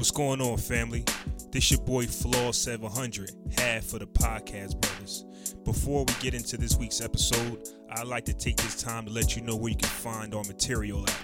What's going on, family? This is your boy Flaw 700, half of the podcast brothers. Before we get into this week's episode, I'd like to take this time to let you know where you can find our material at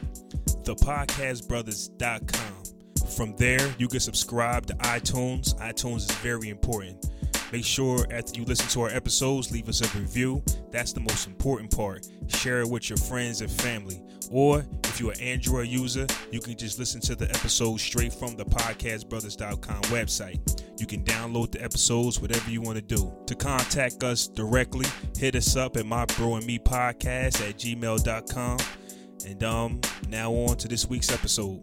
thepodcastbrothers.com. From there, you can subscribe to iTunes. iTunes is very important. Make sure after you listen to our episodes, leave us a review. That's the most important part. Share it with your friends and family. Or if you're an Android user, you can just listen to the episodes straight from the podcastbrothers.com website. You can download the episodes, whatever you want to do. To contact us directly, hit us up at my bro and me podcast at gmail.com. And um, now on to this week's episode.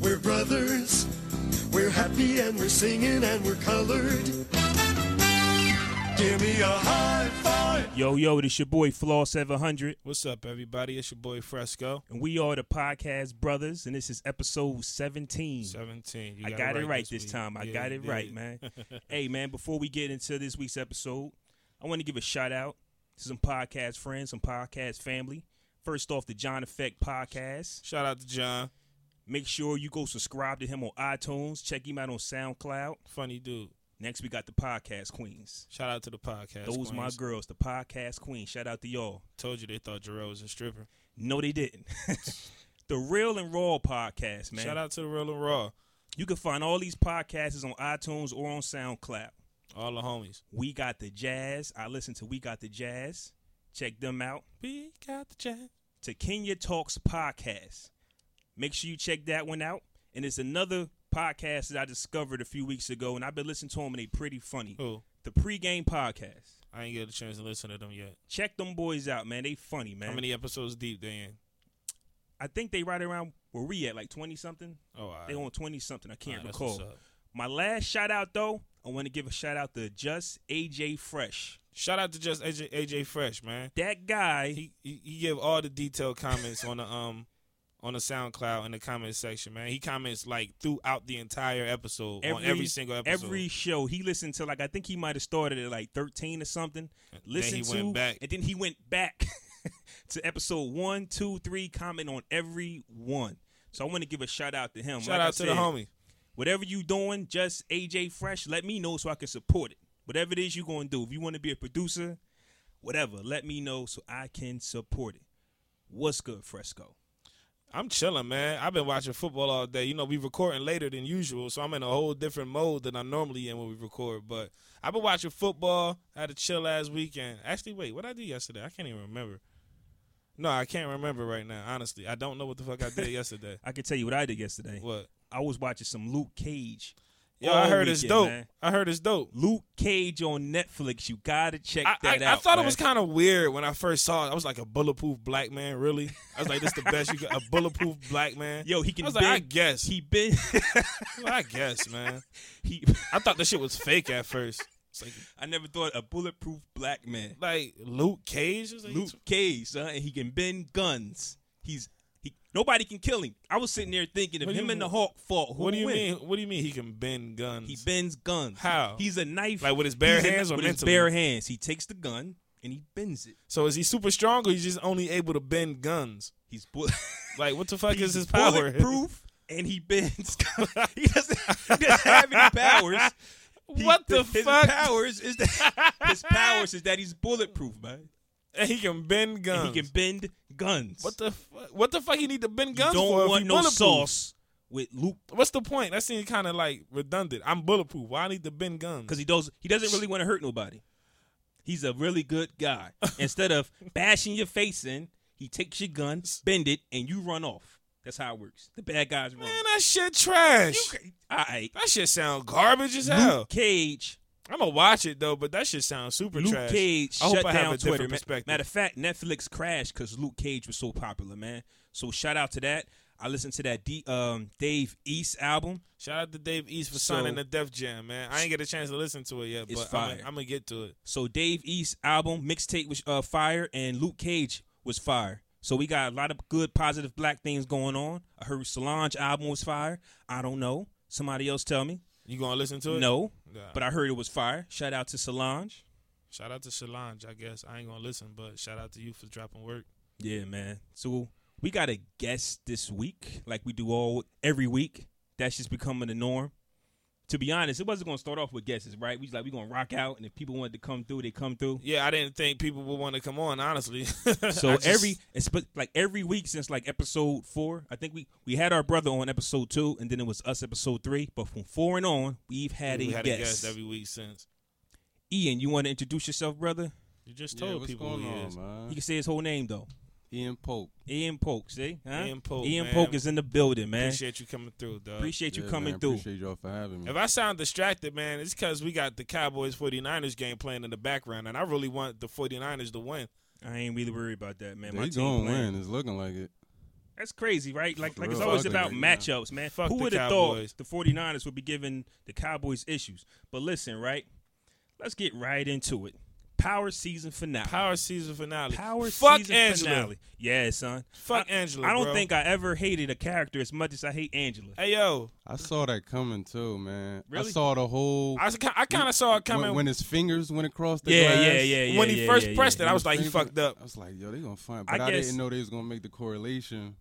We're brothers. We're happy and we're singing and we're colored. Give me a high five. Yo, yo, this your boy Flaw 700. What's up, everybody? It's your boy Fresco. And we are the podcast brothers, and this is episode 17. 17. You I got it right this week. time. I Yeah, got you it right, man. hey, man, before we get into this week's episode, I want to give a shout out to some podcast friends, some podcast family. First off, the John Effect podcast. Shout out to John. Make sure you go subscribe to him on iTunes. Check him out on SoundCloud. Funny dude. Next, we got the podcast queens. Shout out to the podcast. Those my girls, the podcast queens. Shout out to y'all. Told you they thought Jarrell was a stripper. No, they didn't. the Real and Raw podcast, man. Shout out to the Real and Raw. You can find all these podcasts on iTunes or on SoundCloud. All the homies. We got the jazz. I listen to We Got the Jazz. Check them out. We got the jazz. To Kenya Talks podcast. Make sure you check that one out. And it's another podcast that I discovered a few weeks ago, and I've been listening to them, and they pretty funny. Who? The pregame podcast. I ain't get a chance to listen to them yet. Check them boys out, man. They funny, man. How many episodes deep they in? I think they right around where we at, like twenty something. Oh, right. They on twenty something. I can't right, recall. My last shout out though, I want to give a shout out to Just AJ Fresh. Shout out to just AJ, AJ Fresh, man. That guy, He, he he give all the detailed comments on the um on the SoundCloud in the comment section, man. He comments like throughout the entire episode on every single episode. Every show he listened to, like I think he might have started at like thirteen or something. Listen he to, went back. and then he went back to episode one, two, three. Comment on every one. So I want to give a shout out to him. Shout Like I out to the said, homie. Whatever you doing, just AJ Fresh. Let me know so I can support it. Whatever it is you're gonna do. If you want to be a producer, whatever, let me know so I can support it. What's good, Fresco? I'm chilling, man. I've been watching football all day. You know, we recording later than usual, so I'm in a whole different mode than I normally in when we record. But I've been watching football. I had a chill last weekend. Actually, wait, what I did yesterday? I can't even remember. No, I can't remember right now. Honestly, I don't know what the fuck I did yesterday. I can tell you what I did yesterday. What? I was watching some Luke Cage. Yo, I heard it's dope. man. I heard it's dope. Luke Cage on Netflix. You gotta check I, that I, out. I thought man. it was kind of weird when I first saw it. I was like a bulletproof black man, really. I was like, this the best you got, a bulletproof black man. Yo, he can I was bend. like, I guess. he been. Well, I guess, man. he. I thought the shit was fake at first. It's like, I never thought a bulletproof black man. like Luke Cage. Like, Luke Cage, son, and he can bend guns. He's he. Nobody can kill him. I was sitting there thinking if him you and the mean? Hawk fought, who What do you win? mean? What do you mean he can bend guns? He bends guns. How? He's a knife. Like with his bare He's a- hands or with his bare hands. He takes the gun and he bends it. so is he super strong or he's just only able to bend guns? He's bull- Like what the fuck he's is his power? bulletproof and he bends. he doesn't. He doesn't have any powers. He- what the, his fuck? powers is that his powers is that he's bulletproof, man. And he can bend guns. And he can bend guns. what the fu- what the fuck he need to bend guns you for? don't if want no sauce with Luke What's the point? That seems kind of like redundant. I'm bulletproof. Why I need to bend guns? because he does. He doesn't really want to hurt nobody. He's a really good guy. Instead of bashing your face in, he takes your gun, bend it, and you run off. That's how it works. The bad guys run. man, that shit trash. You all right. that shit sound garbage as hell. Cage. I'm gonna watch it though, but that shit sounds super trash. Luke trash. Cage I shut down Twitter. Matter of fact, Netflix crashed because Luke Cage was so popular, man. So shout out to that. I listened to that D, um, Dave East album. Shout out to Dave East for So- signing the Def Jam, man. I ain't get a chance to listen to it yet, but fire. I'm gonna get to it. So Dave East album mixtape was uh, fire, and Luke Cage was fire. So we got a lot of good, positive black things going on. I heard Solange album was fire. I don't know. Somebody else tell me. You gonna listen to it? No, Nah. but I heard it was fire. Shout out to Solange. shout out to Solange. I guess I ain't gonna listen, but shout out to you for dropping work. Yeah, man. So we got a guest this week, like we do all every week. That's just becoming the norm. To be honest, it wasn't gonna start off with guesses, right? We was like we gonna rock out, and if people wanted to come through, they come through. Yeah, I didn't think people would want to come on. Honestly, So I just- every it's like every week since like episode four, I think we we had our brother on episode two, and then it was us episode three. But from four and on, we've had we a had guest. a guest every week since. Ean, you want to introduce yourself, brother? You just Yeah, told what's people going who he on, is. man? You can say his whole name though. Ean Pope. Ean Polke, see? Huh? Ean Polke, Ean man. Polke is in the building, man. Appreciate you coming through, dog. Appreciate you Yeah, coming man, through. Appreciate y'all for having me. If I sound distracted, man, it's because we got the Cowboys 49ers game playing in the background, and I really want the 49ers to win. I ain't really worried about that, man. They team gonna win. It's looking like it. That's crazy, right? Like, For like it's always Fuck about it, matchups, man. Fuck Who would have thought the 49ers would be giving the Cowboys issues? But listen, right? Let's get right into it. Power season finale. Power season finale. Power Fuck season Fuck Angela. finale. Yeah, son. Fuck I, Angela. I don't bro. think I ever hated a character as much as I hate Angela. Hey yo, I saw that coming too, man. Really? I saw the whole. I, I kind of saw it coming when, when his fingers went across the Yeah, glass. yeah, yeah, yeah. when he yeah, first yeah, pressed yeah. it. I was His like, he fucked up. I was like, yo, they gonna find. I But I, guess- didn't know they was gonna make the correlation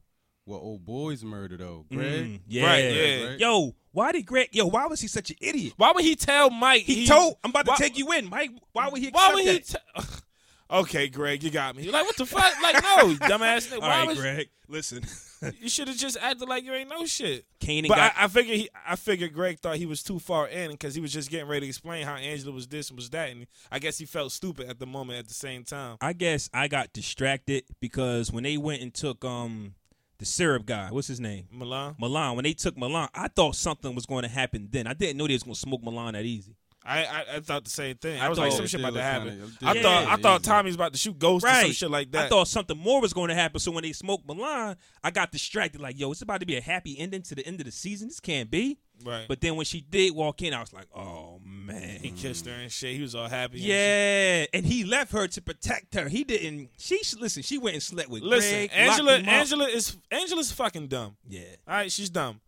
with old boy's murder though. Greg. Mm, yeah. Right, yeah. Right? Yo, why did Greg? Yo, why was he such an idiot? Why would he tell Mike? He, told, I'm about to why- take you in, Mike. Why would he? Why would he? that? T- okay, Greg, you got me. Like what the fuck? Like no, dumbass. All Why right, was- Greg. Listen, You should have just acted like you ain't no shit. Kanan But got. I, I figured he, I figured Greg thought he was too far in because he was just getting ready to explain how Angela was this and was that, and I guess he felt stupid at the moment. At the same time, I guess I got distracted because when they went and took um the syrup guy, what's his name? Milan, Milan. When they took Milan, I thought something was going to happen. Then I didn't know they was going to smoke Milan that easy. I, I I thought the same thing. I I was like, some shit about to happen. kinda- I did thought look I thought easy. Tommy was about to shoot Ghost or some shit like that. I thought something more was going to happen. So when they smoked Milan, I got distracted. Like, yo, it's about to be a happy ending to the end of the season. This can't be. Right, But then when she did walk in, I was like, oh man. he kissed her and shit. He was all happy. Yeah, and he left her to protect her. He didn't. She listen. She went and slept with Listen, Greg, Angela. Angela is Angela's fucking dumb. Yeah, All right, she's dumb.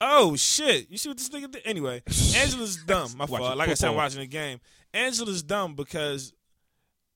Oh shit! You see what this nigga did? Anyway, Angela's dumb. My fault. Like I said, I'm watching the game. Angela's dumb because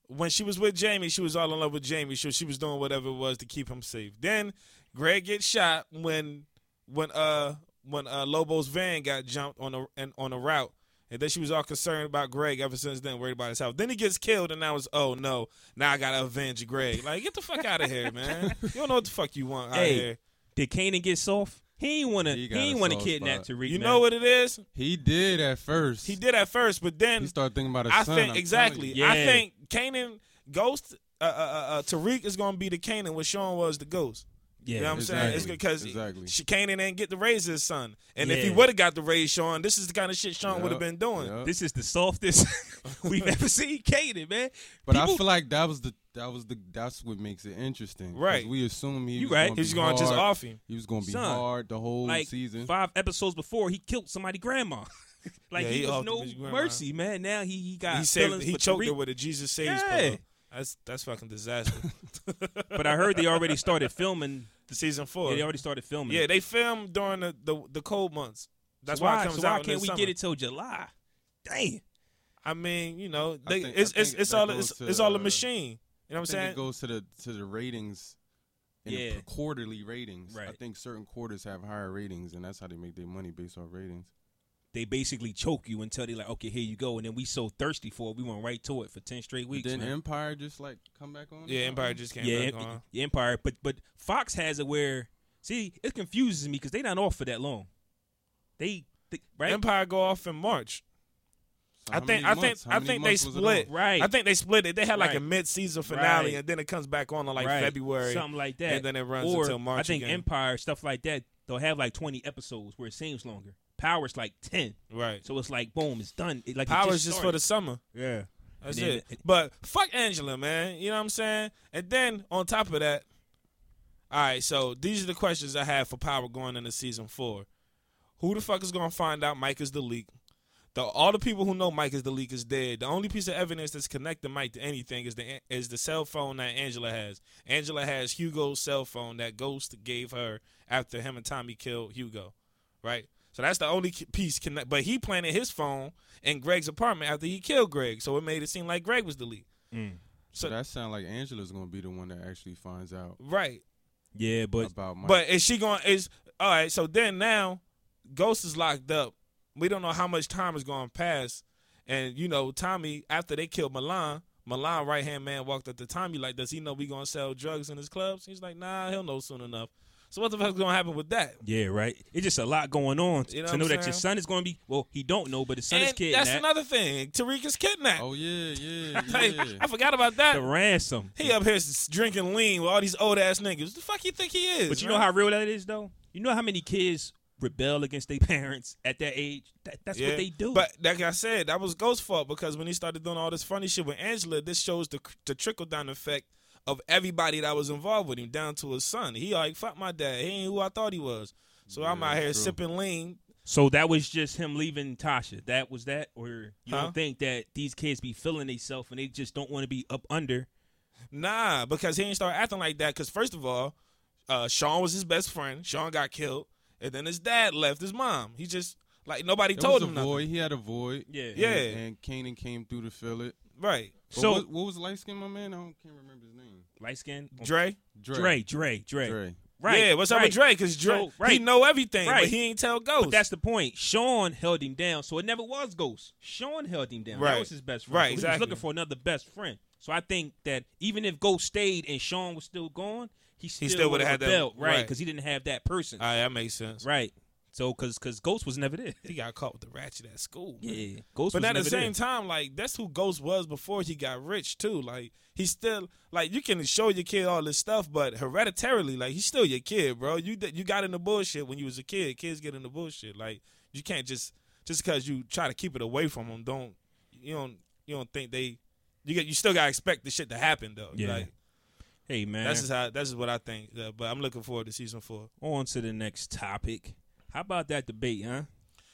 when she was with Jamie, she was all in love with Jamie. So she was doing whatever it was to keep him safe. Then Greg gets shot when when uh when uh Lobo's van got jumped on a and on a route. And then she was all concerned about Greg ever since then, worried about his health. Then he gets killed, and now it's oh no, now I gotta avenge Greg. Like get the fuck out of here, man. You don't know what the fuck you want out Hey, here. did Kanan get soft? He ain't want to. He He, ain't want to kidnap spot. Tariq. You man. know what it is? He did at first. He did at first, but then He started thinking about his I son. think I'm exactly. telling you. I think Kanan Ghost uh, uh, uh, uh, Tariq is gonna be the Kanan what Sean was the Ghost. Yeah, you know what I'm saying? It's because Exactly. she Kanan ain't get to raise his son, and if he would have got to raise Sean, this is the kind of shit Sean would have been doing. yup. This is the softest we've ever seen Kanan, man. But I feel like that was the that was the that's what makes it interesting. Right. We assume he You was right. Gonna He's be going to just off him. He was going to be Son, hard the whole like season. five episodes before, he killed somebody grandma. like Yeah, he, he was no the bitch grandma. mercy, man. Now he he got He saved. feelings He choked Tariq. her with a Jesus saves Yeah. pillow. That's that's fucking disaster. But I heard they already started filming. the season four. Yeah, they already started filming. Yeah, they filmed during the, the, the cold months. That's so why, why, it comes so out why can't the we summer. get it till July? Damn. I mean, you know, they, think- it's it's it's all it's, to, it's all a uh, machine. You know what I'm saying? it goes to the to the ratings. In Yeah. the quarterly ratings. Right. I think certain quarters have higher ratings, and that's how they make their money based off ratings. They basically choke you until they like, okay, here you go, and then we so thirsty for it, we went right to it for ten straight weeks. Then man. Empire just like come back on. yeah, Empire just came yeah, back Em- on. yeah, Empire, but but Fox has it where see it confuses me because they not off for that long. They, they right Empire go off in March. So I think I think? How I many think they months was it split. Right. I think they split it. They had like a mid-season finale, Right. and then it comes back on in like Right. February, something like that, and then it runs or until March I think again. Empire stuff like that they'll have like twenty episodes where it seems longer. Power's like ten, right. so it's like boom, it's done. It, like it Power's just, just for the summer. yeah. That's then it. it- But fuck Angela, man. You know what I'm saying? And then on top of that, all right. So these are the questions I have for Power going into season four. Who the fuck is gonna find out Mike is the leak? The all the people who know Mike is the leak is dead. The only piece of evidence that's connecting Mike to anything is the is the cell phone that Angela has. Angela has Hugo's cell phone that Ghost gave her after him and Tommy killed Hugo, right? So that's the only piece connect. But he planted his phone in Greg's apartment after he killed Greg, so it made it seem like Greg was the lead. Mm. So So that sounds like Angela's gonna be the one that actually finds out. right. Yeah, but about Mike. But is she going? Is all right. So then now, Ghost is locked up. We don't know how much time is going to pass. And you know, Tommy after they killed Milan, Milan right hand man walked up to Tommy like, "Does he know we gonna sell drugs in his clubs?" He's like, "Nah, he'll know soon enough." So what the fuck's gonna happen with that? yeah, right. It's just a lot going on You know to what know I'm that your son is going to be. Well, he don't know, but his son is and kidnapped. that's another thing. Tariq is kidnapped. oh yeah, yeah, Like, yeah. I forgot about that. the ransom. He up here drinking lean with all these old ass niggas. The fuck you think he is? But you man? know how real that is, though. You know how many kids rebel against their parents at that age. That, that's what they do. But like I said, that was Ghost's fault because when he started doing all this funny shit with Angela, this shows the the trickle down effect of everybody that was involved with him, down to his son. He like fuck my dad. He ain't who I thought he was. So I'm out here true. sipping lean. so that was just him leaving Tasha. That was that, or you Huh? don't think that these kids be feeling themselves and they just don't want to be up under. Nah, because he ain't start acting like that. Because first of all, uh, Sean was his best friend. Sean got killed, and then his dad left his mom. He just like nobody There told was him a nothing. void. He had a void. Yeah. Yeah. And, and Kanan came through to fill it. Right, But So what, what was light skin, my man? I don't, can't remember his name. light skin, oh, Dre. Dre, Dre, Dre, Dre. Right. yeah, what's up right. with Dre? Because Dre, So, right. he know everything, Right. but he ain't tell Ghost. But that's the point. Sean held him down, so it never was Ghost. Sean held him down. Right. That was his best friend. Right, So He was looking for another best friend. So I think that even if Ghost stayed and Sean was still gone, he still, still would would've have had that- rebelled, right? right. Because he didn't have that person, All right, that makes sense. right? So because because Ghost was never there. He got caught with the ratchet at school. man. Yeah, Ghost. But was at the same there. time, like that's who Ghost was before he got rich too. Like he's still like you can show your kid all this stuff, but hereditarily, like he's still your kid, bro. You you got into bullshit when you was a kid. Kids get in the bullshit. Like you can't just just because you try to keep it away from them. Don't you don't you don't think they you get you still gotta expect the shit to happen though. Yeah. Like Hey man, that's just how that's just what I think. Uh, but I'm looking forward to season four. on to the next topic. How about that debate, huh?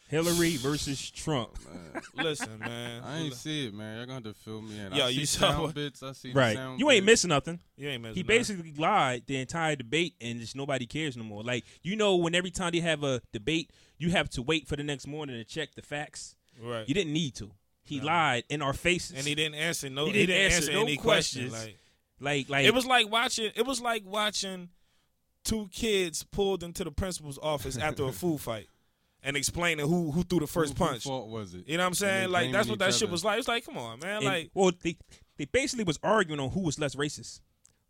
Hillary versus Trump. Man, Listen, man. I ain't see it, man. Y'all gonna have to fill me in. Yo, I you see saw sound what- bits. I see Right. The sound You ain't bits. missing nothing. You ain't messing He up. basically lied the entire debate, and just nobody cares no more. Like you know, when every time they have a debate, you have to wait for the next morning to check the facts. right. You didn't need to. He No. lied in our faces, and he didn't answer no. He He didn't didn't, answer answer, no any questions. questions. Like like like it was like watching. It was like watching two kids pulled into the principal's office after a food fight and explaining who who threw the first Who- who punch. fault was it? You know what I'm saying? Like that's what that each shit was like. It's like, come on, man. and- like well, they they basically was arguing on who was less racist,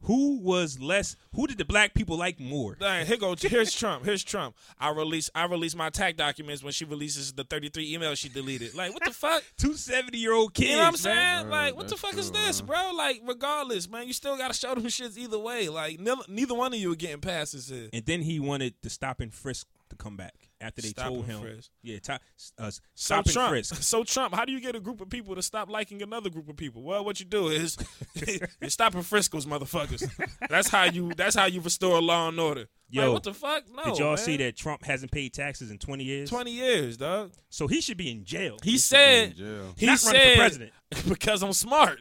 who was less, who did the black people like more. Dang, here go. Here's Trump. Here's Trump. I release. I release my tax documents when she releases the 33 emails she deleted. Like, what the fuck? Two 70 year old kids. You know what I'm saying? Right, like, what the that's fuck is this, bro? Like, regardless, man, you still gotta show them shits either way. Like, neither, neither one of you are getting past this here. And then he wanted the stop and frisk to come back after they Stop told him. frisk. Yeah, to, uh, So stop and Trump, frisk. so Trump, how do you get a group of people to stop liking another group of people? Well, what you do is you stop and friskos, motherfuckers. That's how you. That's how you restore law and order. Yo, like, what the fuck? No. Did y'all man. see that Trump hasn't paid taxes in 20 years? Twenty years, dog. So he should be in jail. He He said. be in jail. He Not said for president. because I'm smart.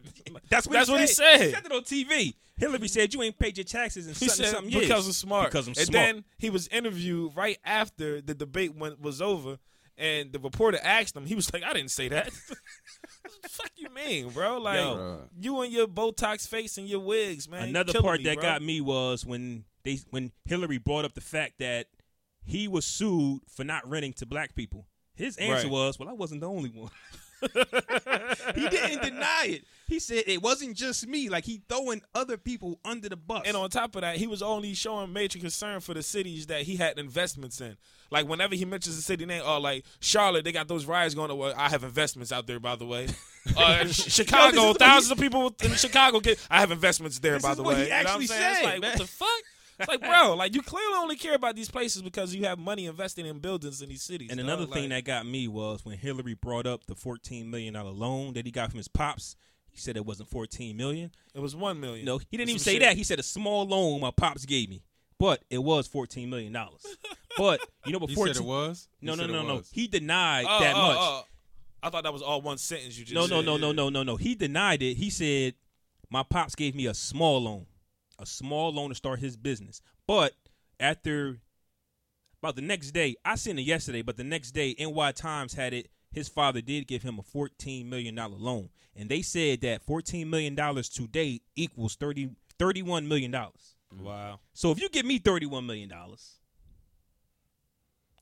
That's what, That's he, what he said. said. He said it on TV. Hillary said you ain't paid your taxes in He something, said something years. because I'm smart. Because I'm and smart. then he was interviewed right after the debate went, was over, and the reporter asked him. He was like, "I didn't say that." what the fuck you mean, bro? Like Yo. Bruh. you and your Botox face and your wigs, man. Another part me, that bro. got me was when they when Hillary brought up the fact that he was sued for not renting to black people. His answer Right. was, "Well, I wasn't the only one." he didn't deny it. He said it wasn't just me. Like he throwing other people under the bus. And on top of that, he was only showing major concern for the cities that he had investments in. Like whenever he mentions a city name, or like Charlotte, they got those riots going. on. Well, I have investments out there, by the way. Uh, Chicago, Yo, this is what thousands of people in Chicago get. I have investments there, by the way. he You know actually saying? It's said, like man. what the fuck? It's like, bro, like you clearly only care about these places because you have money invested in buildings in these cities. And dog. another thing Like, that got me was when Hillary brought up the fourteen million dollar loan that he got from his pops. He said it wasn't fourteen million. it was one million. No, he didn't even say shit. that. He said a small loan my pops gave me, but it was fourteen million dollars. but you know, He before said it was. He no, no, no, no, he denied Oh, that oh, much. oh. I thought that was all one sentence you just no, no, no, no, no, no, no. He denied it. He said my pops gave me a small loan, a small loan to start his business. But after about the next day, I seen it yesterday, but the next day, NY Times had it. His father did give him a $14 million loan. And they said that $14 million today equals 30, $31 million. Wow. So if you give me thirty-one million dollars,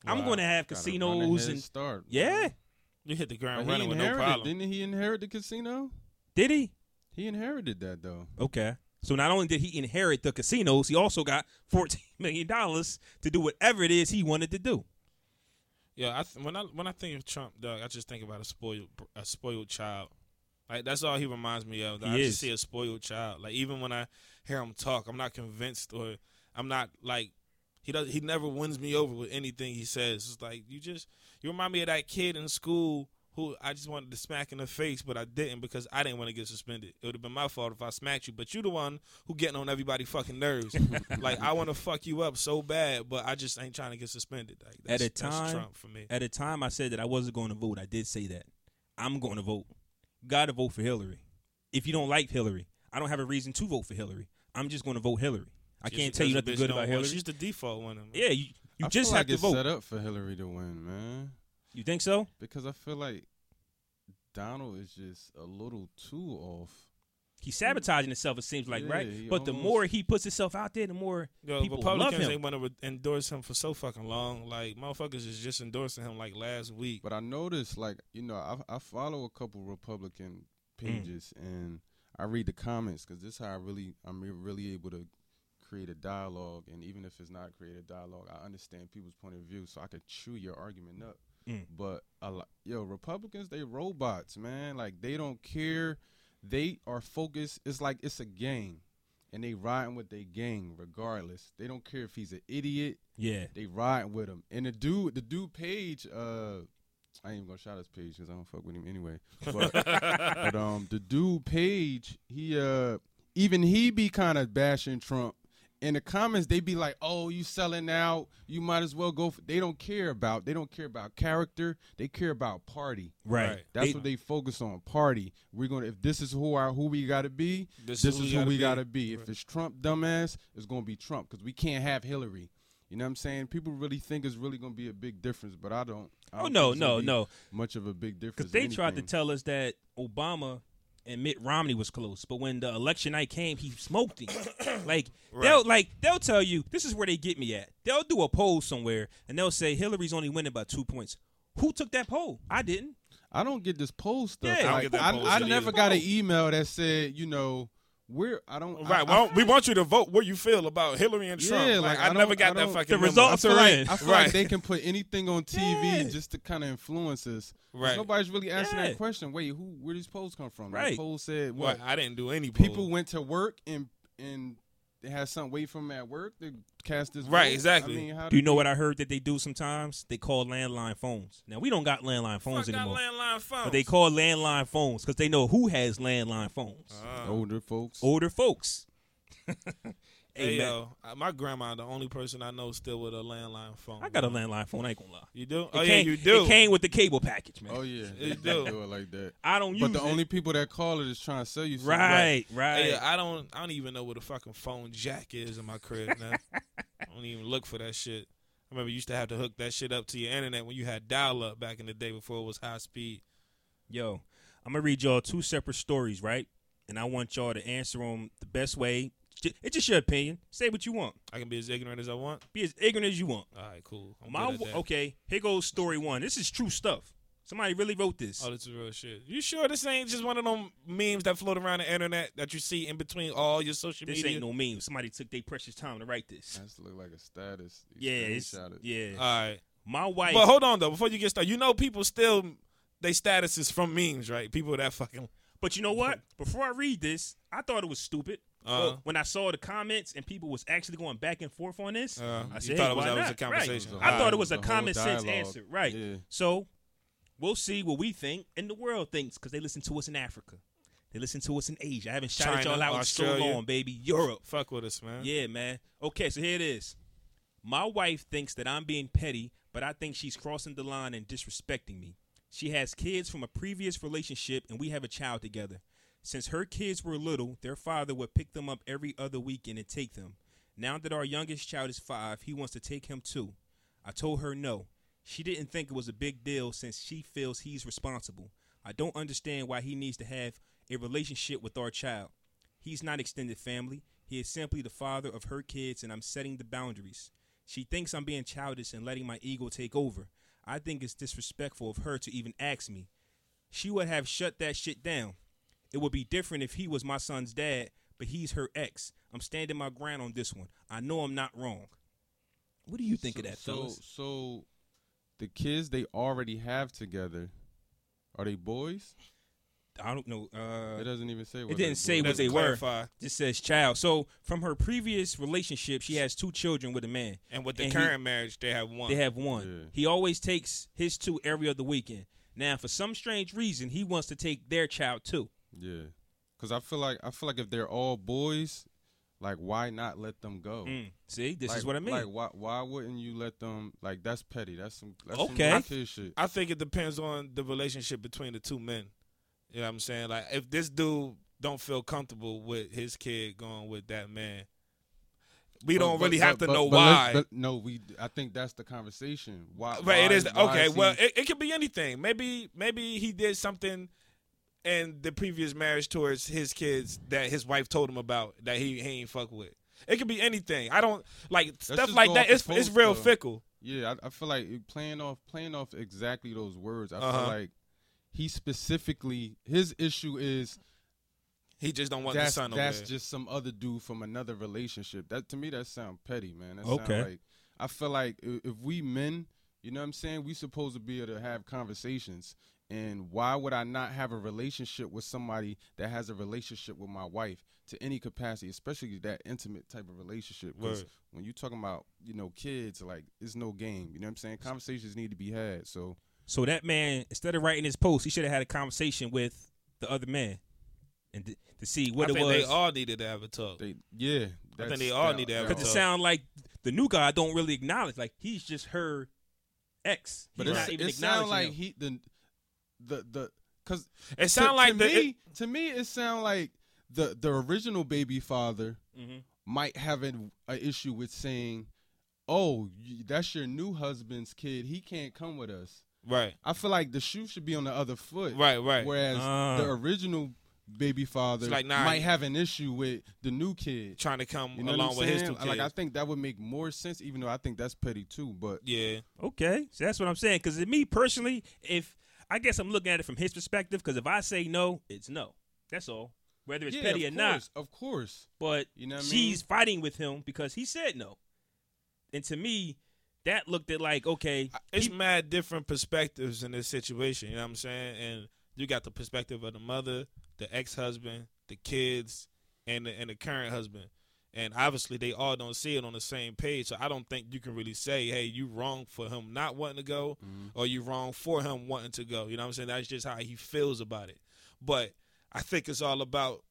I'm going to have Gotta run a casinos and start. yeah. You hit the ground he running with no problem. Didn't he inherit the casino? Did he? He inherited that though. Okay. So not only did he inherit the casinos, he also got fourteen million dollars to do whatever it is he wanted to do. Yeah, I th- when I when I think of Trump, Doug, I just think about a spoiled a spoiled child. Like that's all he reminds me of. I is. just see a spoiled child. Like even when I hear him talk, I'm not convinced or I'm not like he does. He never wins me over with anything he says. It's like you just you remind me of that kid in school who I just wanted to smack in the face, but I didn't because I didn't want to get suspended. It would have been my fault if I smacked you, but you the one who getting on everybody fucking nerves. like I want to fuck you up so bad, but I just ain't trying to get suspended. Like At a time- that's Trump for me. At the time I said that I wasn't going to vote, I did say that. I'm going to vote. Got to vote for Hillary. If you don't like Hillary, I don't have a reason to vote for Hillary. I'm just going to vote Hillary. I Just can't tell you nothing good about want- Hillary. She's the default winner. man. Yeah, you, you I just feel have like to it's vote. set up for Hillary to win, man. You think so? Because I feel like Donald is just a little too off. He's sabotaging himself. It seems like Yeah, right. he But the more he puts himself out there, the more Yo, people love Republicans him. ain't want to re- endorse him for so fucking long. Like motherfuckers is just endorsing him like last week. But I noticed, like, you know, I, I follow a couple Republican mm. pages and I read the comments because this is how I really, I'm really able to create a dialogue. And even if it's not create a dialogue, I understand people's point of view, so I could chew your argument up. Mm. But a lot, yo, Republicans, they robots, man. Like they don't care. They are focused. It's like it's a gang, and they riding with their gang regardless. They don't care if he's an idiot. yeah. They riding with him. And the dude, the dude Page, uh, I ain't even gonna shout his page because I don't fuck with him anyway. But, but um, the dude Page, he uh, even he be kind of bashing Trump. In the comments, they be like, "Oh, you selling out? You might as well go." For, they don't care about. They don't care about character. They care about party. Right. Right. That's They- what they focus on. Party. We're gonna. If this is who our who we gotta be, This this, is who is we who gotta we be. gotta be. If it's Trump, dumbass, it's gonna be Trump because we can't have Hillary. You know what I'm saying? People really think it's really gonna be a big difference, but I don't. I Oh don't no, think no, no. Much of a big difference. Because they tried to tell us that Obama and Mitt Romney was close, but when the election night came, he smoked him. like they'll like they'll tell you this is where they get me at. They'll do a poll somewhere and they'll say Hillary's only winning by two points. Who took that poll? I didn't. I don't get this poll stuff. Yeah. I don't Like, get that I, poll I shit never got an email that said, you know, we're. I don't. Right. I, well, we want you to vote what you feel about Hillary and Trump. Yeah, like, like, I, I never got I that fucking The results I are feel like, in. I feel Right. like they can put anything on TV Yeah. just to kind of influence us. Right. Nobody's really asking Yeah. that question. Wait, who? Where these polls come from? Right. That poll said What? what? I didn't do any People went to work and and they had something wait for them at work They cast this. Right, vote? exactly. I mean, how Do you know they- what I heard that they do sometimes? They call landline phones. Now we don't got landline phones Fuck got anymore, landline phones. but they call landline phones because they know who has landline phones. Uh, older folks? Older folks. hey, man. yo, uh, my grandma, the only person I know still with a landline phone. I got a landline phone. I ain't gonna lie. You do? It oh yeah, came, you do. It came with the cable package, man. Oh yeah, They they do. do it like that. I don't use it. But the it. only people that call it is trying to sell you. something. right, right. Hey, I don't. I don't even know what a fucking phone jack is in my crib now. I don't even look for that shit. I remember you used to have to hook that shit up to your internet when you had dial up back in the day before it was high speed. Yo, I'm gonna read y'all two separate stories, right? And I want y'all to answer them the best way. Ju- It's just your opinion. Say what you want. I can be as ignorant as I want. Be as ignorant as you want. All right, cool. I'm My good at that. okay. Here goes story one. This is true stuff. Somebody really wrote this. Oh, this is real shit. You sure this ain't just one of them memes that float around the internet that you see in between all your social this media? This ain't no meme. Somebody took their precious time to write this. That's look like a status. You Yeah, it's, it. yeah. all right. My wife. But hold on though, before you get started, you know people still they status is from memes, right? People that fucking But you know what? Before I read this, I thought it was stupid. Uh-huh. But when I saw the comments and people was actually going back and forth on this, Uh, I said, thought hey, it was- why that was a conversation. Right. I thought it was a common sense answer. Right. Yeah. So we'll see what we think and the world thinks because they listen to us in Africa. They listen to us in Asia. I haven't shouted China, y'all out in so Australia. long, baby. Europe. fuck with us, man. Yeah, man. Okay, so here it is. My wife thinks that I'm being petty, but I think she's crossing the line and disrespecting me. She has kids from a previous relationship, and we have a child together. Since her kids were little, their father would pick them up every other weekend and take them. Now that our youngest child is five, he wants to take him too. I told her no. She didn't think it was a big deal since she feels he's responsible. I don't understand why he needs to have a relationship with our child. He's not extended family. He is simply the father of her kids, and I'm setting the boundaries. She thinks I'm being childish and letting my ego take over. I think it's disrespectful of her to even ask me. She would have shut that shit down. It would be different if he was my son's dad, but he's her ex. I'm standing my ground on this one. I know I'm not wrong. What do you think so, of that, so, fellas? So, the kids they already have together, are they boys? I don't know. Uh, It doesn't even say. What it didn't say what Doesn't they were. clarify. Just says child. So from her previous relationship, she has two children with a man. And with the And he- current marriage, they have one. They have one. Yeah. He always takes his two every other weekend. Now, for some strange reason, he wants to take their child too. Yeah, because I feel like I feel like if they're all boys, like why not let them go? Mm. See, this Like- is what I mean. Like why why wouldn't you let them? Like that's petty. That's some that's Okay. some shit. I think it depends on the relationship between the two men. You know what I'm saying? Like if this dude don't feel comfortable with his kid going with that man, we But- don't but- really but- have to know why. but no, we. I think that's the conversation. Why? Right, why it is okay. is he- well, it, it could be anything. Maybe maybe he did something in the previous marriage towards his kids that his wife told him about that he, he ain't fuck with. It could be anything. I don't like stuff like that. It's it's real though. fickle. yeah, I, I feel like playing off playing off exactly those words. I Uh-huh. feel like he specifically his issue is He just don't want the that's son that's there. just some other dude from another relationship. That to me that sound petty, man. That Okay. Sound like I feel like if we men, you know what I'm saying, we supposed to be able to have conversations. And why would I not have a relationship with somebody that has a relationship with my wife to any capacity, especially that intimate type of relationship? Because when you're talking about you know kids, like it's no game. You know what I'm saying? Conversations need to be had. So So that man, instead of writing his post, he should have had a conversation with the other man, and th- to see what I it think was. they all needed to have a talk. they yeah. I think they all that- need to have a that- Because it talk. sound like the new guy don't really acknowledge. Like he's just her ex. But He's it's, not even it sound acknowledging like him. he the the the because It sound to, like to the me it- to me it sound like the the original baby father Mhm. might have an a issue with saying, "Oh, that's your new husband's kid. He can't come with us." Right, I feel like the shoe should be on the other foot. right, right. Whereas Ah. the original baby father like, nah, might have an issue with the new kid. Trying to come You know along with his saying? two kids. Like I think that would make more sense, even though I think that's petty too. But yeah, Okay, so that's what I'm saying. Because me personally, if I guess I'm looking at it from his perspective, because if I say no, it's no. That's all. Whether it's yeah, petty or of not, of course. but You know what I she's mean? fighting with him because he said no. And to me, that looked at like okay, it's he- mad different perspectives in this situation. You know what I'm saying? And you got the perspective of the mother, the ex-husband, the kids, and the, and the current husband. And obviously, they all don't see it on the same page. So I don't think you can really say, "Hey, you wrong for him not wanting to go, mm-hmm. or you wrong for him wanting to go." You know what I'm saying? That's just how he feels about it. But I think it's all about.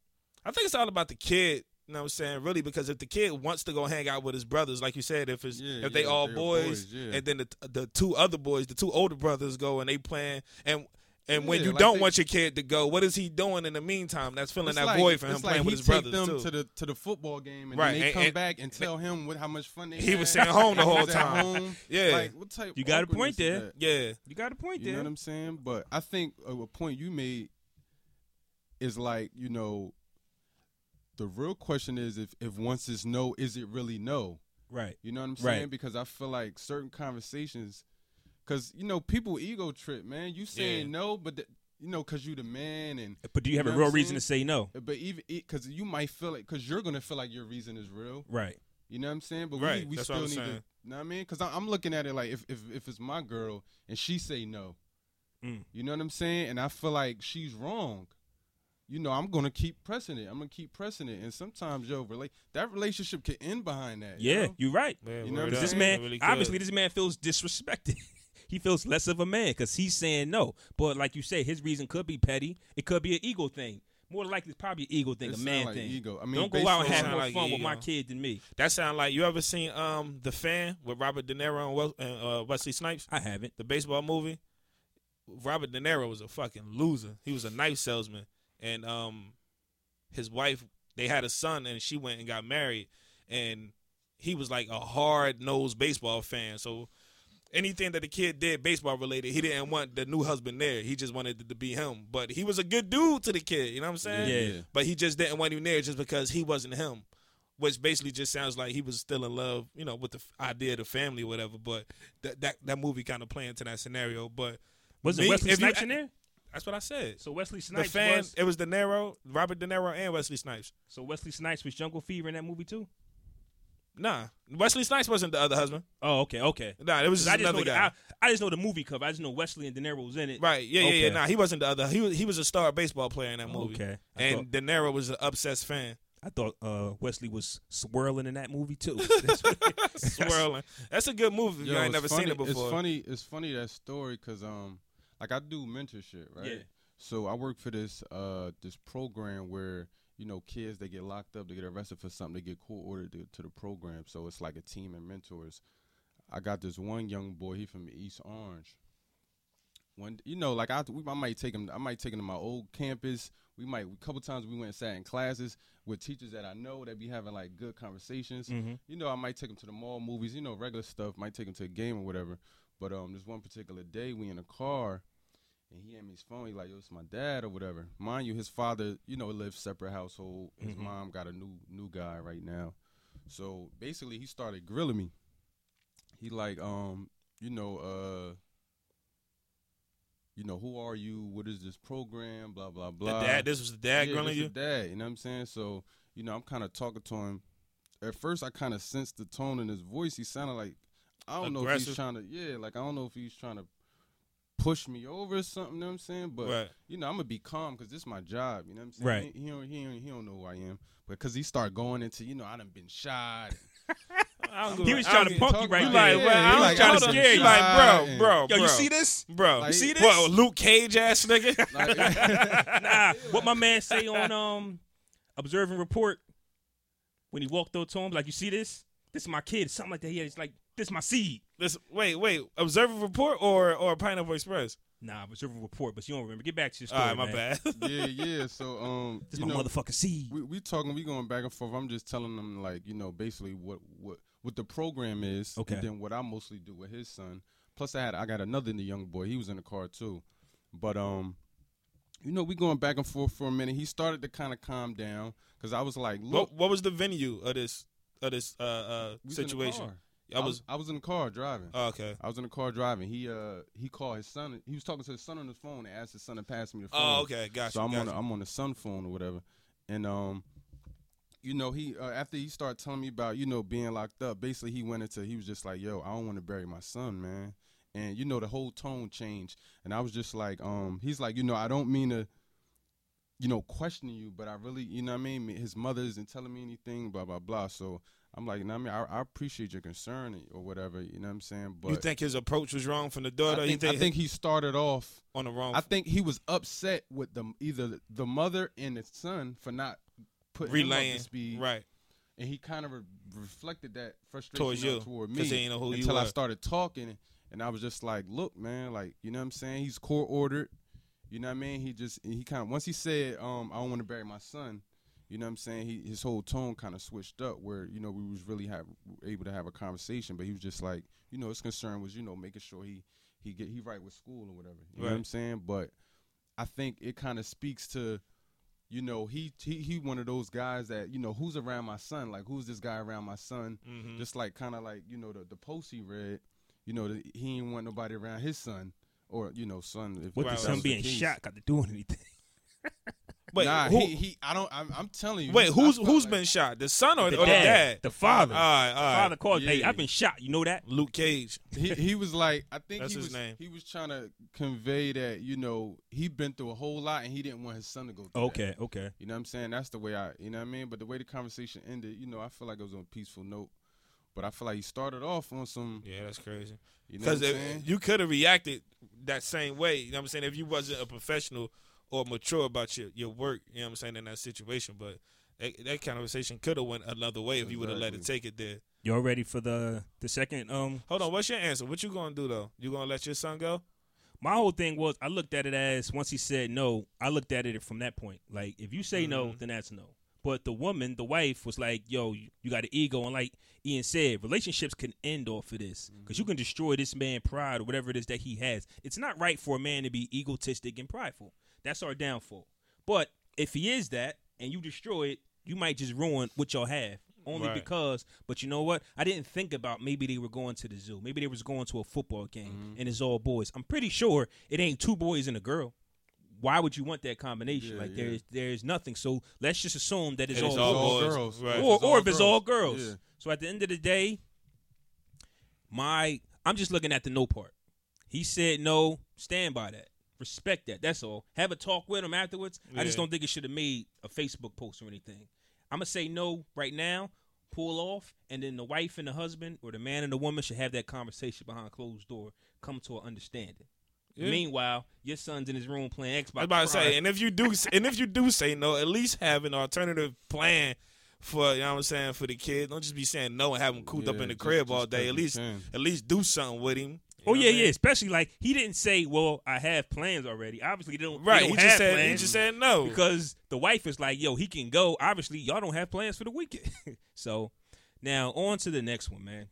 I think it's all about the kid. You know what I'm saying? Really, because if the kid wants to go hang out with his brothers, like you said, if it's Yeah, if they yeah, all boys, boys, yeah. and then the the two other boys, the two older brothers go and they playing and. And when you like don't they- want your kid to go, what is he doing in the meantime? That's filling that like- void for him it's playing like with his take brothers them too. to the to the football game and Right, they and- come and- back and tell him what how much fun they He had. was sitting home the whole time. Yeah. like what type? You got a point there. yeah, you got a point You know what I'm saying? But I think a, a point you made is like you know. The real question is if if once it's no, is it really no? right. You know what I'm saying? Right. saying? Because I feel like certain conversations, because you know people ego trip, man. You saying Yeah. no, but the, you know because you the man and But do you have a real reason to say no? but even because you might feel it because you're gonna feel like your reason is real. Right. You know what I'm saying? But Right, we, we that's still need saying. to. You know what I mean? Because I'm looking at it like if, if if it's my girl and she say no, Mm. you know what I'm saying? And I feel like she's wrong. You know, I'm gonna keep pressing it. I'm gonna keep pressing it. And sometimes, yo, relate that relationship can end behind that. you Yeah, know? you're right. yeah You know word what I'm up. This man, really obviously, this man feels disrespected. he feels less of a man because he's saying no. But like you say, his reason could be petty. It could be an ego thing. More likely, it's probably an ego thing, It a sound man like thing. ego. I mean, Don't go out and have more like fun with my ego. kid than me. that sound like you ever seen um the fan with Robert De Niro and, Wel- uh, Wesley Snipes, I haven't. the baseball movie. Robert De Niro was a fucking loser. He was a knife salesman, and um, his wife they had a son, and she went and got married, and he was like a hard nosed baseball fan. So anything that the kid did baseball related, he didn't want the new husband there. He just wanted it to be him. But he was a good dude to the kid. You know what I'm saying? Yeah. But he just didn't want him there just because he wasn't him. which basically just sounds like he was still in love, you know, with the idea of the family or whatever. But that that, that movie kind of playing into that scenario. But Was Me, it Wesley if you- Snipes in there? That's what I said. So Wesley The Snipes fan, was. it was De Niro, Robert De Niro, and Wesley Snipes. So Wesley Snipes was Jungle Fever in that movie too. Nah, Wesley Snipes wasn't the other husband. Oh, okay, okay. Nah, it was 'Cause just I just know another the, guy. I, I just know the movie cover. I just know Wesley and De Niro was in it. Right? Yeah, yeah, yeah. Nah, he wasn't the other. He was he was a star baseball player in that movie. Okay. I And thought, De Niro was an obsessed fan. I thought uh, Wesley was swirling in that movie too. Swirling. That's a good movie. If Yo, you ain't never funny, seen it before. It's funny. It's funny that story because um, like I do mentorship, right? Yeah. So I work for this uh this program where you know kids they get locked up, they get arrested for something, they get court ordered to, to the program. So it's like a team of mentors. I got this one young boy. He from East Orange. One, you know, like I, we, I might take him. I might take him to my old campus. We might a couple times we went and sat in classes with teachers that I know that be having like good conversations. Mhm. You know, I might take him to the mall, movies. You know, regular stuff. Might take him to a game or whatever. But um, this one particular day, we in a car, and he had me his phone. He like, "Yo, it's my dad or whatever." Mind you, his father, you know, lives separate household. His Mhm. mom got a new new guy right now. So basically, he started grilling me. He like, um, you know, uh, you know, who are you? What is this program? Blah blah the blah. dad, this was the dad yeah, grilling this you. the dad. You know what I'm saying? So you know, I'm kind of talking to him. At first, I kind of sensed the tone in his voice. He sounded like I don't know if he's trying to. Yeah, like I don't know if he's trying to push me over or something. You know what I'm saying? But Right. you know, I'm gonna be calm because this is my job. You know what I'm saying? Right. He, he don't he don't he don't know who I am. But because he start going into you know I done been shot. He was trying to punk you right You there. like, well, I'm like, trying to scare you. Like, bro, shot bro, Yo, bro. you see this? bro? Like- see this? What, Luke Cage ass nigga? Like, nah, what my man say on um Observe and Report when he walked up to him, like, you see this? This is my kid, something like that. Yeah, it's like this my seed. This, wait, wait. Observe and Report or or Pineapple Express? Nah, Observe and Report, but you don't remember. Get back to your All story, right, my man. bad. yeah, yeah. So um, This you my know, motherfucking seed. we we talking, we going back and forth. I'm just telling them like, you know, basically what what what the program is, Okay. and then what I mostly do with his son. Plus, I had I got another the young boy. He was in the car too, but um, you know, we going back and forth for a minute. He started to kind of calm down because I was like, look, what, what was the venue of this of this uh, uh, we in the situation? I was I was in the car driving. oh, okay. I was in the car driving. He uh he called his son. He was talking to his son on the phone and asked his son to pass me the phone. Oh, okay. Gotcha. So I'm gotcha. on the, I'm on the son phone or whatever, and um, you know he uh, after he started telling me about you know being locked up, basically he went into he was just like, yo, I don't want to bury my son, man, and you know the whole tone changed, and I was just like, um, he's like, you know, I don't mean to. You know, questioning you, but I really, you know what I mean? His mother isn't telling me anything, blah, blah, blah. So I'm like, you know I mean? I, I appreciate your concern or whatever, you know what I'm saying? But you think his approach was wrong from the I daughter? think, I think he started off on the wrong. I think he was upset with the either the mother and the son for not putting him up relaying speed, right and he kind of re- reflected that frustration towards you toward me he know who you until I started talking, and I was just like, "Look, man, like you know what I'm saying? He's court ordered. You know what I mean? He just he kind of once he said, um, I don't want to bury my son." You know what I'm saying? He his whole tone kind of switched up where you know we was really have able to have a conversation, but he was just like, you know, his concern was you know making sure he he get he right with school or whatever. You know what I'm saying? But I think it kind of speaks to, you know, he he he one of those guys that you know who's around my son, like who's this guy around my son? Mhm. Just like kind of like you know the the post he read, you know the, he didn't want nobody around his son or you know son. If What Right, the son being shot got to do anything? Wait, nah, who, he, he I don't. I'm, I'm telling you. wait, he's- who's I felt who's like- been shot? The son or, the, or dad, the dad? the father. All right, all the father called. Hey, I've been shot. You know that? Luke Cage. he he was like I think That's he his was name. he was trying to convey that you know he'd been through a whole lot and he didn't want his son to go through that. Okay, okay. You know what I'm saying? That's the way I, you know what I mean? But the way the conversation ended, you know, I feel like it was on a peaceful note. But I feel like he started off on some, Yeah, that's crazy. you know what Because I'm you could have reacted that same way. You know what I'm saying? If you wasn't a professional or mature about your, your work, you know what I'm saying, in that situation. But that, that conversation could have went another way if you would have let it take it there. Y'all ready for the the second? Um, Hold on, what's your answer? What you gonna do though? You gonna let your son go? my whole thing was I looked at it as once he said no, I looked at it from that point. Like if you say no, Mhm. then that's no. But the woman, the wife, was like, "Yo, you, you got an ego," and like Ean said, relationships can end off of this because you can destroy this man' pride or whatever it is that he has. It's not right for a man to be egotistic and prideful. That's our downfall. But if he is that and you destroy it, you might just ruin what y'all have. only Right. because. But you know what? I didn't think about maybe they were going to the zoo. Maybe they was going to a football game, Mm-hmm. and it's all boys. I'm pretty sure it ain't two boys and a girl. Why would you want that combination? Yeah, like yeah. there's there's nothing. So let's just assume that it's, all, all boys. boys. girls, Right. Or it's or if it's all girls. Yeah. So at the end of the day, my I'm just looking at the no part. He said no, stand by that. Respect that. That's all. Have a talk with him afterwards. I just don't think it should have made a Facebook post or anything. I'm gonna say no right now, pull off, and then the wife and the husband or the man and the woman should have that conversation behind closed door, come to an understanding. Yeah. Meanwhile, your son's in his room playing Xbox. I was about to say, and if you do, and if you do say no, at least have an alternative plan for you know what I'm saying for the kid. Don't just be saying no and have him cooped up in the just- crib just all day. At least, can. at least do something with him. You Oh yeah, yeah. Especially like he didn't say, "Well, I have plans already." Obviously, they don't. they Right. don't He just said. plans. He just said no. because the wife is like, "Yo, he can go." Obviously, y'all don't have plans for the weekend. so now on to the next one, man.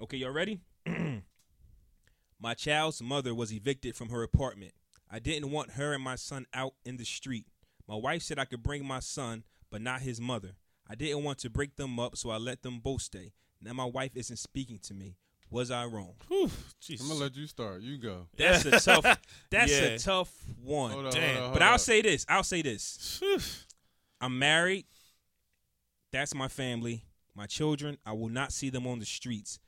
Okay, y'all ready? my child's mother was evicted from her apartment. I didn't want her and my son out in the street. My wife said I could bring my son, but not his mother. I didn't want to break them up, so I let them both stay. Now my wife isn't speaking to me. Was I wrong? Whew, jeez. I'm gonna let you start. You go. That's a tough. That's Yeah. a tough one. Hold on, Damn. hold on, hold But I'll on. say this. I'll say this. Phew. I'm married. That's my family. My children, I will not see them on the streets.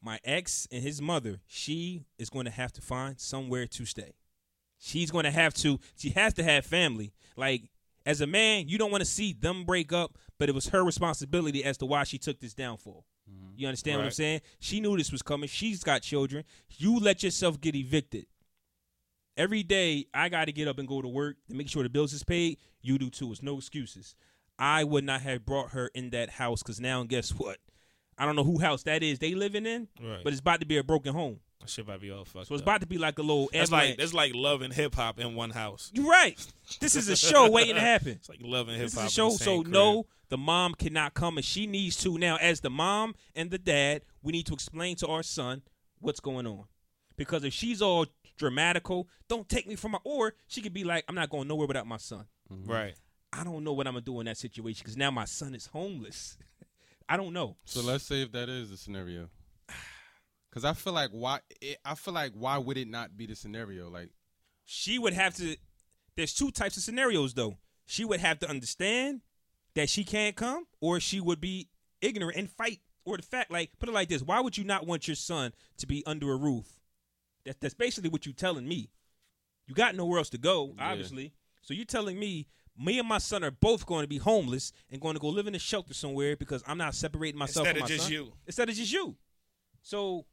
My ex and his mother, she is going to have to find somewhere to stay. She's going to have to, she has to have family. Like, as a man, you don't want to see them break up, but it was her responsibility as to why she took this downfall. You understand what I'm saying? She knew this was coming. She's got children. You let yourself get evicted. Every day I got to get up and go to work to make sure the bills is paid. You do too. It's no excuses. I would not have brought her in that house because now guess what? I don't know who house that is they living in, Right. but it's about to be a broken home. That shit might be all fucked. So it's up. about to be like a little. That's like that's like love and hip hop in one house. You're right. This is a show waiting to happen. It's like love and hip This is hop. a show. in the So crib. no, the mom cannot come, and she needs to now. As the mom and the dad, we need to explain to our son what's going on, because if she's all dramatical, don't take me from my. Or she could be like, I'm not going nowhere without my son. Mm-hmm. right. I don't know what I'm gonna do in that situation because now my son is homeless. I don't know. So let's say if that is the scenario, because I feel like why it, I feel like why would it not be the scenario? Like She would have to. There's two types of scenarios though. She would have to understand that she can't come, or she would be ignorant and fight. Or the fact, like, put it like this: Why would you not want your son to be under a roof? That, that's basically what you're telling me. You got nowhere else to go, Yeah. obviously. So you're telling me me and my son are both going to be homeless and going to go live in a shelter somewhere because I'm not separating myself Instead from of my just son? you. Instead of just you. So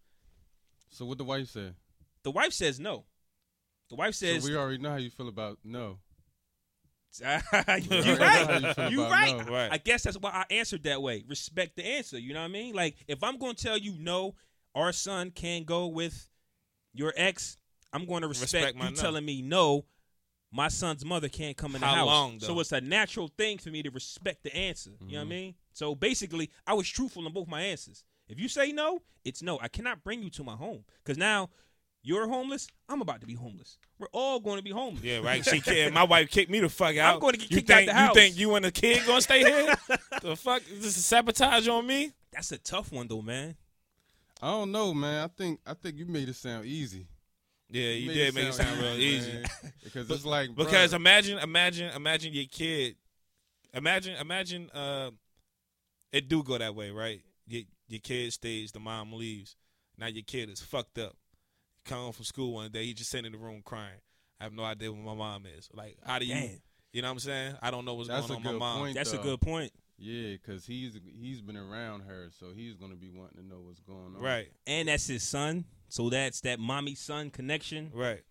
so, what the wife said. the wife says no. The wife says, so we already know how you feel about no. you already you right. feel You right. no. Right. I guess that's why I answered that way. Respect the answer. You know what I mean? Like if I'm going to tell you no, our son can go with your ex. I'm going to respect, Respect you no. telling me no. My son's mother can't come in the house. long, so it's a natural thing for me to respect the answer. You know what I Mhm. mean? So basically, I was truthful in both my answers. If you say no, it's no. I cannot bring you to my home because now you're homeless. I'm about to be homeless. We're all going to be homeless. Yeah, right. She kicked, my wife kicked me the fuck out. I'm going to get you kicked out think, the house. You think you and the kid gonna stay here? the fuck? Is this is sabotage on me? That's a tough one though, man. I don't know, man. I think I think you made it sound easy. Yeah, you did make it sound real easy. man. because it's like Because bruh, imagine, imagine, imagine your kid. Imagine, imagine. Uh, it do go that way, right? Your your kid stays, the mom leaves. Now your kid is fucked up. You Come home from school one day, he just sitting in the room crying. I have no idea where my mom is. Like, how do you? Damn. You know what I'm saying? I don't know what's That's going on with my good mom. point. That's a good point. yeah, because he's he's been around her, so he's gonna be wanting to know what's going on. Right, And that's his son. So that's that mommy son connection. right.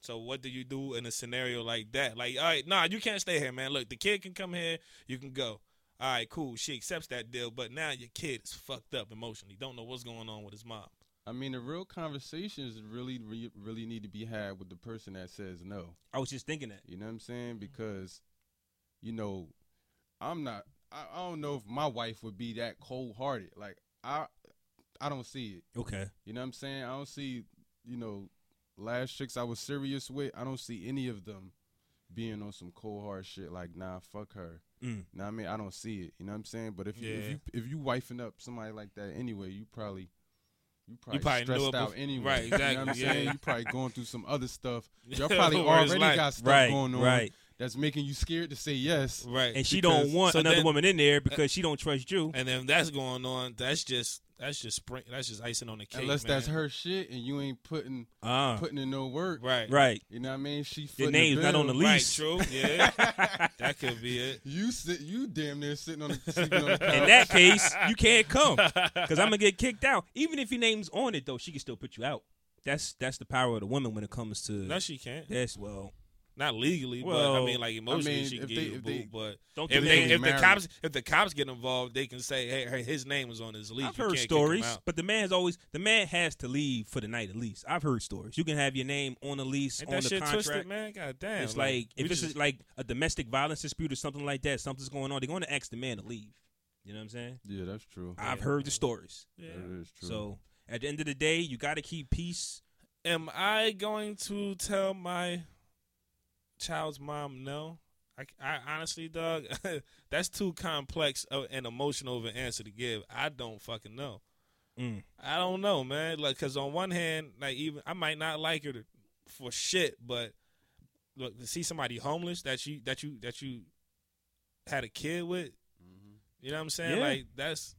So what do you do in a scenario like that? Like, all right, nah, you can't stay here, man. Look, the kid can come here, you can go. All right, cool. She accepts that deal, but now your kid is fucked up emotionally. Don't know what's going on with his mom. I mean, the real conversations really, re- really need to be had with the person that says no. I was just thinking that. You know what I'm saying? Because, you know, I'm not. I, I don't know if my wife would be that cold hearted. Like I, I don't see it. Okay. You know what I'm saying? I don't see. You know, last chicks I was serious with. I don't see any of them being on some cold hard shit like nah, fuck her. Mm. Know what I mean? I don't see it. You know what I'm saying? But if you if you if you wifing up somebody like that anyway, you probably you probably, probably knew stressed out bef- anyway. right, You know what I'm exactly, saying? yeah. You probably going through some other stuff. Y'all probably already like- got stuff Right, going on right. that's making you scared to say yes. Right. And she don't want so another then- woman in there because she don't trust you. and then that's going on. That's just that's just spring. That's just icing on the cake. Unless man. that's her shit and you ain't putting Ah, putting in no work. Right. right. You know what I mean? She Your name's not on the bill. Right. lease. True. Yeah. that could be it. You sit you damn near sitting on the sleeping on the couch. In that case, you can't come because I'm gonna get kicked out. Even if your name's on it, though, she can still put you out. That's that's the power of the woman when it comes to No, she can't. that's well. Not legally, but I mean, like emotionally, mean, she can if get they- you a boot. But Don't if they, they if the cops if the cops get involved, they can say, "Hey, hey, his name was on his lease." I've You heard can't stories, but the man's always the man has to leave for the night at least. I've heard stories. You can have your name on the lease Ain't on that the shit contract. twisted, man? God damn! It's like, if we this just- is like a domestic violence dispute or something like that, something's going on. They're going to ask the man to leave. You know what I'm saying? Yeah, that's true. I've Yeah. heard the stories. yeah. That is true. So at the end of the day, you got to keep peace. am I going to tell my child's mom no? I, I honestly, dog, that's too complex of, and emotional of an answer to give. I don't fucking know. Mm. I don't know, man. Like, cause on one hand, like even I might not like her to, for shit, but look to see somebody homeless that you that you that you had a kid with, you know what I'm saying? Yeah. Like that's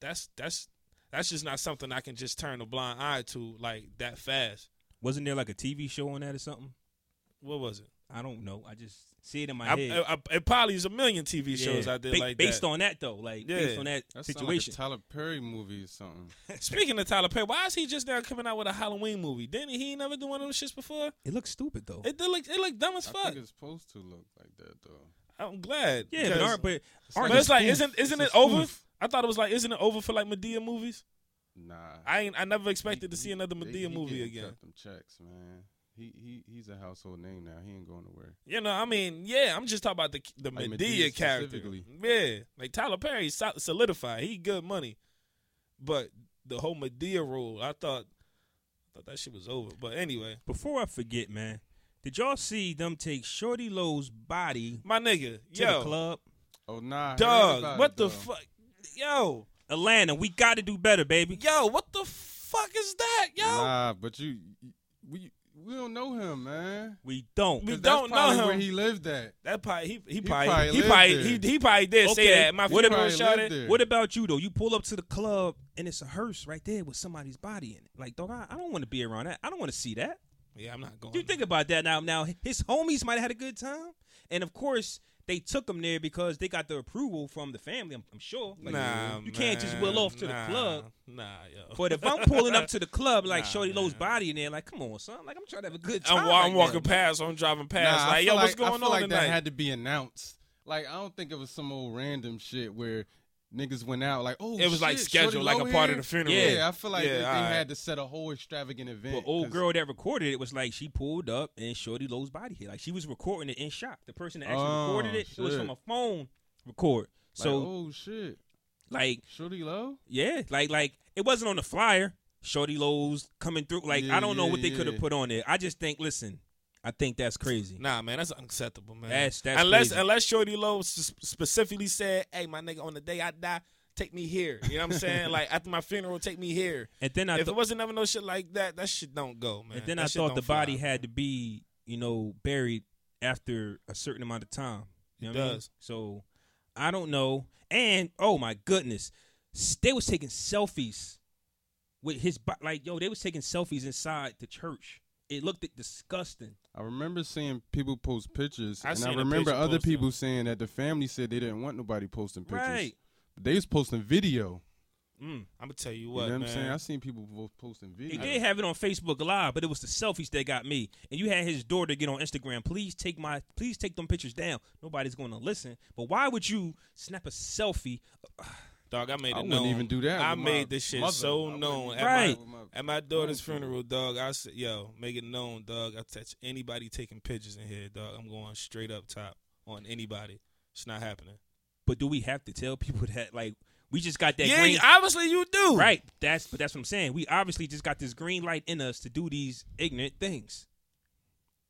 that's that's that's just not something I can just turn a blind eye to like that fast. Wasn't there like a TV show on that or something? What was it? I don't know. I just see it in my I, head. I, I, it probably is a million TV shows Yeah. out there Ba- like based that. on that though, like Yeah. based on that that situation. Like a Tyler Perry movie or something. Speaking of Tyler Perry, why is he just now coming out with a Halloween movie? Didn't he, he never do one of those shits before? it looks stupid though. It did look it looked dumb as I fuck. think it's supposed to look like that though. I'm glad. yeah, but aren't but It's aren't but it's like spoof. isn't isn't It's it over? spoof. I thought it was like isn't it over for like Madea movies? Nah. I ain't I never expected to see another he- Madea movie again. Them checks, man. He he he's a household name now. He ain't going nowhere. You know, I mean, yeah, I'm just talking about the the Like Madea, Madea character. Yeah, like Tyler Perry solidified. He good money, but the whole Madea role, I thought, thought that shit was over. But anyway, before I forget, man, did y'all see them take Shawty Lo's body my nigga, to yo, the club? Oh nah. I dog, what the fuck, yo, Atlanta, we got to do better, baby. yo, what the fuck is that, yo? Nah, but you we we don't know him, man. We don't. We don't that's probably know Where him. he lived at. That probably he he, probably probably he probably there. he, he probably did say that. My what funeral Probably shot it. What about you though? You pull up to the club and it's a hearse right there with somebody's body in it. Like, dog, I, I don't want to be around that. I don't want to see that. Yeah, I'm not going. You think about that now. Now his homies might have had a good time, and of course they took him there because they got the approval from the family. I'm, I'm sure. Like, nah, you can't just man, will off to nah, the club. Nah, yo. But if I'm pulling up to the club like Nah, Shawty Lo's body in there, like, come on, son, like I'm trying to have a good time. I'm, wa- I'm right walking now, past. I'm driving past. Nah, I like, yo, what's like- going I feel on like tonight? that had to be announced. Like I don't think it was some old random shit where niggas went out like, oh, it was like scheduled, like a part of the funeral. Yeah, I feel like Yeah, they, they alright. had to set a whole extravagant event. But old girl that recorded it was like she pulled up and Shawty Lo's body hit. Like she was recording it in shock The person that actually Oh, recorded it, it was from a phone record. like, So oh shit, like Shawty Lo. yeah, like like it wasn't on the flyer. Shawty Lo's coming through. Like Yeah, I don't know yeah, what they could have put on there. I just think, listen, I think that's crazy. Nah, man, that's unacceptable, man. That's- that's unless crazy. unless Shawty Lo specifically said, "Hey, my nigga, on the day I die, take me here." You know what I'm saying? like after my funeral, take me here. And then I if thought, it wasn't ever no shit like that, that shit don't go, man. and then That I thought the body man. had to be, you know, buried after a certain amount of time. You know It what I mean? does. So I don't know. And oh my goodness, they was taking selfies with his like yo. They was taking selfies inside the church. It looked disgusting. I remember seeing people post pictures, I and seen I a remember picture other posted. people saying that the family said they didn't want nobody posting pictures. Right. But they was posting video. Mm. I'm gonna tell you You what, know what man. I'm saying? I seen people po- posting video. They did have it on Facebook Live, but it was the selfies that got me. And you had his daughter get on Instagram. Please take my, please take them pictures down. Nobody's going to listen. But why would you snap a selfie? Dog, I made it I known. wouldn't even do that. I with made my this shit mother. I so wouldn't known at Right. that with my- At my daughter's Phone funeral, dog, I said, yo, make it known, dog. I touch anybody taking pictures in here, dog. I'm going straight up top on anybody. It's not happening. But do we have to tell people that? Like, we just got that yeah, green. obviously you do. Right. That's but that's what I'm saying. We obviously just got this green light in us to do these ignorant things.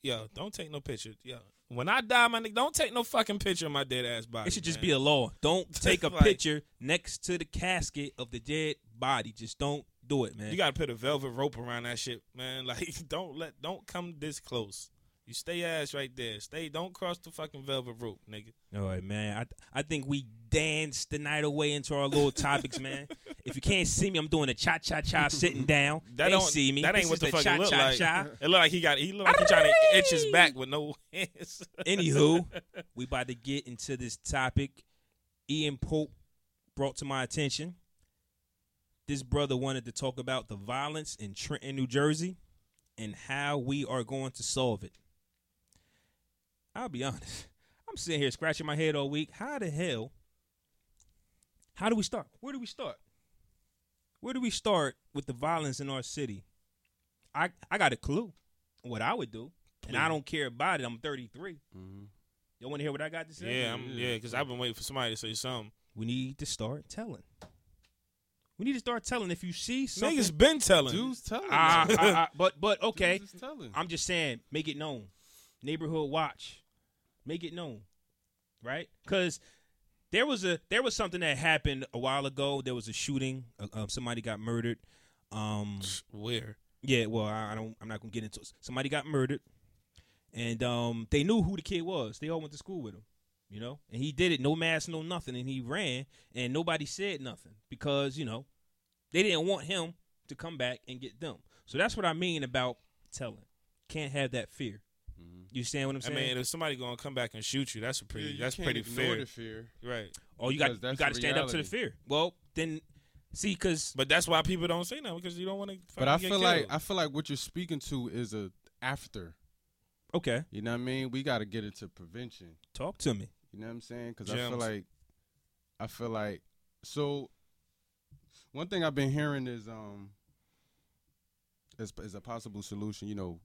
Yo, don't take no picture. Yo, When I die, my nigga, don't take no fucking picture of my dead ass body. It should just man. be a law. Don't take a Like- picture next to the casket of the dead body. Just don't do it, man. You gotta put a velvet rope around that shit, man. Like, don't let, don't come this close. You stay ass right there. Stay, don't cross the fucking velvet rope, nigga. All right, man. I I think we danced the night away into our little topics, man. If you can't see me, I'm doing a cha cha cha sitting down. That they don't see me. That ain't This what is the, fuck it look like. It look like he got. He look like he trying to itch his back with no hands. Anywho, we about to get into this topic. Ean Polke brought to my attention. This brother wanted to talk about the violence in Trenton, New Jersey, and how we are going to solve it. I'll be honest. I'm sitting here scratching my head all week. How the hell? How do we start? Where do we start? Where do we start with the violence in our city? I I got a clue what I would do, and I don't care about it. I'm 33. Mhm. Y'all want to hear what I got to say? yeah, I'm, yeah, because I've been waiting for somebody to say something. We need to start telling. We need to start telling. If you see something, Niggas been telling. Dudes telling. Ah, man. ah, ah, but but okay, Dudes is telling. I'm just saying, make it known. Neighborhood watch, make it known, right? Because there was a there was something that happened a while ago. There was a shooting. Uh, um, somebody got murdered. Um, Where? yeah, well, I, I don't. I'm not gonna get into it. Somebody got murdered, and um, they knew who the kid was. They all went to school with him, you know. And he did it, no mask, no nothing, and he ran, and nobody said nothing because you know they didn't want him to come back and get them. So that's what I mean about telling. Can't have that fear. You understand what I'm saying? I mean, if somebody gonna come back and shoot you, that's a pretty. Yeah, you that's can't pretty fair, the fear. right? oh, you got you got to stand up to the fear. Well, then see, because But that's why people don't say nothing because you don't want to. But I feel like I feel like what you're speaking to is a after. okay, You know what I mean? We got to get into prevention. talk to me. You know what I'm saying? Because I feel like, I feel like, so. One thing I've been hearing is um. As, as a possible solution, you know,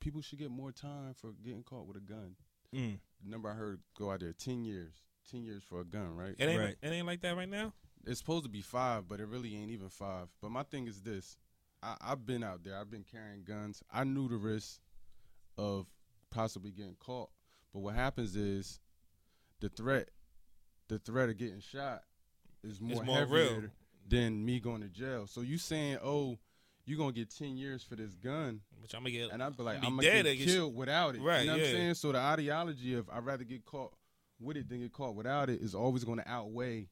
people should get more time for getting caught with a gun. Mm. The number I heard go out there, ten years, ten years for a gun, right? it ain't. Right. It ain't like that right now. It's supposed to be five, but it really ain't even five. But my thing is this: I, I've been out there. I've been carrying guns. I knew the risk of possibly getting caught. But what happens is the threat, the threat of getting shot, is more, more heavier real. than me going to jail. So you saying, oh, you gonna get ten years for this gun? Which I'm gonna get. And I'd be like, Be I'm gonna dead get or get killed without it. Right, You know what. I'm saying? So the ideology of I'd rather get caught with it than get caught without it is always going to outweigh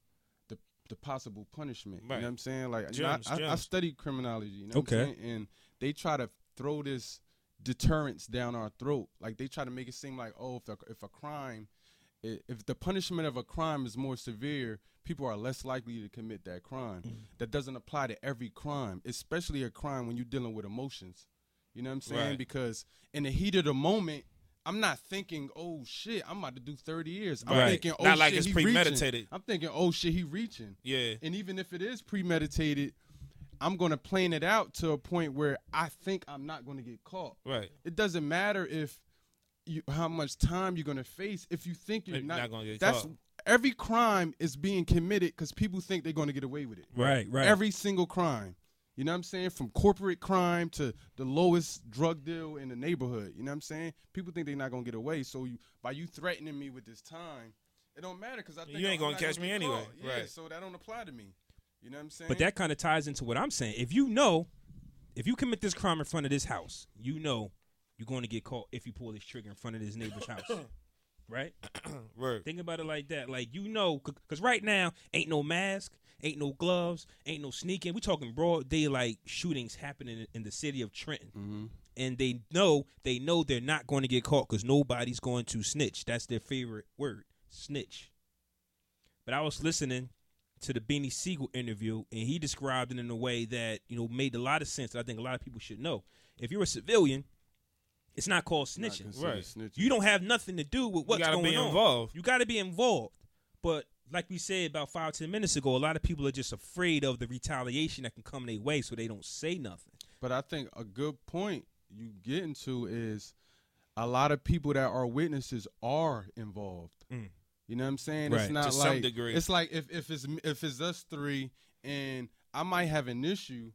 the the possible punishment. You know what I'm saying? Like you know, Gems, I, I, I studied criminology. You know what Okay. I'm saying? And they try to throw this deterrence down our throat. Like they try to make it seem like, oh, if the, if a crime, i- if the punishment of a crime is more severe, people are less likely to commit that crime. Mm. That doesn't apply to every crime, especially a crime when you're dealing with emotions. You know what I'm saying? Right. Because in the heat of the moment, I'm not thinking, oh shit, I'm about to do 30 years. I'm Right. thinking, oh Not shit, like it's he reaching. premeditated. I'm thinking, oh shit, he reaching. Yeah. And even if it is premeditated, I'm gonna plan it out to a point where I think I'm not gonna get caught. Right. It doesn't matter if you how much time you're gonna face. If you think you're not, not gonna get that's caught. every crime is being committed because people think they're gonna get away with it. Right, right. Every single crime. You know what I'm saying? From corporate crime to the lowest drug deal in the neighborhood. You know what I'm saying? People think they're not gonna get away. So you, by you threatening me with this time, it don't matter because I think You ain't gonna catch me anyway. caught. Yeah, Right. so that don't apply to me. You know what I'm saying? But that kind of ties into what I'm saying. If you know, if you commit this crime in front of this house, you know you're going to get caught if you pull this trigger in front of this neighbor's house. Right? Word. Think about it like that. Like you know, because right now ain't no mask, ain't no gloves, ain't no sneaking. We talking broad daylight shootings happening in, in the city of Trenton, Mm-hmm. and they know they know they're not going to get caught because nobody's going to snitch. That's their favorite word, snitch. But I was listening to the Beanie Sigel interview, and he described it in a way that you know made a lot of sense. That I think a lot of people should know. If you're a civilian, it's not called snitching. considered Right. snitching. You don't have nothing to do with what's gotta going be on. involved. You got to be involved. But like we said about five ten minutes ago, a lot of people are just afraid of the retaliation that can come their way, so they don't say nothing. But I think a good point you get into is a lot of people that are witnesses are involved. Mm. You know what I'm saying? Right, It's not to some like degree. it's like if, if it's if it's us three and I might have an issue,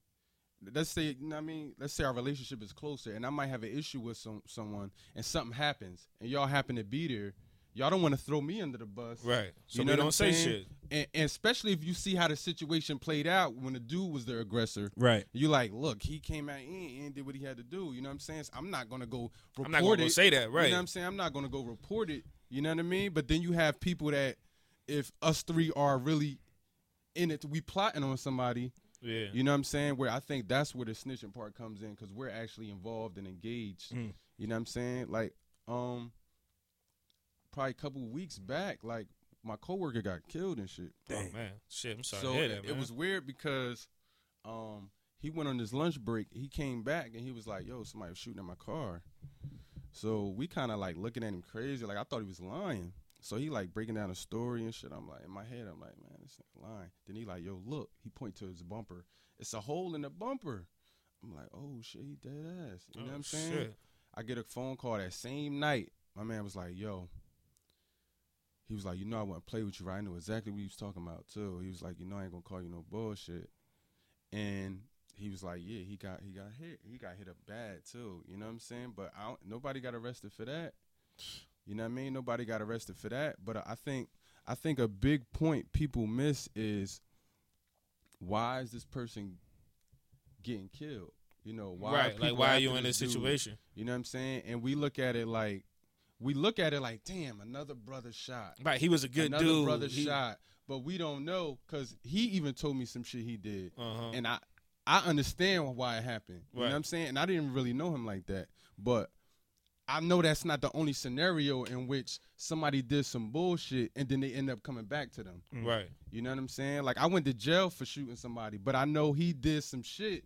let's say, you know what I mean, let's say our relationship is closer, and I might have an issue with some someone, and something happens, and y'all happen to be there. Y'all don't want to throw me under the bus, Right. So you know don't I'm say saying? shit. And, and especially if you see how the situation played out when the dude was the aggressor. Right. You like, look, he came out and, and did what he had to do. You know what I'm saying? So I'm not gonna go report I'm not gonna it. say that, right. You know what I'm saying? I'm not gonna go report it. You know what I mean? But then you have people that, if us three are really in it, we plotting on somebody. Yeah. You know what I'm saying? Where I think that's where the snitching part comes in because we're actually involved and engaged. Mm. You know what I'm saying? Like, um, probably a couple weeks back, like my coworker got killed and shit. Oh man, shit. I'm sorry so to hear it, that, man. it was weird because, um, he went on his lunch break. He came back and he was like, "Yo, somebody was shooting at my car." So we kind of like looking at him crazy. Like I thought he was lying. So he like breaking down a story and shit. I'm like in my head, I'm like, man, this ain't lying. Then he like, yo, look. He point to his bumper. It's a hole in the bumper. I'm like, oh shit, he dead ass. You know Oh, what I'm oh, saying? shit. I get a phone call that same night. My man was like, yo. He was like, you know, I want to play with you, right? I knew exactly what he was talking about too. He was like, you know, I ain't gonna call you no bullshit. And he was like, yeah, he got he got hit. He got hit up bad too. You know what I'm saying? But I don't, nobody got arrested for that. You know what I mean? Nobody got arrested for that. But I think I think a big point people miss is why is this person getting killed? You know, why are right. Like, why are you in this dude? situation? You know what I'm saying? And we look at it like we look at it like, damn, another brother shot. Right. He was a good another dude. Another brother He- shot. But we don't know because he even told me some shit he did. Uh-huh. And I I understand why it happened. You know what I'm saying? And I didn't really know him like that. But I know that's not the only scenario in which somebody did some bullshit and then they end up coming back to them. Mm. Right. You know what I'm saying? Like I went to jail for shooting somebody, but I know he did some shit.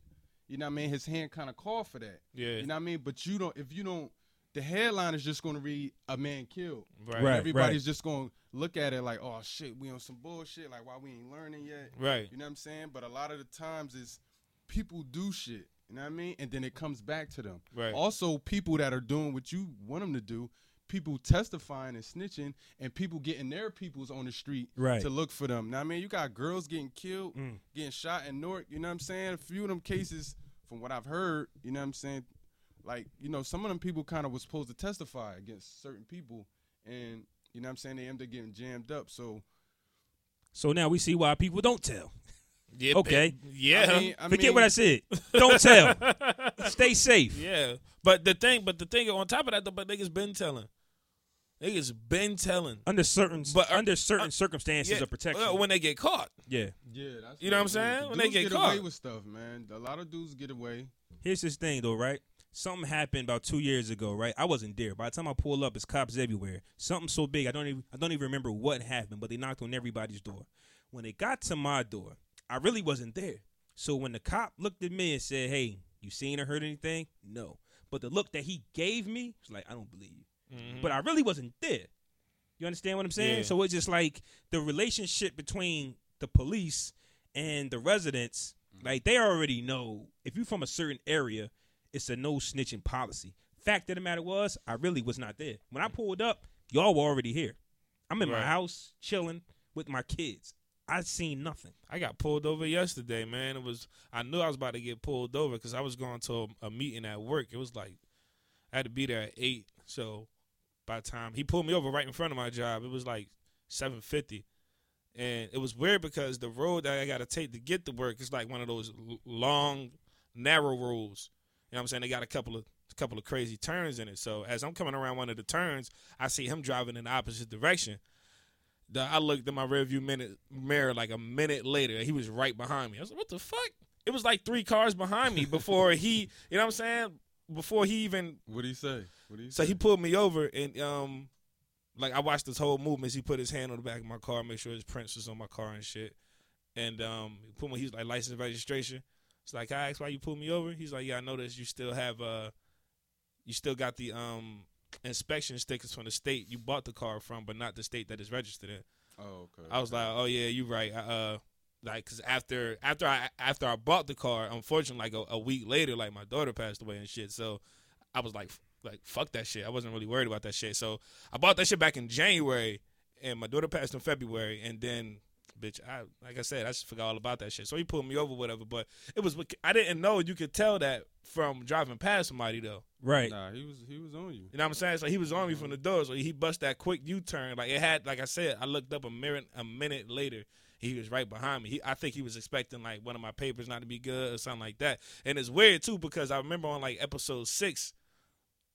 You know what I mean? His hand kind of called for that. Yeah. You know what I mean? But you don't. If you don't, the headline is just going to read a man killed. Right. Right. Everybody's just going to look at it like, oh shit, we on some bullshit. Like why we ain't learning yet? Right. You know what I'm saying? But a lot of the times is people do shit. You know what I mean? And then it comes back to them. Right. Also, people that are doing what you want them to do, people testifying and snitching, and people getting their peoples on the street Right. to look for them. Now, I mean, you got girls getting killed, Mm. getting shot in Newark. You know what I'm saying? A few of them cases, from what I've heard, you know what I'm saying? Like, you know, some of them people kind of was supposed to testify against certain people, and you know what I'm saying? They ended up getting jammed up. So, So now we see why people don't tell. Yeah. Okay. ba- Yeah. I mean, I Forget mean, what I said. Don't tell. Stay safe. yeah. But the thing, but the thing on top of that, though, but niggas been telling. Niggas been telling. Under certain But, uh, under certain uh, circumstances Yeah, of protection. uh, when they get caught. yeah. Yeah, that's You know what I'm saying? The When they dudes get away caught. with stuff, man. A lot of dudes get away. Here's this thing though, right? Something happened about two years ago, right? I wasn't there. By the time I pull up, it's cops everywhere. Something so big, I don't even I don't even remember what happened, but they knocked on everybody's door. When they got to my door, I really wasn't there. So when the cop looked at me and said, "Hey, you seen or heard anything?" No. But the look that he gave me was like, "I don't believe you." Mm-hmm. But I really wasn't there. You understand what I'm saying? Yeah. So it's just like the relationship between the police and the residents, mm-hmm. like they already know if you're from a certain area, it's a no snitching policy. Fact of the matter was, I really was not there. When I pulled up, y'all were already here. I'm in my house chilling with my kids. I seen nothing. I got pulled over yesterday, man. It was I knew I was about to get pulled over because I was going to a, meeting at work. It was like I had to be there at eight. So by the time he pulled me over right in front of my job, it was like seven fifty, and it was weird because the road that I got to take to get to work is like one of those long, narrow roads. You know what I'm saying? They got a couple of a couple of crazy turns in it. So as I'm coming around one of the turns, I see him driving in the opposite direction. The, I looked in my rearview minute mirror like a minute later. He was right behind me. I was like, "What the fuck?" It was like three cars behind me before he, you know what I'm saying? Before he even, What do you say? What do you so say? he pulled me over and um, like I watched this whole movement. He put his hand on the back of my car, make sure his prints was on my car and shit. And um, he put me. He's like license registration. It's like I asked why you pulled me over. He's like, yeah, I noticed you still have uh, you still got the um inspection stickers from the state you bought the car from, but not the state that it's registered in. oh, okay. I was like, oh yeah, you're right. I, uh, like, cause after after I after I bought the car, unfortunately, like a, a week later, like my daughter passed away and shit. So I was like, like fuck that shit. I wasn't really worried about that shit. So I bought that shit back in January, and my daughter passed in February, and then bitch, I like I said, I just forgot all about that shit. So he pulled me over, whatever. But it was I didn't know you could tell that from driving past somebody though. Right. Nah, he was he was on you. You know what I'm saying? So he was on me from the door. So he bust that quick U turn. Like it had, like I said, I looked up a minute a minute later. He was right behind me. He, I think he was expecting like one of my papers not to be good or something like that. And it's weird too because I remember on like episode six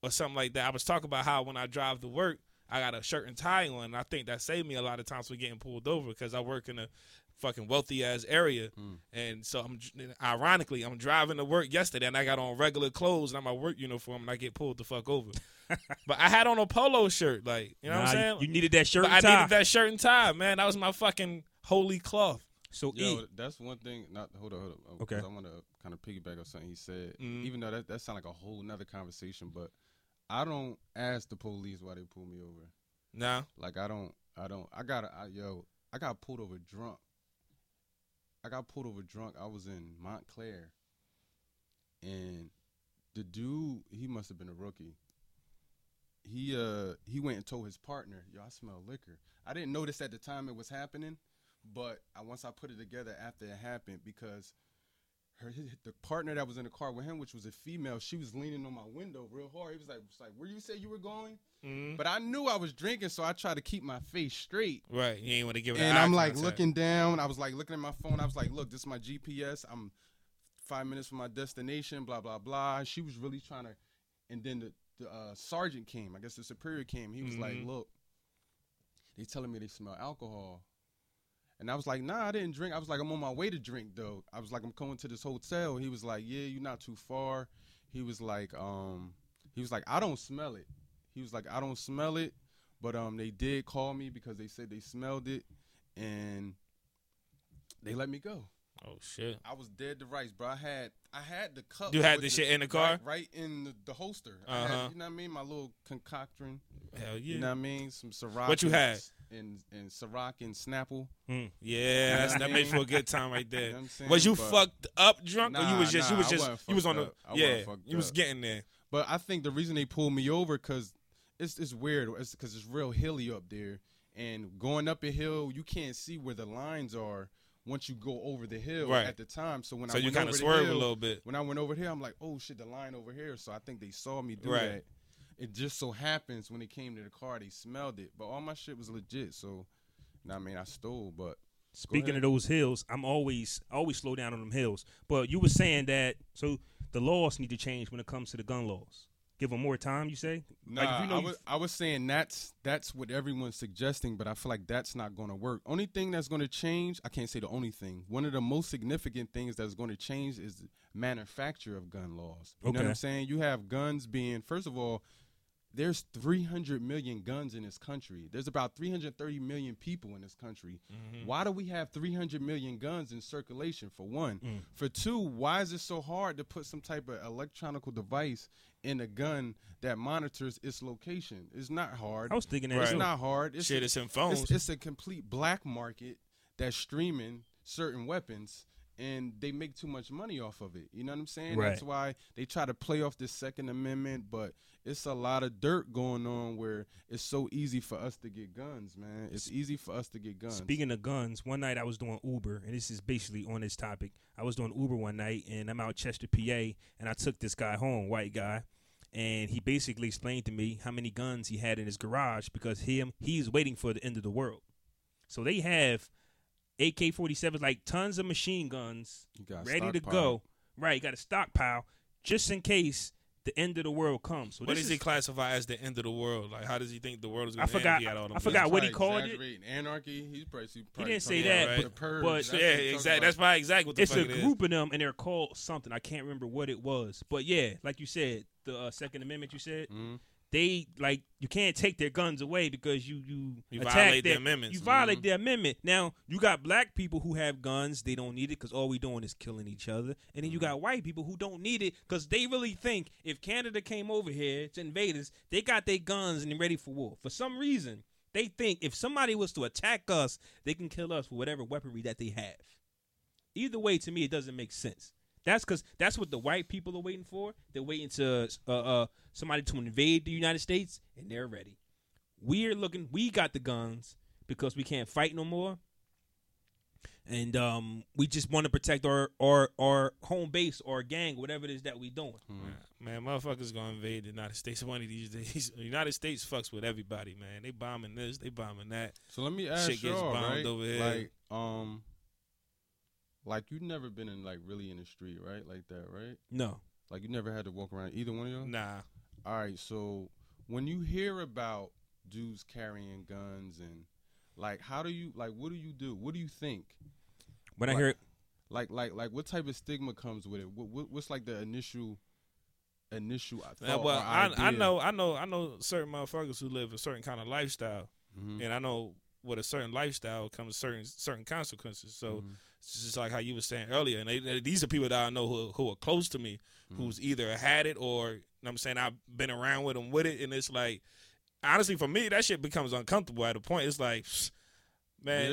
or something like that, I was talking about how when I drive to work, I got a shirt and tie on. And I think that saved me a lot of times for getting pulled over because I work in a fucking wealthy ass area. And so I'm ironically I'm driving to work yesterday and I got on regular clothes and I'm my work uniform and I get pulled the fuck over. but I had on a polo shirt, like you know what I'm saying. You needed that shirt But and I needed that shirt and tie, man. That was my fucking holy cloth. So Yo, E, that's one thing. Not hold on, hold on. Okay. 'cause I want to kind of piggyback on something he said. Mhm. Even though that that sounds like a whole nother conversation, but I don't ask the police why they pull me over. Nah, Like I don't, I don't. I got, I, yo, I got pulled over drunk. I got pulled over drunk. I was in Montclair, and the dude, he must have been a rookie. He uh he went and told his partner, "Yo, I smell liquor." I didn't notice at the time it was happening, but I, once I put it together after it happened because her the partner that was in the car with him, which was a female, she was leaning on my window real hard. He was like, was like, "Where you say you were going?" Mhm. But I knew I was drinking, so I tried to keep my face straight. right. You ain't want to give it. And I'm like contact. looking down. I was like looking at my phone. I was like, "Look, this is my GPS. I'm five minutes from my destination." Blah blah blah. She was really trying to, and then the, the uh, sergeant came. I guess the superior came. He was like, Mhm. "Look, they telling me they smell alcohol." And I was like, nah, I didn't drink. I was like, I'm on my way to drink though. I was like, I'm going to this hotel. He was like, yeah, you're not too far. He was like, um, he was like, I don't smell it. He was like, I don't smell it, but um, they did call me because they said they smelled it, and they let me go. Oh shit. I was dead to rights, bro. I had I had the cup. You had with the shit in the car? right, right in the, the holster. Uh-huh. had, you know what I mean? My little concoction. Hell yeah. You know what I mean? Some Ciroc. What you had? And and Ciroc and Snapple. mm, yeah, that makes for a good time right You know there. I'm saying? Was you But- fucked up drunk, or you Nah, was just you was just you was on fucked the yeah you was getting there. But I think the reason they pulled me over because it's it's weird. Because it's real hilly up there, and going up a hill, you can't see where the lines are once you go over the hill Right. at the time. So when So I you kind of swerve a little bit. When I went over here, I'm like, oh shit, the line over here. So I think they saw me do Right. that. It just so happens when they came to the car, they smelled it. But all my shit was legit. So, I mean, I stole, but Speaking of those hills, I'm always always slow down on them hills. But you were saying that so the laws need to change when it comes to the gun laws. Give them more time, you say? Nah, like if you know I was I was saying that's that's what everyone's suggesting, but I feel like that's not going to work. Only thing that's going to change, I can't say the only thing. One of the most significant things that's going to change is the manufacture of gun laws. You know what I'm saying? You have guns being first of all, there's 300 million guns in this country. There's about 330 million people in this country. Mm-hmm. Why do we have 300 million guns in circulation? For one, Mm. for two, why is it so hard to put some type of electronical device in a gun that monitors its location? It's not hard. I was thinking that Right. It's not hard. It's Shit, a, it's in phones. it's, it's a complete black market that's streaming certain weapons and they make too much money off of it. You know what I'm saying? Right. That's why they try to play off the Second Amendment, but it's a lot of dirt going on where it's so easy for us to get guns, man. It's easy for us to get guns. Speaking of guns, one night I was doing Uber, and this is basically on this topic. I was doing Uber one night, and I'm out Chester, PA, and I took this guy home, white guy, and he basically explained to me how many guns he had in his garage because him he's waiting for the end of the world. So they have AK-47s, like tons of machine guns, You got ready to go. Right, you got a stockpile just in case the end of the world comes. So what this does he classify as the end of the world? Like, how does he think the world is I going to end? forgot- if he had all them I forgot what he called it. Anarchy. He's probably, he probably didn't say that, about but- purge. but- That's So, yeah, he's exactly. That's my exact what the it's fuck a it is. group of them and they're called something. I can't remember what it was, but yeah, like you said, the uh, Second Amendment. You said Mhm. They like you can't take their guns away because you you, You attack violate the their- amendments. You violate Mhm. the amendment. Now you got black people who have guns, they don't need it because all we doing is killing each other, and then you got white people who don't need it because they really think if Canada came over here to invade us, they got their guns and they're ready for war. For some reason, they think if somebody was to attack us, they can kill us with whatever weaponry that they have. Either way, to me, it doesn't make sense. That's because that's what the white people are waiting for. They're waiting to uh, uh, somebody to invade the United States, and they're ready. We're looking. We got the guns because we can't fight no more. and um, we just want to protect our, our our home base or gang, whatever it is that we doing. Man, motherfuckers gonna invade the United States one of these days. The United States fucks with everybody, man. They bombing this, they bombing that. So let me ask Shit gets y'all, bombed right? over here. Like, um, like you've never been in like really in the street, right? Like that, right? No, Like you never had to walk around either one of y'all. Nah. All right, so when you hear about dudes carrying guns and like, how do you like? What do you do? What do you think? when I Like- hear Like, like, like, what type of stigma comes with it? What, what, what's like the initial, initial Uh, thought well, or I, I know, I know, I know certain motherfuckers who live a certain kind of lifestyle, Mhm. and I know with a certain lifestyle comes certain certain consequences. So Mhm. it's just like how you were saying earlier, and they, they- these are people that I know who who are close to me, Mm-hmm. who's either had it or you know what I'm saying I've been around with them with it, and it's like honestly for me that shit becomes uncomfortable at a point. It's like, man,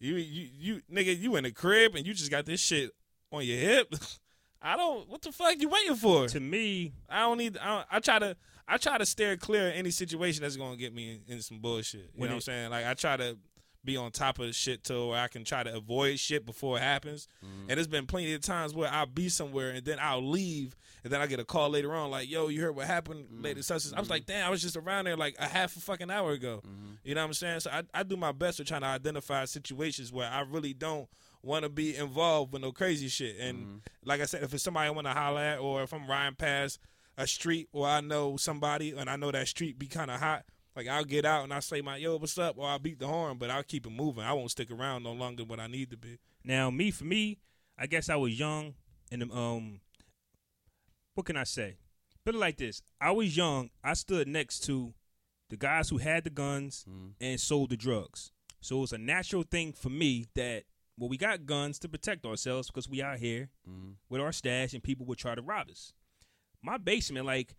yeah. you you you nigga, you in the crib and you just got this shit on your hip. I don't. What the fuck you waiting for? to me, I don't need. I, don't, I try to. I try to steer clear of any situation that's gonna get me in, in some bullshit. You When know what I'm saying? Like I try to be on top of shit to where I can try to avoid shit before it happens. Mm-hmm. And there's been plenty of times where I'll be somewhere and then I'll leave and then I get a call later on like, "Yo, you heard what happened later?" Such as I was like, "Damn, I was just around there like a half a fucking hour ago." Mm-hmm. You know what I'm saying? So I, I do my best to trying to identify situations where I really don't want to be involved with no crazy shit. And mm-hmm. like I said, if it's somebody I want to holler at, or if I'm riding past a street where I know somebody and I know that street be kind of hot, like I'll get out and I say my yo, what's up, or I'll beat the horn, but I'll keep it moving. I won't stick around no longer than what I need to be. Now, me for me, I guess I was young, and um, what can I say? Put it like this: I was young. I stood next to the guys who had the guns and sold the drugs. So it was a natural thing for me that well, we got guns to protect ourselves because we out here with our stash, and people would try to rob us. My basement, like.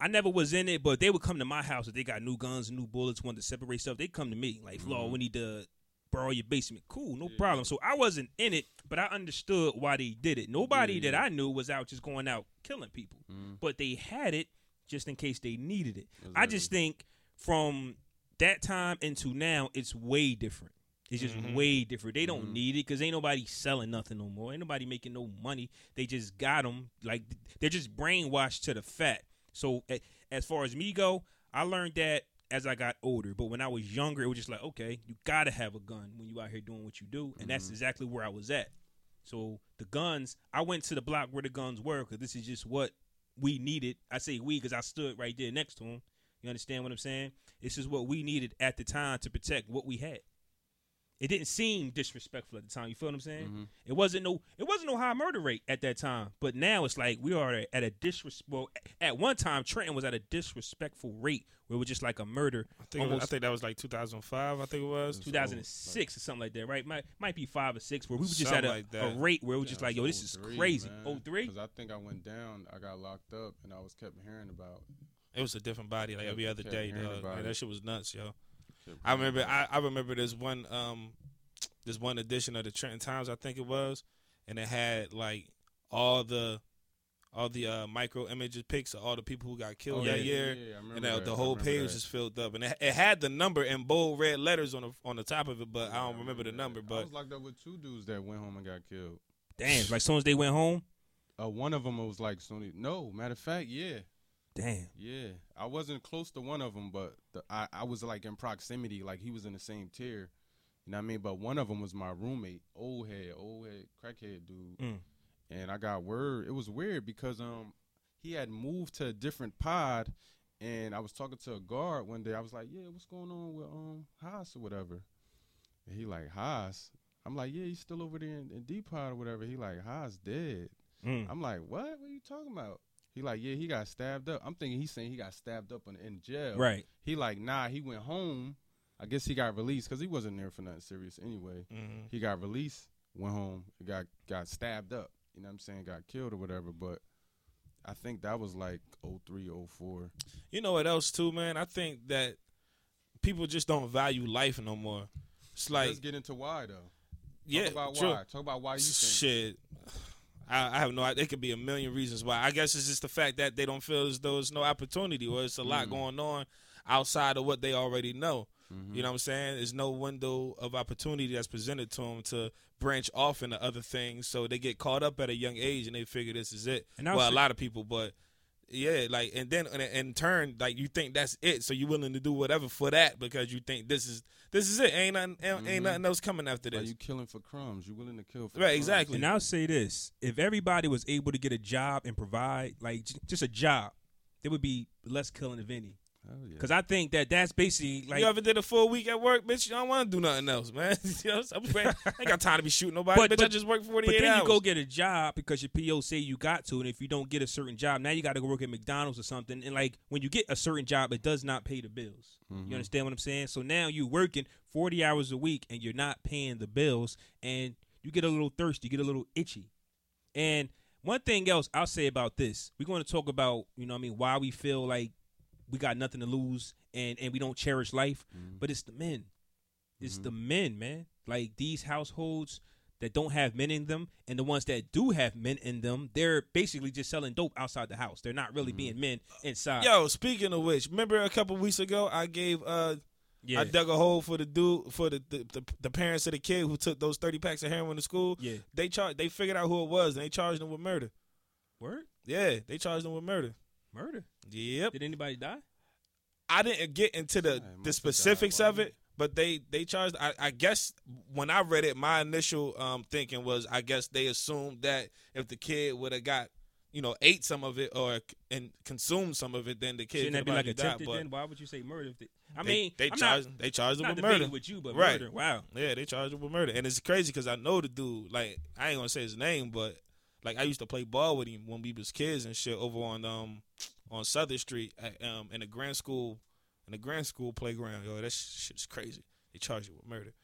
I never was in it, but they would come to my house if they got new guns and new bullets, wanted to separate stuff. They come to me like, "Flaw, mm-hmm. we need to borrow your basement." Cool, no problem. So I wasn't in it, but I understood why they did it. Nobody that I knew was out just going out killing people, mm-hmm. but they had it just in case they needed it. I just think from that time into now, it's way different. It's just mm-hmm. way different. They don't mm-hmm. need it because ain't nobody selling nothing no more. Ain't nobody making no money. They just got them. Like they're just brainwashed to the fat. So as far as me go, I learned that as I got older. But when I was younger, it was just like, okay, you gotta have a gun when you out here doing what you do, and that's mm-hmm. exactly where I was at. So the guns, I went to the block where the guns were because this is just what we needed. I say we because I stood right there next to them. You understand what I'm saying? This is what we needed at the time to protect what we had. It didn't seem disrespectful at the time. You feel what I'm saying? Mm-hmm. It wasn't no it wasn't no high murder rate at that time. But now it's like we are at a disrespect. Well, at one time Trenton was at a disrespectful rate where it was just like a murder. I think, it was- I think that was like 2005. I think it was. 2006 or something like that, right? Might might be five or six where we were just at a, like a rate where it was just like, yo, this is crazy. Oh three? Because oh I think I went down. I got locked up, and I was kept hearing about. It was a different body like every other day. Dog. Man, that shit was nuts, yo. I remember. I, I remember this one. Um, this one edition of the Trenton Times, I think it was, and it had like all the, all the uh, micro images pics of all the people who got killed Oh, that yeah, year. yeah, yeah, I remember and the, that. the I whole remember page that. was just filled up, and it, it had the number in bold red letters on the on the top of it, but I don't remember the number. I But was locked up with two dudes that went home and got killed. Damn, like as soon as they went home. Uh, one of them was like Sony. No, matter of fact, yeah, Damn. yeah. I wasn't close to one of them, but the, I I was like in proximity, like he was in the same tier. You know what I mean? But one of them was my roommate, old head, old head, crackhead dude. Mm. And I got word. It was weird because um he had moved to a different pod, and I was talking to a guard one day. I was like, "Yeah, what's going on with um Haas or whatever?" And he like Haas. I'm like, "Yeah, he's still over there in, in D pod or whatever." He like Haas dead. Mm. I'm like, "What? What are you talking about?" He like, "Yeah, he got stabbed up." I'm thinking he's saying he got stabbed up in, in jail. Right. He like, "Nah, he went home." I guess he got released because he wasn't there for nothing serious anyway. Mhm. He got released, went home, got got stabbed up. You know what I'm saying? Got killed or whatever. But I think that was like 03, 04. you know what else too, man? I think that people just don't value life no more. It's like Let's get into why though. yeah, Talk about true. why. Talk about why you think. Shit. I, I have no idea. It could be a million reasons why. I guess it's just the fact that they don't feel as though there's no opportunity or it's a Mm. lot going on outside of what they already know. You know what I'm saying? There's no window of opportunity that's presented to them to branch off into other things. So they get caught up at a young age and they figure this is it. And well, say- a lot of people, but yeah, like and then in, in turn, like you think that's it, so you're willing to do whatever for that because you think this is this is it. Ain't nothing, ain't, ain't mm-hmm. nothing else coming after Are this. you killing for crumbs? You willing to kill for Right, crumbs? exactly. And I'll say this: if everybody was able to get a job and provide, like j- just a job, there would be less killing of any. Hell yeah. Because I think that that's basically like. you ever did a full week at work, bitch? You don't want to do nothing else, man. you know, I'm, I ain't got time to be shooting nobody, But- bitch. I just work 48 but then hours. you go get a job because your PO say you got to, and if you don't get a certain job, now you got to go work at McDonald's or something. And like when you get a certain job, it does not pay the bills. Mm-hmm. You understand what I'm saying? So now you're working 40 hours a week and you're not paying the bills, and you get a little thirsty, you get a little itchy. And one thing else I'll say about this, we're going to talk about, you know, what I mean, why we feel like we got nothing to lose and and we don't cherish life, mm-hmm. but it's the men. It's the mm-hmm. men, man. Like these households that don't have men in them, and the ones that do have men in them, they're basically just selling dope outside the house. They're not really mm-hmm. being men inside. Yo, speaking of which, remember a couple weeks ago I gave uh yeah, I dug a hole for the dude for the the, the the parents of the kid who took those thirty packs of heroin to school. Yeah. They charged they figured out who it was and they charged him with murder. word Yeah, they charged him with murder. Murder. Yep. Did anybody die? I didn't get into the Yeah, the specifics died, of it, but they they charged. I, I guess when I read it, my initial um thinking was I guess they assumed that if the kid would have got you know ate some of it or and consumed some of it, then the kid Shouldn't that could be like have died. attempted? But then why would you say murder? If they, I they- mean, they I'm charged not, they charged him with murder. with you, but Right. murder. Wow. Yeah, they charged him with murder, and it's crazy because I know the dude. Like I ain't gonna say his name, but like I used to play ball with him when we was kids and shit over on um on Southern Street at, um in the grand school in the grand school playground. Yo, that shit's crazy. They charge you with murder,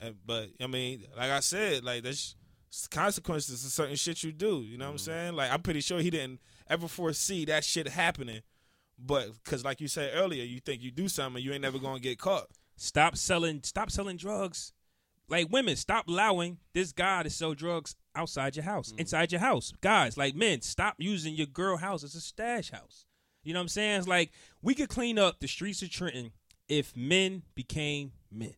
and, but I mean, like I said, like that's consequences to certain shit you do. You know what I'm saying? Like I'm pretty sure he didn't ever foresee that shit happening. But because, like you said earlier, you think you do something, you ain't never gonna get caught. Stop selling. Stop selling drugs. Like women, stop allowing this guy to sell drugs outside your house, inside your house. Guys, like men, stop using your girl house as a stash house. You know what I'm saying? It's like we could clean up the streets of Trenton if men became men.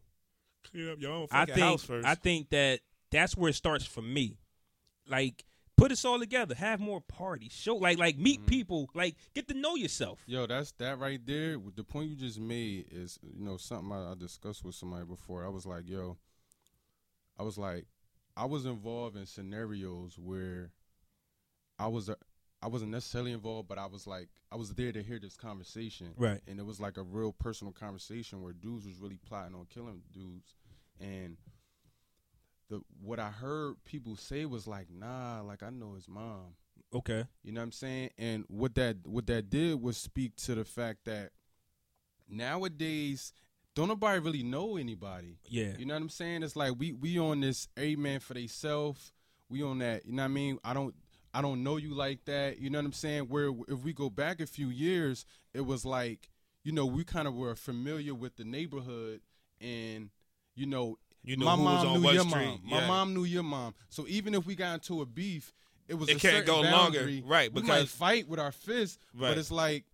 Clean up your own I think house first. I think that that's where it starts for me. Like put us all together, have more parties, show like like meet Mm-hmm. people, like get to know yourself. Yo, that's that right there. The point you just made is, you know, something I, I discussed with somebody before. I was like, yo, I was like, I was involved in scenarios where I was a, I wasn't necessarily involved, but I was like, I was there to hear this conversation, Right. And it was like a real personal conversation where dudes was really plotting on killing dudes, and the what I heard people say was like, nah, like I know his mom. Okay. You know what I'm saying? And what that what that did was speak to the fact that nowadays don't nobody really know anybody. Yeah. You know what I'm saying? It's like we we on this a man for theyself. We on that. You know what I mean? I don't I don't know you like that. You know what I'm saying? Where if we go back a few years, it was like you know we kind of were familiar with the neighborhood and you know You knew my mom knew what your street, mom. My mom knew your mom. So even if we got into a beef, it was It can't go longer, boundary. right, we might because- fight with our fists, Right. but it's like.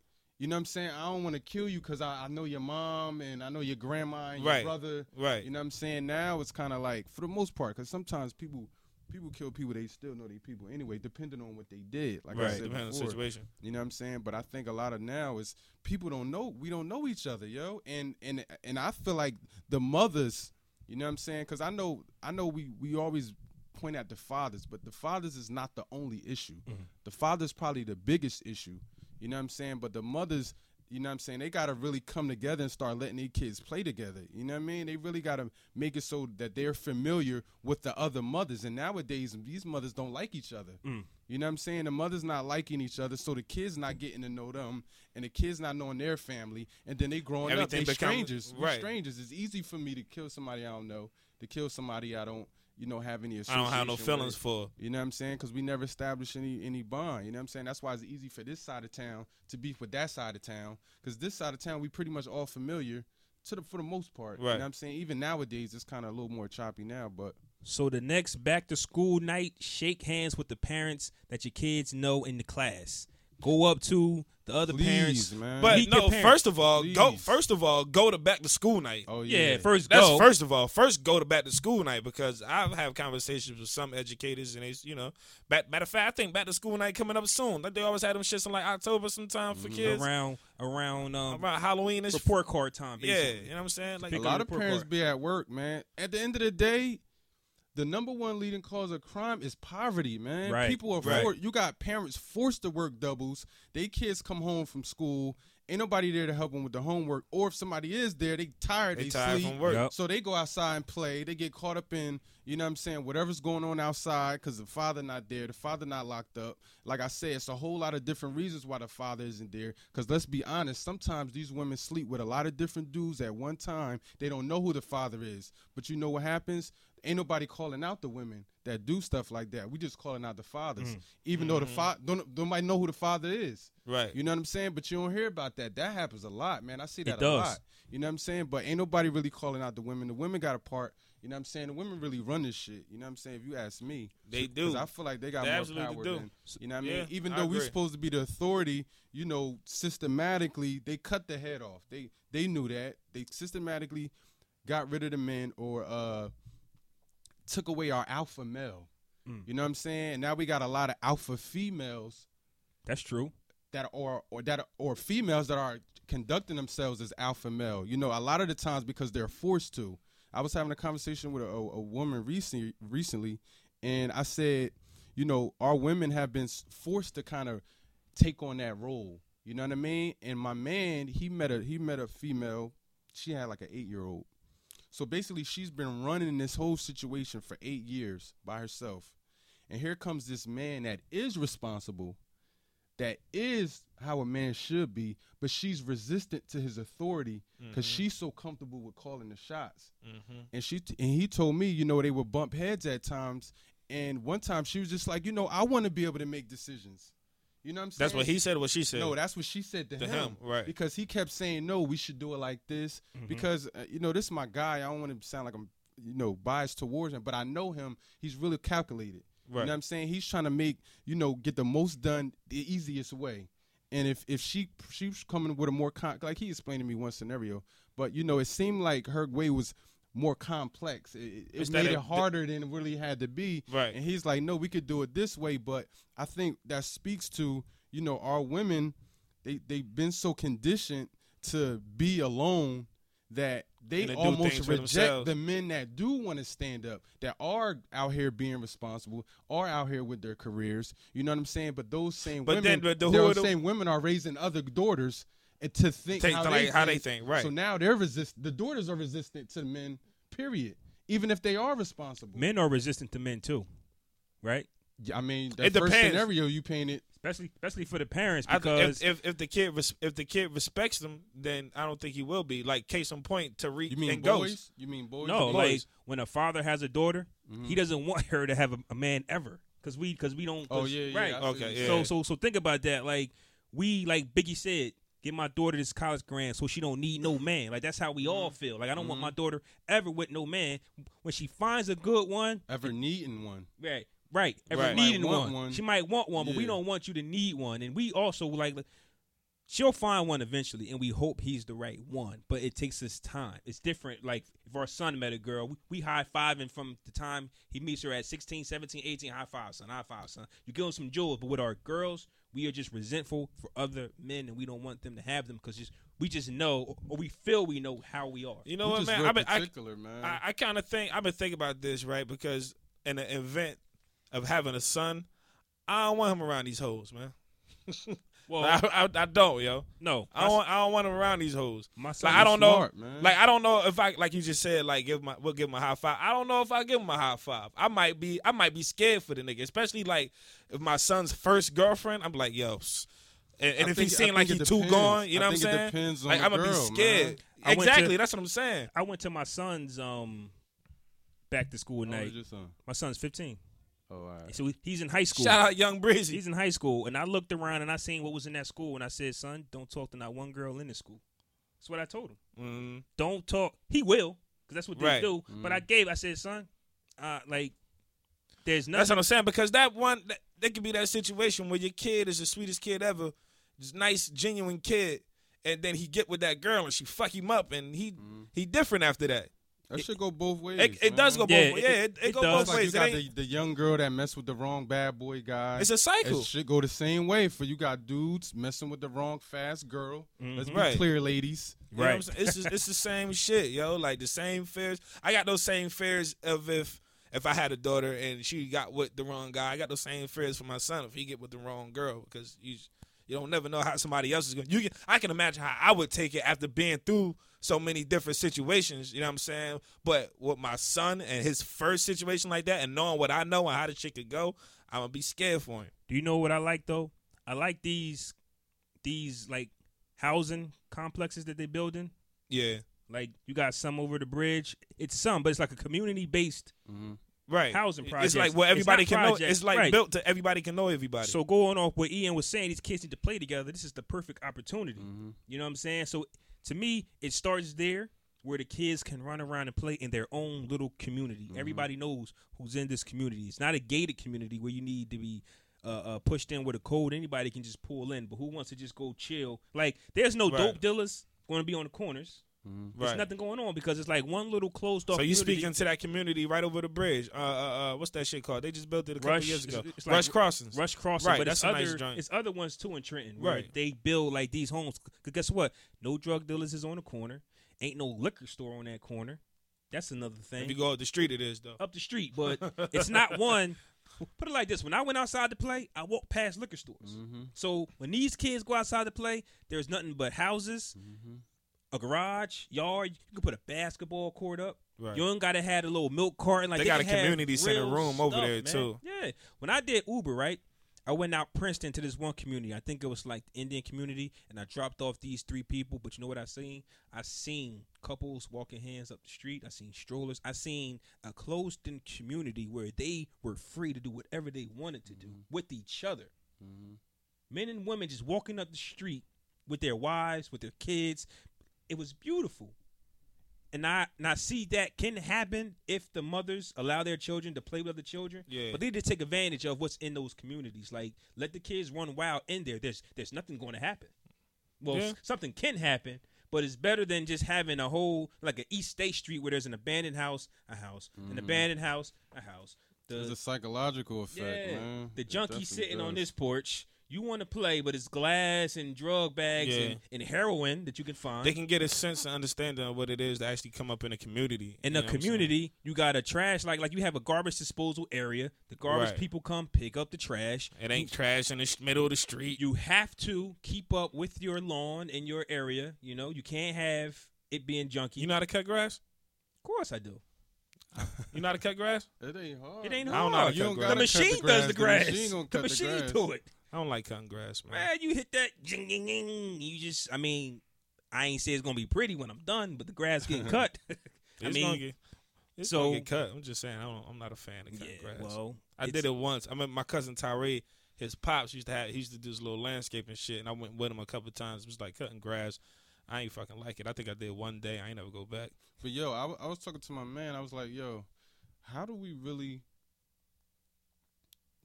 You know what I'm saying? I don't want to kill you because I, I know your mom and I know your grandma and Right. your brother. Right. You know what I'm saying? Now it's kind of like, for the most part, because sometimes people people kill people they still know they people anyway, depending on what they did. Like I said depending on the before. situation. You know what I'm saying? But I think a lot of now is people don't know. We don't know each other, yo. And and and I feel like the mothers, you know what I'm saying? Because I know I know we we always point at the fathers, but the fathers is not the only issue. Mm-hmm. The fathers probably the biggest issue. You know what I'm saying? But the mothers. You know what I'm saying? They got to really come together and start letting these kids play together. You know what I mean? They really got to make it so that they're familiar with the other mothers. And nowadays, these mothers don't like each other. Mm. You know what I'm saying? The mother's not liking each other, so the kids not getting to know them, and the kids not knowing their family, and then they growing Everything up, they become- strangers. Right. strangers. It's easy for me to kill somebody I don't know, to kill somebody I don't, you know, have any. I don't have no feelings with. for. You know what I'm saying? Because we never established any any bond. You know what I'm saying? That's why it's easy for this side of town to beef with that side of town. Because this side of town, we pretty much all familiar to the for the most part. You Right. know what I'm saying? Even nowadays, it's kind of a little more choppy now. But So the next back to school night, shake hands with the parents that your kids know in the class. Go up to the other Please, parents. man. But Meet no, your parents. first of all, go first of all, go to back to school night. oh Yeah, yeah, first That's go. first of all. First, go to back to school night because I've had conversations with some educators and they, you know, back, matter of fact, I think back to school night coming up soon. Like they always had them shits in like October sometime for kids around around um, around Halloween and report card time. Yeah, you know what I'm saying? Like a lot of parents card. be at work, man. At the end of the day, the number one leading cause of crime is poverty, man. Right, People are right. for, you got parents forced to work doubles. They kids come home from school. Ain't nobody there to help them with the homework. Or if somebody is there, they tired, they they, tired sleep. from work. Yup. So they go outside and play. They get caught up in, you know what I'm saying, whatever's going on outside because the father not there, the father not locked up. Like I said, it's a whole lot of different reasons why the father isn't there. Because let's be honest, sometimes these women sleep with a lot of different dudes at one time. They don't know who the father is. But you know what happens? Ain't nobody calling out the women that do stuff like that. We just calling out the fathers, even though the father don't nobody know who the father is. Right. You know what I'm saying? But you don't hear about that. That happens a lot, man. I see that a does. lot. You know what I'm saying? But ain't nobody really calling out the women. The women got a part. You know what I'm saying? The women really run this shit. You know what I'm saying? If you ask me, they do. I feel like they got They more power do. than you know what I Yeah, mean. Even though we're supposed to be the authority, you know, systematically they cut the head off. They they knew that. They systematically got rid of the men or uh took away our alpha male. Mm. You know what I'm saying? Now we got a lot of alpha females That's true. that are or that or females that are conducting themselves as alpha male. You know, a lot of the times because they're forced to. I was having a conversation with a, a, a woman recently, recently, and I said, you know, our women have been forced to kind of take on that role. You know what I mean? And my man, he met a he met a female. She had like an eight year old. So basically, she's been running this whole situation for eight years by herself. And here comes this man that is responsible, that is how a man should be, but she's resistant to his authority because mm-hmm. she's so comfortable with calling the shots. Mm-hmm. And she and he told me, you know, they would bump heads at times. And one time she was just like, you know, I want to be able to make decisions. You know what I'm saying? That's what he said. What she said. No, that's what she said to, To him. him, right. Because he kept saying, "No, we should do it like this." Mm-hmm. Because uh, you know, this is my guy. I don't want to sound like I'm, you know, biased towards him, but I know him. He's really calculated. Right. You know what I'm saying? He's trying to make you know get the most done the easiest way. And if if she she's coming with a more con- like he explained to me one scenario, but you know, it seemed like her way was more complex. It, it- made it harder than it really had to be. Right. And he's like, no, we could do it this way. But I think that speaks to, you know, our women, they, they've been so conditioned to be alone that they do almost reject the men that do want to stand up, that are out here being responsible, are out here with their careers. You know what I'm saying? But those same But women, then- but the- those same women are raising other daughters and to think Think how, to they like how they think. think, right. So now they're resist. The daughters are resistant to the men. Period. Even if they are responsible. Men are resistant to men too, right? Yeah, I mean, the It first depends. scenario you painted. Especially especially for the parents I because if, if if the kid res- if the kid respects them, then I don't think he will be. Like case in point, Tariq You mean and boys? Ghost. You mean boys? no, You mean like boys? when a father has a daughter, Mm-hmm. he doesn't want her to have a, a man ever because we because we don't. 'cause- Oh, yeah, yeah, right. I Okay, yeah. So so so think about that. Like we like Biggie said, get my daughter this college grant so she don't need no man. Like that's how we all Mm-hmm. feel. Like I don't want my daughter ever with no man. When she finds a good one, ever needing one. right, right, ever Right. needing one. one. She might want one, but we don't want you to need one. And we also like she'll find one eventually, and we hope he's the right one. But it takes us time. It's different. Like if our son met a girl, we, we high fiving from the time he meets her at 16, 17, 18. High five, son. High five, son. You give him some jewels, but with our girls, we are just resentful for other men, and we don't want them to have them because just we just know or we feel we know how we are. You know We what, man? real I've been, I, particular, man. I, I kind of think I've been thinking about this, right? Because in the event of having a son, I don't want him around these hoes, man. Well, I, I, I don't, yo. no, I don't, want, I don't want him around these hoes. My son Like I don't smart, know, man. like I don't know if I, like you just said, like give my, we'll give him a high five. I don't know if I give him a high five. I might be, I might be scared for the nigga, especially like if my son's first girlfriend. I'm like, yo, and, and if think- he I seem like think he it too gone, you know I what I'm think it saying? depends on like the I'm gonna be scared. man. Exactly, to- that's what I'm saying. I went to my son's um back to school night. is your son? My son's 15. Oh, all right. So he's in high school. Shout out Young Breezy. He's in high school, and I looked around and I seen what was in that school, and I said, "Son, don't talk to not one girl in this school." That's what I told him. Mm, Don't talk. He will, because that's what they Right. do. But I gave. I said, "Son, uh, like, there's nothing." that's what. I'm saying because that one, that, there could be that situation where your kid is the sweetest kid ever, just nice, genuine kid, and then he get with that girl and she fuck him up, and he he different after that. That should go both ways. It, it does go Yeah, both ways. it- Yeah, it, it, it go does. both like you ways. It got the, the young girl that messed with the wrong bad boy guy. It's a cycle. It should go the same way for you got dudes messing with the wrong fast girl. Mm-hmm. Let's be Right. clear, ladies. You know Right. It's just, it's the same shit, yo. Like the same fears. I got those same fears of if if I had a daughter and she got with the wrong guy. I got those same fears for my son if he get with the wrong girl because you you don't never know how somebody else is going. You can, I can imagine how I would take it after being through so many different situations. You know what I'm saying? But with my son and his first situation like that, and knowing what I know and how the shit could go, I'm gonna be scared for him. Do you know what I like though? I like these these like housing complexes that they building. Yeah. Like you got some over the bridge. It's some, but it's like a community based. Right. Housing project. It's like where everybody not can know. It's like right. built to everybody can know everybody. So going off what Ean was saying, these kids need to play together. This is the perfect opportunity. Mm-hmm. You know what I'm saying? So to me, it starts there where the kids can run around and play in their own little community. Mm-hmm. Everybody knows who's in this community. It's not a gated community where you need to be uh, uh, pushed in with a code. Anybody can just pull in, but who wants to just go chill? Like, there's no Right. dope dealers going to be on the corners. There's Right. nothing going on because it's like one little closed off. So you community. speaking to that community right over the bridge? Uh, uh, uh what's that shit called? They just built it a couple Rush, years ago. it's- it's like Rush Crossings. Rush Crossing, Right, but that's it's a other, nice joint. it's other ones too in Trenton, where Right. they build like these homes. Cause guess what? No drug dealers is on the corner. Ain't no liquor store on that corner. That's another thing. If you go up the street, it is though. Up the street, but it's not one. Put it like this: When I went outside to play, I walked past liquor stores. Mm-hmm. So when these kids go outside to play, there's nothing but houses, Mm-hmm. A garage, yard. You can put a basketball court up. Right. You ain't gotta have a little milk carton. Like They they, got a community center room over there, man. too. Yeah. When I did Uber, right, I went out Princeton to this one community. I think it was like the Indian community, and I dropped off these three people. But you know what I seen? I seen couples walking hands up the street. I seen strollers. I seen a closed-in community where they were free to do whatever they wanted to do mm-hmm. with each other. Mm-hmm. Men and women just walking up the street with their wives, with their kids. It was beautiful. And I and I see that can happen if the mothers allow their children to play with other children. Yeah. But they need to take advantage of what's in those communities. Like let the kids run wild in there. There's there's nothing going to happen. Well, Yeah. something can happen, but it's better than just having a whole like an East State Street where there's an abandoned house, a house, an mm-hmm. abandoned house, a house. The, There's a psychological effect, yeah, man. the junkie sitting on does. this porch. You want to play, but it's glass and drug bags Yeah. and, and heroin that you can find. They can get a sense and understanding of what it is to actually come up in a community. in You the know what I'm saying? community, you got a trash like like you have a garbage disposal area. The garbage Right. people come pick up the trash. It ain't trash in the sh- middle of the street. You have to keep up with your lawn in your area. You know, you can't have it being junky. You know how to cut grass? of course I do. You know how to cut grass? It ain't hard. It ain't I don't know how hard. to You cut don't grass. gotta the cut machine does the grass. The machine gonna The machine the grass. do it. I don't like cutting grass, man. Man, you hit that jing, jing, jing. You just, I mean, I ain't say it's gonna be pretty when I'm done, but the grass getting cut. I It's mean, gonna get, it's so- gonna get cut. I'm just saying, I don't, I'm not a fan of cutting yeah, grass. well, I did it once. I mean, my cousin Tyree, his pops used to have, he used to do this little landscaping shit, and I went with him a couple times. It was like cutting grass. I ain't fucking like it. I think I did one day. I ain't never go back. But yo, I, w- I was talking to my man. I was like, yo, how do we really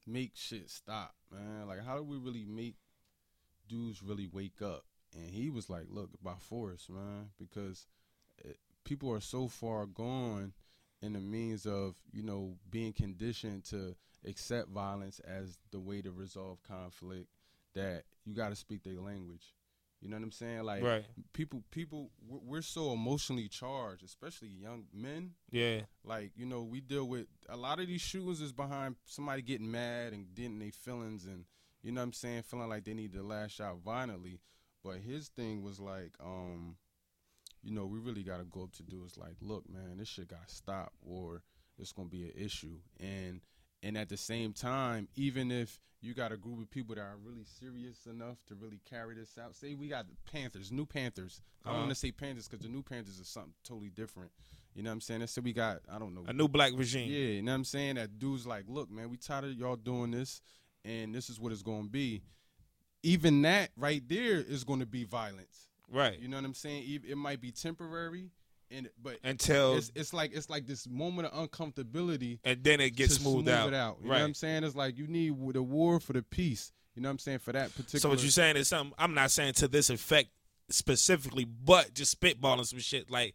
make shit stop, man? Like, how do we really make dudes really wake up? And he was like, look, by force, man, because it, people are so far gone in the means of, you know, being conditioned to accept violence as the way to resolve conflict that you got to speak their language. You know what I'm saying? Like, Right. people people we're- so emotionally charged especially young men Yeah. like you know we deal with a lot of these shootings is behind somebody getting mad and getting their feelings and you know what i'm saying feeling like they need to lash out violently but his thing was like um you know we really got to go up to dudes like look man this shit got to stop or it's gonna be an issue and and at the same time even if you got a group of people that are really serious enough to really carry this out say we got the panthers new panthers i don't Uh-huh. want to say panthers because the new panthers is something totally different you know what i'm saying let's say we got i don't know A new black regime. yeah, you know what I'm saying? That dude's like, look, man, we tired of y'all doing this, and this is what it's going to be. Even that right there is going to be violence. Right. You know what I'm saying? It might be temporary, and but until it's it's like it's like this moment of uncomfortability and then it gets smoothed smooth out. It out. You right. know what I'm saying? It's like you need the war for the peace. You know what I'm saying? For that particular. So what you're saying is something I'm not saying to this effect specifically, but just spitballing some shit like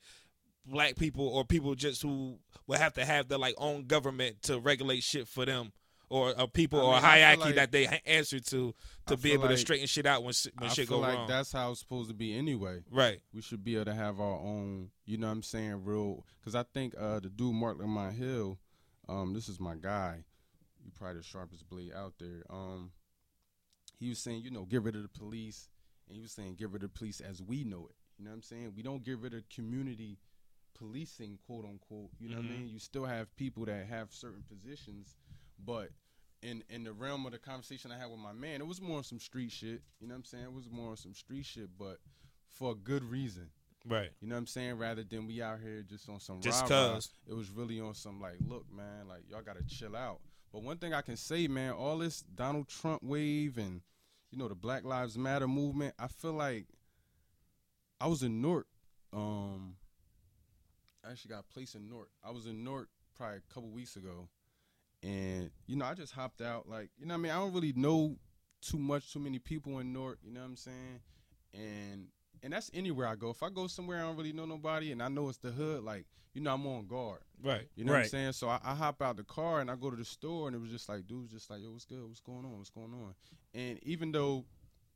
black people or people just who will have to have their like own government to regulate shit for them. Or, or people I or mean, feel hierarchy like- that they answer to to I be able to straighten shit out when when I shit feel go like wrong. that's how it's supposed to be anyway. right. We should be able to have our own. You know what I'm saying? Real. Because I think uh, the dude Marc Lamont Hill, um, this is my guy. He probably the sharpest blade out there. Um, he was saying, you know, get rid of the police, and he was saying, get rid of the police as we know it. You know what I'm saying? We don't get rid of community policing, quote unquote. You know what I Mhm. mean? You still have people that have certain positions, but in in the realm of the conversation I had with my man, it was more on some street shit. You know what I'm saying? It was more on some street shit, but for a good reason. Right. You know what I'm saying? Rather than we out here just on some Just 'cause. it was really on some like, look, man, like y'all gotta chill out. But one thing I can say, man, all this Donald Trump wave and you know the Black Lives Matter movement, I feel like I was in Newark. Um, I actually got a place in Newark. I was in Newark probably a couple weeks ago, and you know I just hopped out. Like you know what I mean I don't really know too much, too many people in Newark. You know what I'm saying? And and that's anywhere I go. If I go somewhere I don't really know nobody and I know it's the hood, like you know I'm on guard. Right. You know what I'm saying? So I, I hop out the car and I go to the store and it was just like dudes just like, yo, what's good? What's going on? What's going on? And even though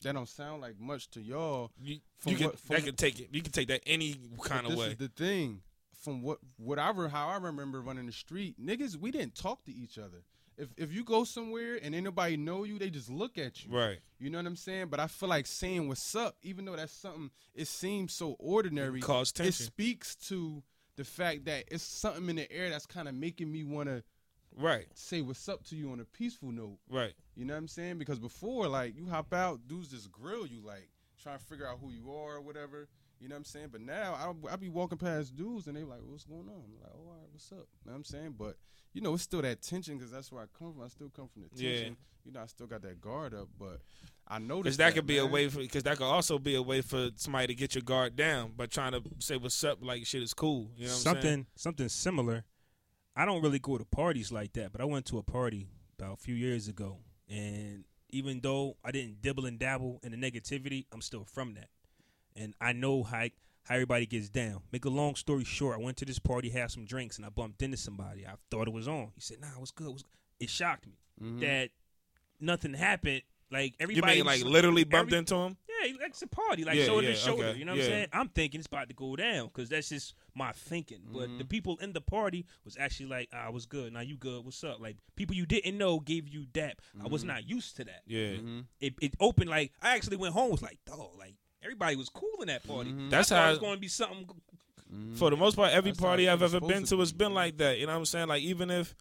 that don't sound like much to y'all, You, you can what- from- that can take it. You can take that any kind but of this way. is the thing. From what whatever how I remember running the street, niggas, we didn't talk to each other. If if you go somewhere and anybody know you, they just look at you. right. You know what I'm saying? But I feel like saying what's up, even though that's something it seems so ordinary, Cause it speaks to the fact that it's something in the air that's kind of making me want to Right. say what's up to you on a peaceful note. Right. You know what I'm saying? Because before, like, you hop out, dudes just grill you, like, trying to figure out who you are or whatever. You know what I'm saying? But now I I be walking past dudes and they like, what's going on? I'm like, oh, all right, what's up? You know what I'm saying? But you know, it's still that tension because that's where I come from. I still come from the Yeah. tension. You know, I still got that guard up, but I noticed Because that could be a way for. Because that could also be a way for somebody to get your guard down by trying to say what's up, like shit is cool. You know what I'm something saying? something similar. I don't really go to parties like that, but I went to a party about a few years ago, and even though I didn't dibble and dabble in the negativity, I'm still from that, and I know how how everybody gets down. Make a long story short, I went to this party, had some drinks, and I bumped into somebody. I thought it was on. He said, "Nah, what's good?" What's good? It shocked me Mhm. that nothing happened. Like You everybody, mean like literally bumped every- into him? yeah, like it's a party, like Yeah, shoulder yeah, to shoulder. okay, You know what yeah. I'm saying? I'm thinking it's about to go down because that's just my thinking. But Mm-hmm. the people in the party was actually like, "I was good. Now you good? What's up?" Like people you didn't know gave you dap. I was Mm-hmm. not used to that. Yeah. It it opened like I actually went home was like, "Dog, like everybody was cool in that party." Mm-hmm. That's I how- it's going to be something. For the most part, every That's party I've ever been to to has be, been like that. You know what I'm saying? Like even if,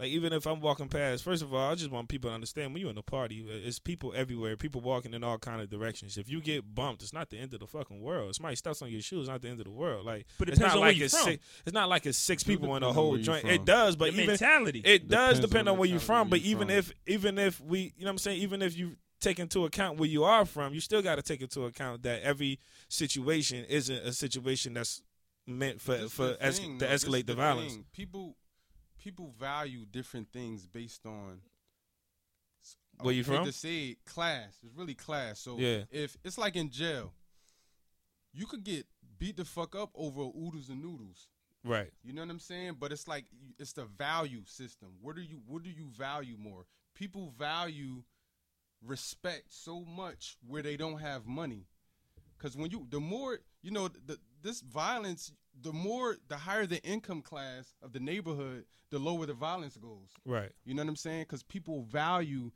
like even if I'm walking past, first of all, I just want people to understand when you're in a party, it's people everywhere, people walking in all kind of directions. If you get bumped, it's not the end of the fucking world. Somebody steps on your shoes, it's not the end of the world. Like, But it it's depends not on where like you it's from. six. It's not like it's six people in a whole joint. from. It does, but the even mentality. it does Depends depend on on where you're from. But even from. if even if we, you know what I'm saying, even if you take into account where you are from, you still got to take into account that every situation isn't a situation that's meant for This for es- thing, to. Escalate the the violence. thing. People people value different things based on Where you from? To say class. It's really class. So Yeah. if it's like in jail, you could get beat the fuck up over oodles and noodles. Right. You know what I'm saying? But it's like it's the value system. What do you what do you value more? People value respect so much where they don't have money. Cuz when you the more, you know, the this violence, the more the higher the income class of the neighborhood, the lower the violence goes. Right. You know what I'm saying? Cuz people value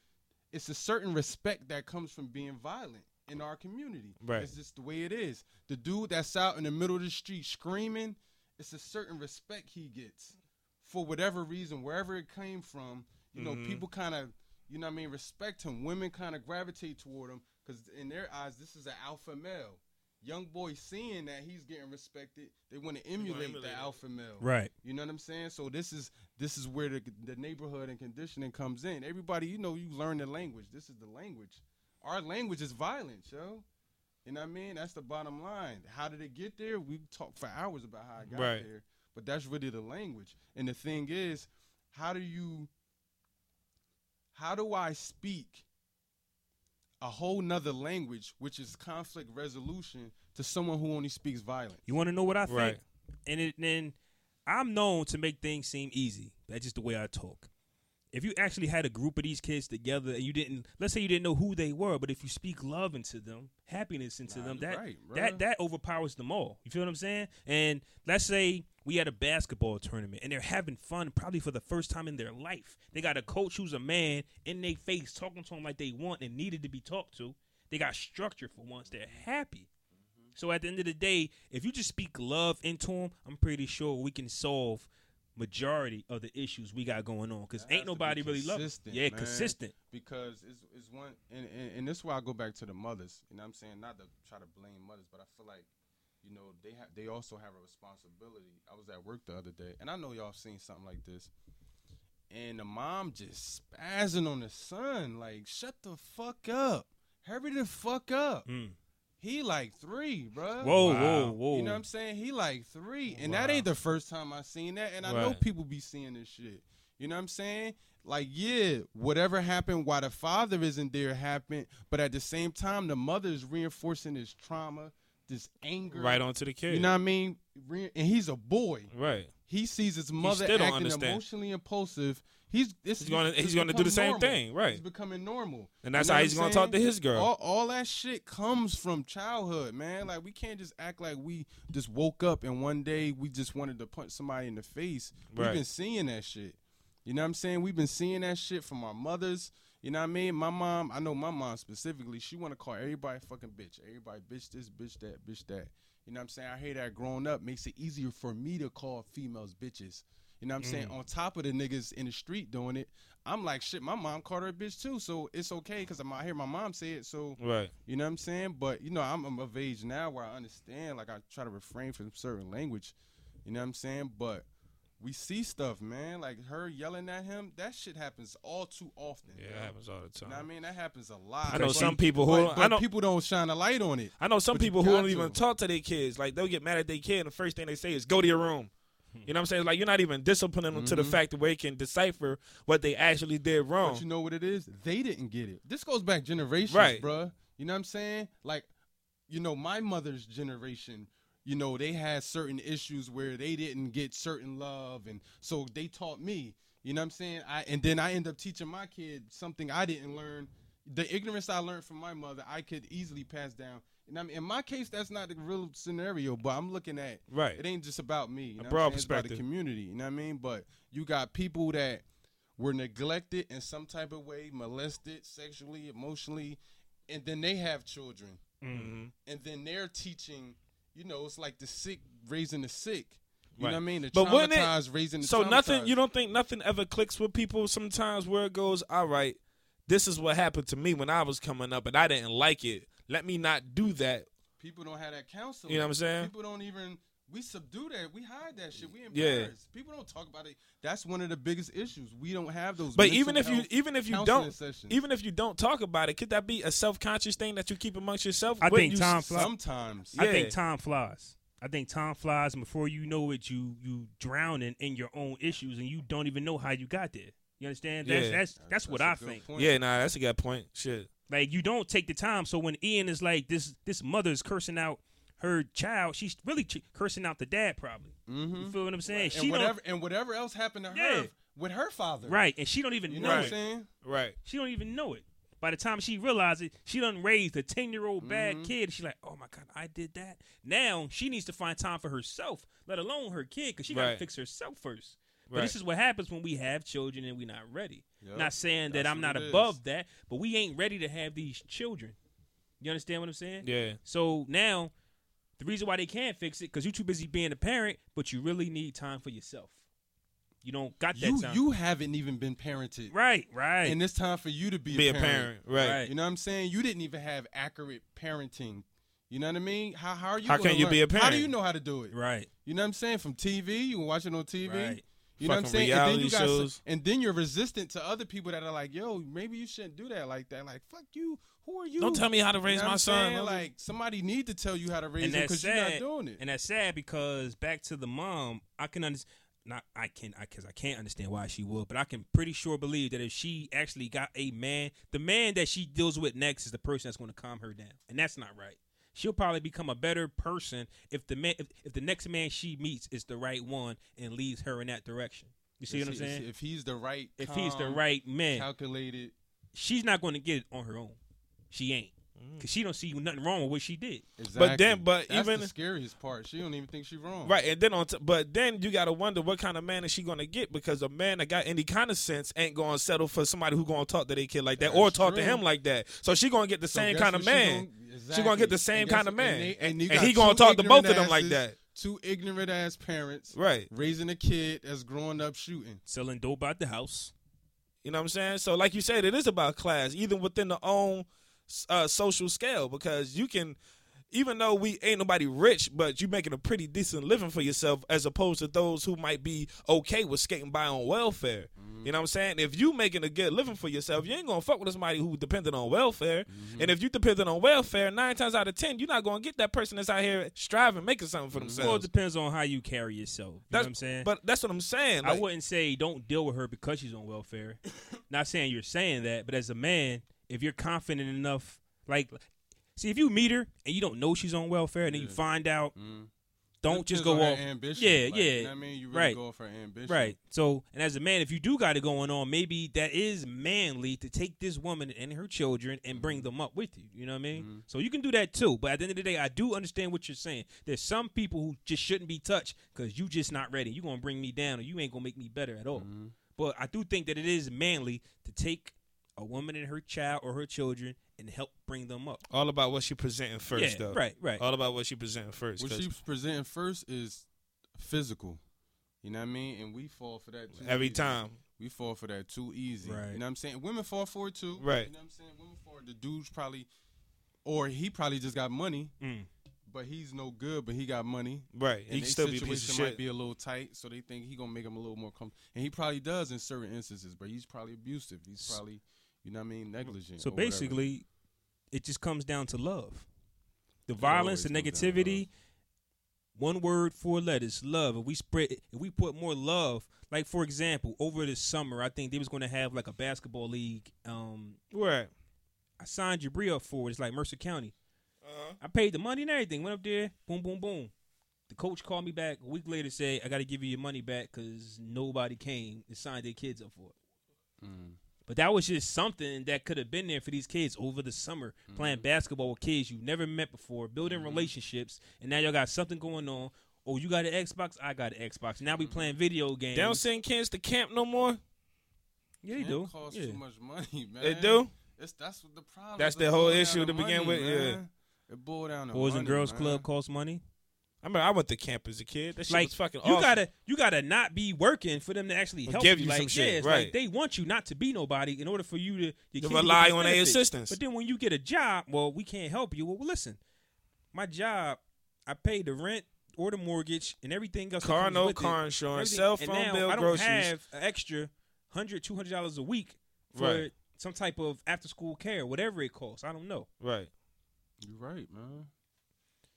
it's a certain respect that comes from being violent in our community. Right. It's just the way it is. The dude that's out in the middle of the street screaming, it's a certain respect he gets for whatever reason, wherever it came from. You know, Mhm. people kind of, you know what I mean, respect him. Women kind of gravitate toward him because in their eyes, this is an alpha male. Young boys seeing that he's getting respected, they want to emulate, emulate the alpha male. Right. You know what I'm saying? So this is this is where the the neighborhood and conditioning comes in. Everybody, you know, you learn the language. This is the language. Our language is violence, yo. You know what I mean? That's the bottom line. How did it get there? We talk for hours about how it got Right. there. But that's really the language. And the thing is, how do you how do I speak a whole nother language, which is conflict resolution, to someone who only speaks violence? You want to know what I think? Right. And then I'm known to make things seem easy. That's just the way I talk. If you actually had a group of these kids together and you didn't, let's say you didn't know who they were, but if you speak love into them, happiness into Nah, them, that right, that that overpowers them all. You feel what I'm saying? And let's say we had a basketball tournament and they're having fun, probably for the first time in their life. They got a coach who's a man in their face, talking to them like they want and needed to be talked to. They got structure for once. They're happy. So at the end of the day, if you just speak love into them, I'm pretty sure we can solve majority of the issues we got going on. Because ain't nobody really love. consistent, Yeah, man. consistent. because it's, it's one and, and, and this is why I go back to the mothers. You know what I'm saying? Not to try to blame mothers, but I feel like, you know, they have they also have a responsibility. I was at work the other day, and I know y'all seen something like this. And the mom just spazzing on the son, like, shut the fuck up. Hurry the fuck up. Mm. He like three, bruh. Whoa, Wow. whoa, whoa. You know what I'm saying? He like three. And that ain't the first time I seen that. And I know people be seeing this shit. You know what I'm saying? Like, yeah, whatever happened while the father isn't there happened, but at the same time, the mother is reinforcing this trauma, this anger. Right onto the kid. You know what I mean? Re- and he's a boy. right. He sees his mother still acting emotionally impulsive. He's this He's gonna- he's gonna do the same normal. thing, right. He's becoming normal, And that's You know how he's gonna talk to his girl. All, all that shit comes from childhood, man. Like we can't just act like we just woke up and one day we just wanted to punch somebody in the face. Right. We've been seeing that shit. You know what I'm saying? We've been seeing that shit from our mothers. You know what I mean? My mom, I know my mom specifically, she want to call everybody fucking bitch. Everybody bitch this, bitch that, bitch that. You know what I'm saying? I hear that growing up makes it easier for me to call females bitches. You know what I'm saying? Mm. On top of the niggas in the street doing it, I'm like, shit, my mom called her a bitch too. So it's okay because I hear my mom say it. So right. you know what I'm saying? But you know, I'm, I'm of age now where I understand. Like I try to refrain from certain language. You know what I'm saying? But we see stuff, man. Like her yelling at him. That shit happens all too often. Yeah, yo. it happens all the You time. know what I mean? That happens a lot. I know But- some people who but, I know people don't shine a light on it. I know some people who don't even talk to their kids. Like they'll get mad at their kid, and the first thing they say is, "Go to your room." You know what I'm saying? Like you're not even disciplining them to the Mhm. fact that they can decipher what they actually did wrong. But you know what it is? They didn't get it. This goes back generations, Right. bruh. You know what I'm saying? Like, you know, my mother's generation, you know, they had certain issues where they didn't get certain love, and so they taught me. You know what I'm saying? I and then I end up teaching my kid something I didn't learn. The ignorance I learned from my mother, I could easily pass down. And I mean, in my case, that's not the real scenario, but I'm looking at Right. it ain't just about me. You know A broad saying? It's about the perspective. community. You know what I mean? But you got people that were neglected in some type of way, molested sexually, emotionally, and then they have children, hmm and then they're teaching. You know, it's like the sick raising the sick. You Right. know what I mean? The But wouldn't it- traumatized raising the So nothing. You don't think nothing ever clicks with people sometimes where it goes, all right, this is what happened to me when I was coming up, and I didn't like it. Let me not do that. people don't have that counseling. You know what I'm saying? People don't even. We subdue that. We hide that shit. We Yeah. People don't talk about it. That's one of the biggest issues. We don't have those. But even if you even if you don't sessions. even if you don't talk about it, could that be a self conscious thing that you keep amongst yourself? I think you time s- flies. sometimes. I think time flies. I think time flies, and before you know it, you you drowning in your own issues, and you don't even know how you got there. You understand? That's Yeah. that's that's, what I think. point. Yeah, nah, that's a good point. Shit. Like you don't take the time. So when Ean is like this, this mother's cursing out her child. She's really ch- cursing out the dad, probably. Mm-hmm. You feel what I'm saying? and She whatever and whatever else happened to Yeah. her with her father. right, and she don't even You know, know what I'm it. saying? Right. She don't even know it. By the time she realizes it, she done raised a ten year old bad Mhm. kid. She's like, oh my god, I did that. Now she needs to find time for herself, let alone her kid, because she got to Right. fix herself first. But Right. this is what happens when we have children and we're not ready. Yep. Not saying that That's I'm not above is. that, but we ain't ready to have these children. You understand what I'm saying? Yeah. So now, the reason why they can't fix it because you're too busy being a parent, but you really need time for yourself. You don't got that You time. you haven't even been parented. right, right. And it's time for you to be, Be a parent. Right. Right. You know what I'm saying? You didn't even have accurate parenting. You know what I mean? How how are you? How gonna can you learn- be a parent? How do you know how to do it? right. You know what I'm saying? From TV, you can watch it on TV. Right. You know what I'm saying? And then you got shows. and then you're resistant to other people that are like, "Yo, maybe you shouldn't do that like that." Like, fuck you. Who are you? Don't tell me how to You raise know my son. saying? Like somebody need to tell you how to raise him because you're not doing it. And that's sad because back to the mom, I can understand. Not I can I because I can't understand why she would, but I can pretty sure believe that if she actually got a man, the man that she deals with next is the person that's going to calm her down, and that's not right. She'll probably become a better person if the man if, if the next man she meets is the right one and leads her in that direction. You see If what I'm saying? If he's the right, If he's the right man, calculated. she's not going to get it on her own. She ain't Mm. because she don't see nothing wrong with what she did. Exactly. then- but That's even- the scariest part. She don't even think she's wrong. Right, and then on, t- but then you got to wonder what kind of man is she going to get because a man that got any kind of sense ain't going to settle for somebody who going to talk to their kid like that or That's talk to him like that. So she going to get the So same kind of what she man. gon- She gonna get the same kind of man, and, they- and, and he gonna talk to both of them ignorant like that. Two ignorant ass parents, Right. raising a kid that's growing up shooting. Selling dope out the house. You know what I'm saying? So, like you said, it is about class, even within the own uh, social scale, because you can, even though we ain't nobody rich, but you making a pretty decent living for yourself, as opposed to those who might be okay with skating by on welfare. You know what I'm saying? If you making a good living for yourself, you ain't gonna fuck with somebody who dependent on welfare. And if you dependent on welfare, nine times out of ten, you're not gonna get that person that's out here striving, making something for themselves. Well, it depends on how you carry yourself. You know That's what I'm saying? But that's what I'm saying. I wouldn't say don't deal with her because she's on welfare. Not saying you're saying that, but as a man, if you're confident enough, like, see, if you meet her and you don't know she's on welfare, and then you find out, Mm. don't just go off. ambition. Yeah, Like, yeah. You know what I mean, you really right. go off her ambition. Right. So, and as a man, if you do got it going on, maybe that is manly to take this woman and her children and bring them up with you. You know what I mean? Mhm. So you can do that too. But at the end of the day, I do understand what you're saying. There's some people who just shouldn't be touched because you just not ready. You're gonna bring me down, or you ain't gonna make me better at all. Mhm. But I do think that it is manly to take a woman and her child or her children and help bring them up. all about what she presenting first, yeah, though. right, right. All about what she presenting first. What she's presenting first is physical. You know what I mean? And we fall for that too every easy. time. We fall for that too easy. Right. You know what I'm saying? Women fall for it too. Right. You know what I'm saying? Women fall the dude's probably or he probably just got money, Mm. but he's no good, but he got money. Right. And He can they still be a piece situation of might shit. be a little tight, so they think he gonna make him a little more comfortable. And he probably does in certain instances, but he's probably abusive. He's probably, you know what I mean, negligent. So or whatever. basically, it just comes down to love. The It violence, the always comes down to negativity. One word, four letters, love. If we spread, if we put more love, like for example, over the summer, I think they was going to have like a basketball league. Um, Right. I signed Jabri up for it. It's like Mercer County. Uh-huh. I paid the money and everything. Went up there, boom, boom, boom. The coach called me back a week later, said I got to give you your money back because nobody came and signed their kids up for it. Mm. But that was just something that could have been there for these kids over the summer, mm-hmm. playing basketball with kids you never met before, building mm-hmm. relationships, and now y'all got something going on. Oh, you got an Xbox, I got an Xbox. Now we mm-hmm. playing video games. They don't send kids to camp no more. yeah, they Camp do. costs Yeah. too much money, man. They do. It's that's what the problem. That's the whole issue to begin money, with, yeah. It boiled down to Boys and Girls man. Club costs money. I mean, I went to camp as a kid. That shit like was fucking you awesome. gotta you gotta not be working for them to actually help Give you. you like some shit, yeah, it's right. like they want you not to be nobody in order for you to, your To rely on their assistance. But then when you get a job, well, we can't help you. Well, listen, my job, I pay the rent or the mortgage and everything else. car no with it. car insurance, Everything. cell And phone now bill, I don't groceries. have an extra 100 200 dollars a week for Right. some type of after school care, whatever it costs. I don't know. right. You're right, man.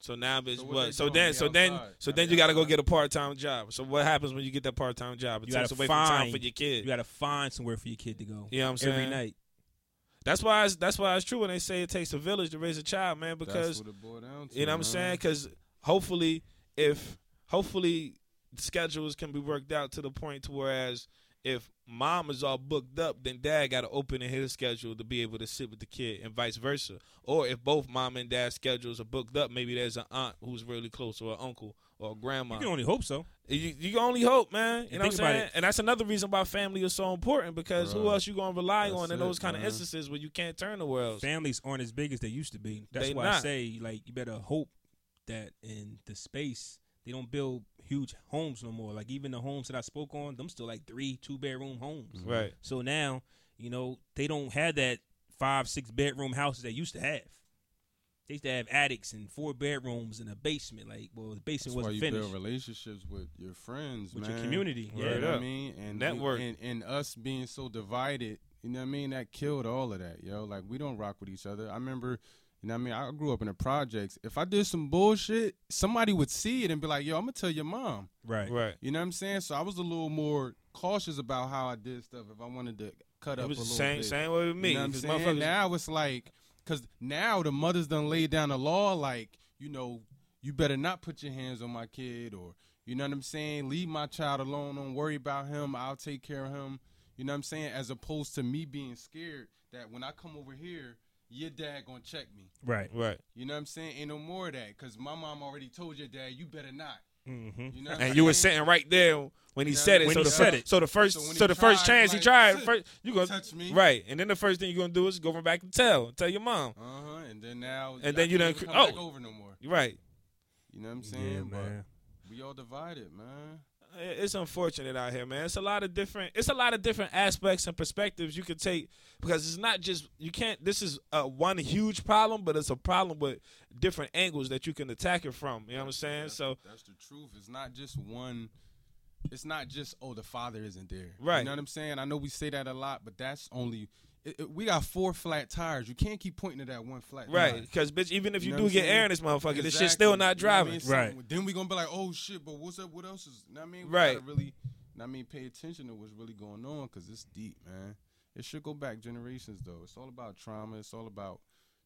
So now, bitch, So what what? So then, so then, outside. so then you got to go get a part time job. So what happens when you get that part time job? It You takes from time find- for your kid. You got to find somewhere for your kid to go You know what I'm saying? every night. That's why. It's, that's why it's true when they say it takes a village to raise a child, man. Because that's what it boiled down to. You know what I'm man. saying? Because hopefully, if hopefully schedules can be worked out to the point to whereas if mom is all booked up, then dad got to open in his schedule to be able to sit with the kid, and vice versa. Or if both mom and dad schedules are booked up, maybe there's an aunt who's really close, or an uncle, or a grandma. You can only hope so. You, you can only hope, man. You And know what I'm saying? it. And that's another reason why family is so important because who else you gonna rely on in it, those kind of instances where you can't turn the world? Families aren't as big as they used to be. That's They why I say like you better hope that in the space they don't build huge homes no more. Like even the homes that I spoke on, them still like three, two bedroom homes. Right. So now, you know, they don't have that five, six bedroom houses they used to have. They used to have attics and four bedrooms and a basement. Like, well, the basement That's why wasn't you finished. build relationships with your friends, With man. your community, You yeah. know I mean? And Network. and, and us being so divided, You know what I mean? That killed all of that, yo. Like we don't rock with each other. I remember, you know what I mean? I grew up in the projects. If I did some bullshit, somebody would see it and be like, "Yo, I'm gonna tell your mom." Right. Right. You know what I'm saying? So I was a little more cautious about how I did stuff if I wanted to cut It up was a the little same bit. same way with me. You know what I'm 'cause saying? Now it's like, because now the mothers done laid down the law, like, you know, you better not put your hands on my kid, or, you know what I'm saying? Leave my child alone. Don't worry about him. I'll take care of him. You know what I'm saying? As opposed to me being scared that when I come over here, your dad gonna check me. Right. right. You know what I'm saying? Ain't no more of that, because my mom already told your dad, you better not. Mm-hmm. You know what And I'm you were sitting right there when he You know, said it. when so he the said fir- it. So the first, So so, when he the first tried, chance he tried, first you gonna touch me." right, and then the first thing you're gonna do is go from back and tell, tell your mom, Uh huh. And then now, And then you done done- come back oh. over no more. right? You know what I'm saying? Yeah, But man. we all divided, man. It's unfortunate out here, man. It's a lot of different. It's a lot of different aspects and perspectives you could take because it's not just you can't. This is uh, one huge problem, but it's a problem with different angles that you can attack it from. You know what I'm saying? That's, So that's the truth. It's not just one. It's not just oh the father isn't there. Right. You know what I'm saying? I know we say that a lot, but that's only. It, it- we got four flat tires. You can't keep pointing to that one flat. right, because bitch, even if you, know do get saying? air in this motherfucker, this shit's still not You know I driving. mean? Right. Something- Then we gonna be like, oh shit, but what's up? What else is? You know what I mean, we Right. Gotta really, you know I mean, pay attention to what's really going on because it's deep, man. It should go back generations though. It's all about trauma. It's all about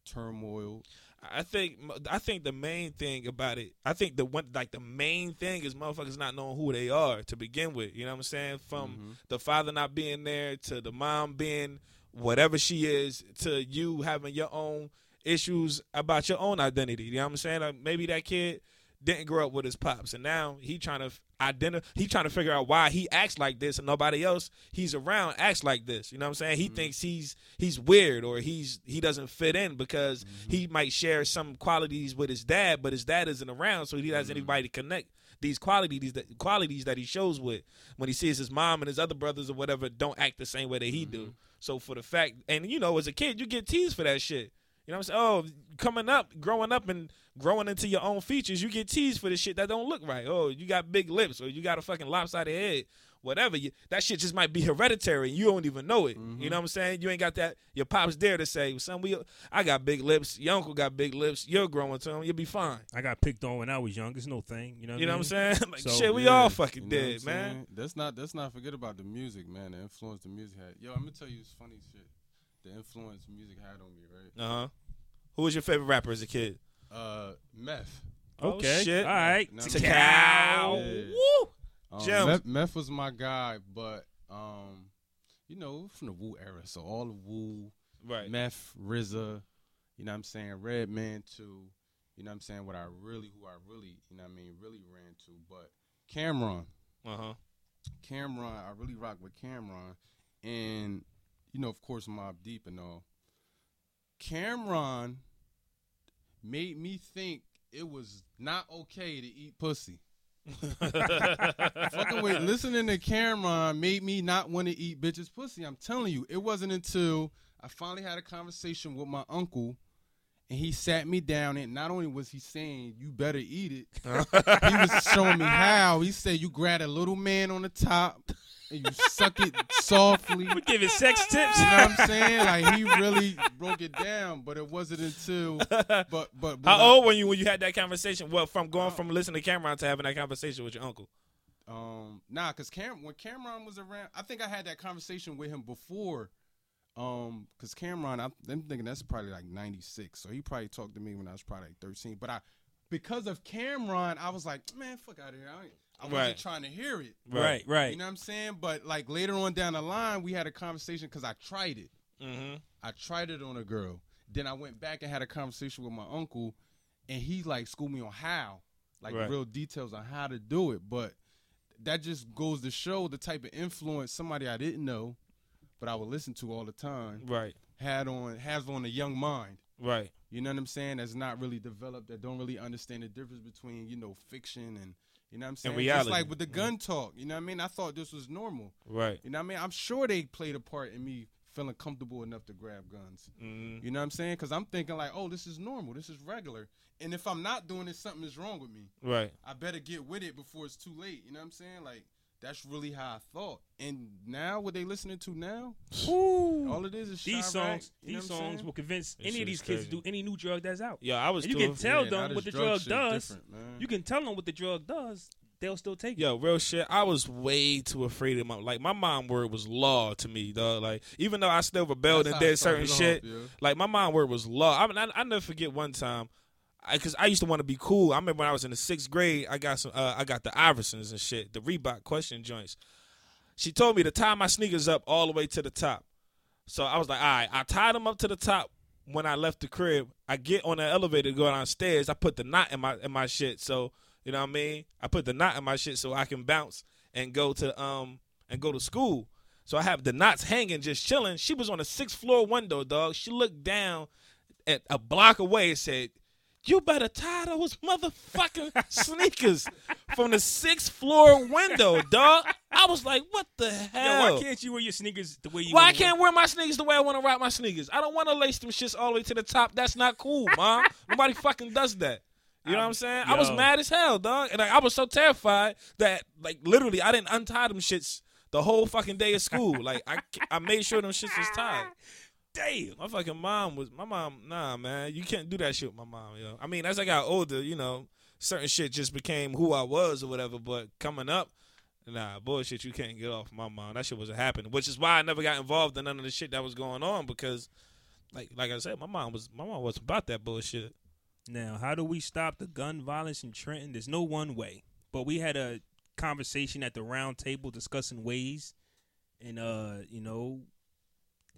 turmoil. I think I think the main thing about it, I think the one like the main thing is motherfuckers not knowing who they are to begin with. You know what I'm saying? From Mm-hmm. the father not being there to the mom being whatever she is to you having your own issues about your own identity. You know what I'm saying? Like maybe that kid didn't grow up with his pops, and now he trying to identify. He trying to figure out why he acts like this, and nobody else he's around acts like this. You know what I'm saying? He mm-hmm. thinks he's he's weird or he's he doesn't fit in because mm-hmm. he might share some qualities with his dad, but his dad isn't around, so he has mm-hmm. anybody to connect these qualities that qualities that he shows with when he sees his mom and his other brothers or whatever don't act the same way that he do. So for the fact, and you know, as a kid, you get teased for that shit. You know I'm saying? Oh, coming up, growing up, and growing into your own features, you get teased for the shit that don't look right. Oh, you got big lips, or you got a fucking lopsided head, whatever. You, that shit just might be hereditary. You don't even know it. You know what I'm saying? You ain't got that. Your pops there to say, "Son, we, I got big lips. Your uncle got big lips. You're growing to them. You'll be fine." I got picked on when I was young. It's no thing. You know. You know what I'm saying? like So, shit, we Yeah, all fucking you know dead, man. saying? Let's not let's not forget about the music, man. The influence the music had. Yo, I'm gonna tell you this funny shit. The influence music had on me, right? Uh huh. Who was your favorite rapper as a kid? Uh, meth. Okay. Oh, shit. All right. No, Tikal. Yeah. Woo! Um, Meth, Meth was my guy, but um, you know, from the Wu era, so all the Wu, Right. Meth, RZA, you know what I'm saying, Redman too. You know what I'm saying? What I really, who I really, you know what I mean, really ran to. But Cam'ron, Uh huh. Cam'ron, I really rock with Cam'ron, and you know, of course, Mobb Deep and all. Cam'ron made me think it was not okay to eat pussy. Fucking with listening to Cam'ron made me not want to eat bitches pussy. I'm telling you, it wasn't until I finally had a conversation with my uncle, and he sat me down. And not only was he saying you better eat it, he was showing me how. He said you grab a little man on the top and you suck it softly. We giving sex tips. You know what I'm saying? Like he really broke it down, but it wasn't until but but, but How old were you when you had that conversation? Well, from going from listening to Cam'ron to having that conversation with your uncle. Um, nah, cause Cam when Cam'ron was around, I think I had that conversation with him before. Um, cause Cam'ron, I'm, I'm thinking that's probably like '96, so he probably talked to me when I was probably like 13. But I, because of Cam'ron, I was like, man, fuck out of here. I, ain't- I wasn't Right. trying to hear it. Right. Right. You know what I'm saying? But like later on down the line, we had a conversation because I tried it. Mm-hmm. I tried it on a girl. Then I went back and had a conversation with my uncle, and he like schooled me on how, like Right. real details on how to do it. But that just goes to show the type of influence somebody I didn't know, but I would listen to all the time Right. had on has on a young mind. Right. You know what I'm saying? That's not really developed. That don't really understand the difference between you know fiction and you know what I'm saying. reality. Just like with the gun talk. You know what I mean? I thought this was normal. Right. You know what I mean? I'm sure they played a part in me feeling comfortable enough to grab guns. Mm-hmm. You know what I'm saying? Because I'm thinking like, oh, this is normal. This is regular. And if I'm not doing it, something is wrong with me. Right. I better get with it before it's too late. You know what I'm saying? Like that's really how I thought. And now, what they listening to now, Ooh. all it is is these Chiraq, songs, you know these songs saying? will convince This any of these kids to do any new drug that's out. Yo, I was And you can tell Yeah, them what the drug shit does. man. You can tell them what the drug does. They'll still take it. Yo, real shit. I was way too afraid of my like my mom word was law to me, dog. Like even though I still rebelled That's and did certain shit, off, yeah. like my mom word was law. I mean, I, I never forget one time, because I, used to want to be cool. I remember when I was in the sixth grade, I got some, uh, I got the Iversons and shit, the Reebok question joints. She told me to tie my sneakers up all the way to the top. So I was like, all right, I tied them up to the top when I left the crib. I get on the elevator to go downstairs. I put the knot in my in my shit. So you know what I mean? I put the knot in my shit so I can bounce and go to um and go to school. So I have the knots hanging, just chilling. She was on a sixth floor window, dog. She looked down at a block away and said, "You better tie those motherfucking sneakers from the sixth floor window, dog." I was like, "What the Yo, hell?" why can't you wear your sneakers the way you? Why I wear- can't wear my sneakers the way I want to rock my sneakers? I don't want to lace them shits all the way to the top. That's not cool, mom. Nobody fucking does that. You know what I'm saying? I was mad as hell, dog, and like, I was so terrified that, like, literally, I didn't untie them shits the whole fucking day of school. like, I, I made sure them shits was tied. Damn. My fucking mom was my mom. Nah, man, you can't do that shit with my mom. Yo, I mean, as I got older, you know, certain shit just became who I was or whatever. But coming up, nah, bullshit, you can't get off my mom. That shit wasn't happening. Which is why I never got involved in none of the shit that was going on because, like, like I said, my mom was my mom wasn't about that bullshit. Now, how do we stop the gun violence in Trenton? There's no one way. But we had a conversation at the round table discussing ways. And uh, you know,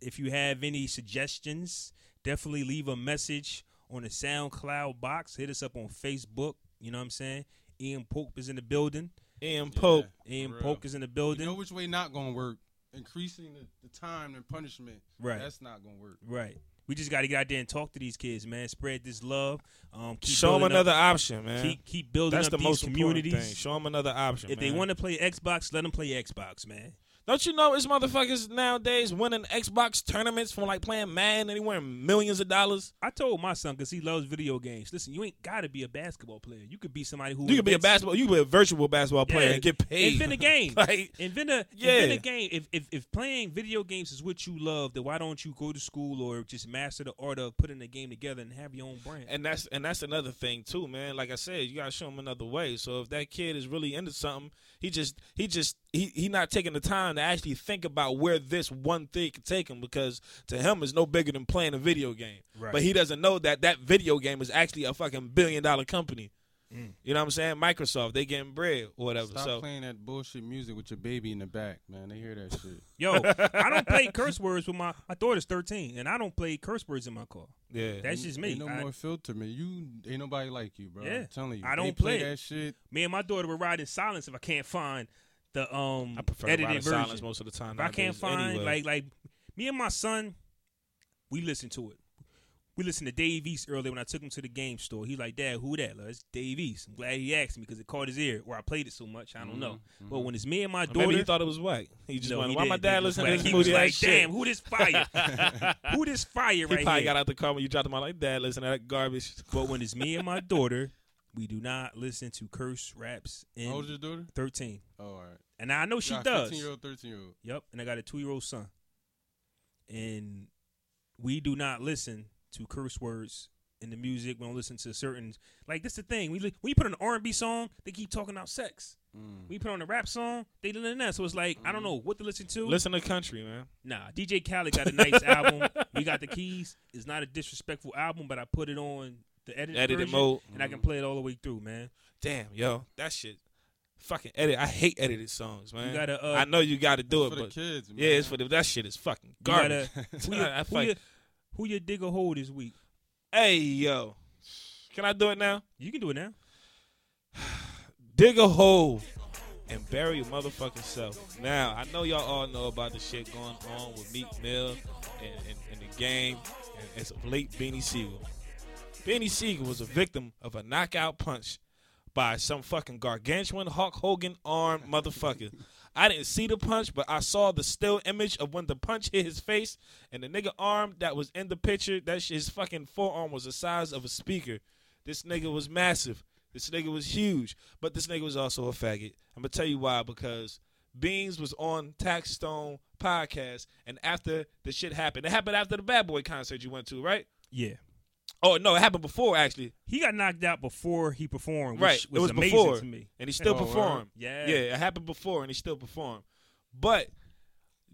if you have any suggestions, definitely leave a message on the SoundCloud box. Hit us up on Facebook. You know what I'm saying? Ean Polke is in the building. Ean Polke. Ean for real. Polke is in the building. You know which way not gonna work? Increasing the, the time and punishment. Right. That's not gonna work. Right. We just got to get out there and talk to these kids, man. Spread this love. Um, keep Show them building up- another option, man. Keep keep building That's up the these most important communities. thing. Show them another option. If they want to play Xbox, let them play Xbox, man. Don't you know it's motherfuckers nowadays winning Xbox tournaments from like playing Madden and they winning millions of dollars? I told my son because he loves video games. Listen, you ain't got to be a basketball player. You could be somebody who You could be a basketball, you could be a virtual basketball player Yeah. and get paid. Invent a game. like, Invent a, Yeah. invent a game. If, if if playing video games is what you love, then why don't you go to school or just master the art of putting a game together and have your own brand? and that's and that's another thing too, man. Like I said, you gotta show them another way. So if that kid is really into something, he just he just he he not taking the time to actually think about where this one thing can take him because to him it's no bigger than playing a video game. Right. But he doesn't know that that video game is actually a fucking billion dollar company. You know what I'm saying? Microsoft, they getting bread or whatever. Stop so playing that bullshit music with your baby in the back, man. They hear that shit. Yo, I don't play curse words with my my daughter's 13, and I don't play curse words in my car. yeah, That's just me. Ain't no I- more filter, man. You ain't nobody like you, bro. Yeah. I'm telling you. I don't play play that shit. Me and my daughter would ride in silence if I can't find the um I prefer to edited in version. silence most of the time. If I can't find anyway. like like me and my son, we listen to it. We listened to Dave East earlier when I took him to the game store. He's like, Dad, who that? Like, it's Dave East. I'm glad he asked me because it caught his ear, or I played it so much. I don't know. Mm-hmm. But when it's me and my Or daughter, maybe he thought it was whack. He just no, went, he "Why my didn't. dad He was listen to this He was movie like, shit?" Damn, who this fire? who this fire He right probably here? got out the car when you dropped him out like, "Dad, listen to that garbage." But when it's me and my daughter, we do not listen to curse raps in How old's your daughter? 13. Oh, all right. And I know she Got does. 15 year old, 13 year old. Yep, and I got a two year old son. And we do not listen to curse words in the music. We don't listen to certain like this. The thing we li- when you put on an R and B song, they keep talking about sex. Mm. When you put on a rap song, they listen to that. So it's like I don't know what to listen to. Listen to country, man. Nah, DJ Khaled got a nice album. We got the keys. It's not a disrespectful album, but I put it on the edited, Edited version, mode. and I can play it all the way through, man. Damn, yo, that shit. Fucking edit. I hate edited songs, man. You gotta, uh, I know you got to do for it, the but kids, man. yeah, it's for the. That shit is fucking You garbage. gotta, who, your, I who, your, who your hole this week? hey, yo, can I do it now? You can do it now. dig a hole and bury your motherfucking self. Now, I know y'all all know about the shit going on with Meek Mill and, and, and the game and it's late Beanie Sigel. Beanie Sigel was a victim of a knockout punch by some fucking gargantuan Hulk Hogan armed motherfucker. I didn't see the punch, but I saw the still image of when the punch hit his face, and the nigga arm that was in the picture, that shit, his fucking forearm was the size of a speaker. This nigga was massive. This nigga was huge, but this nigga was also a faggot. I'm gonna tell you why because Beans was on Taxstone podcast, and after the shit happened, it happened after the Bad Boy concert you went to, right? Yeah. Oh no, it happened before actually, He got knocked out before he performed, which right? was it was amazing before, to me. and he still Oh, word. performed. Yeah. Yeah, it happened before, and he still performed. But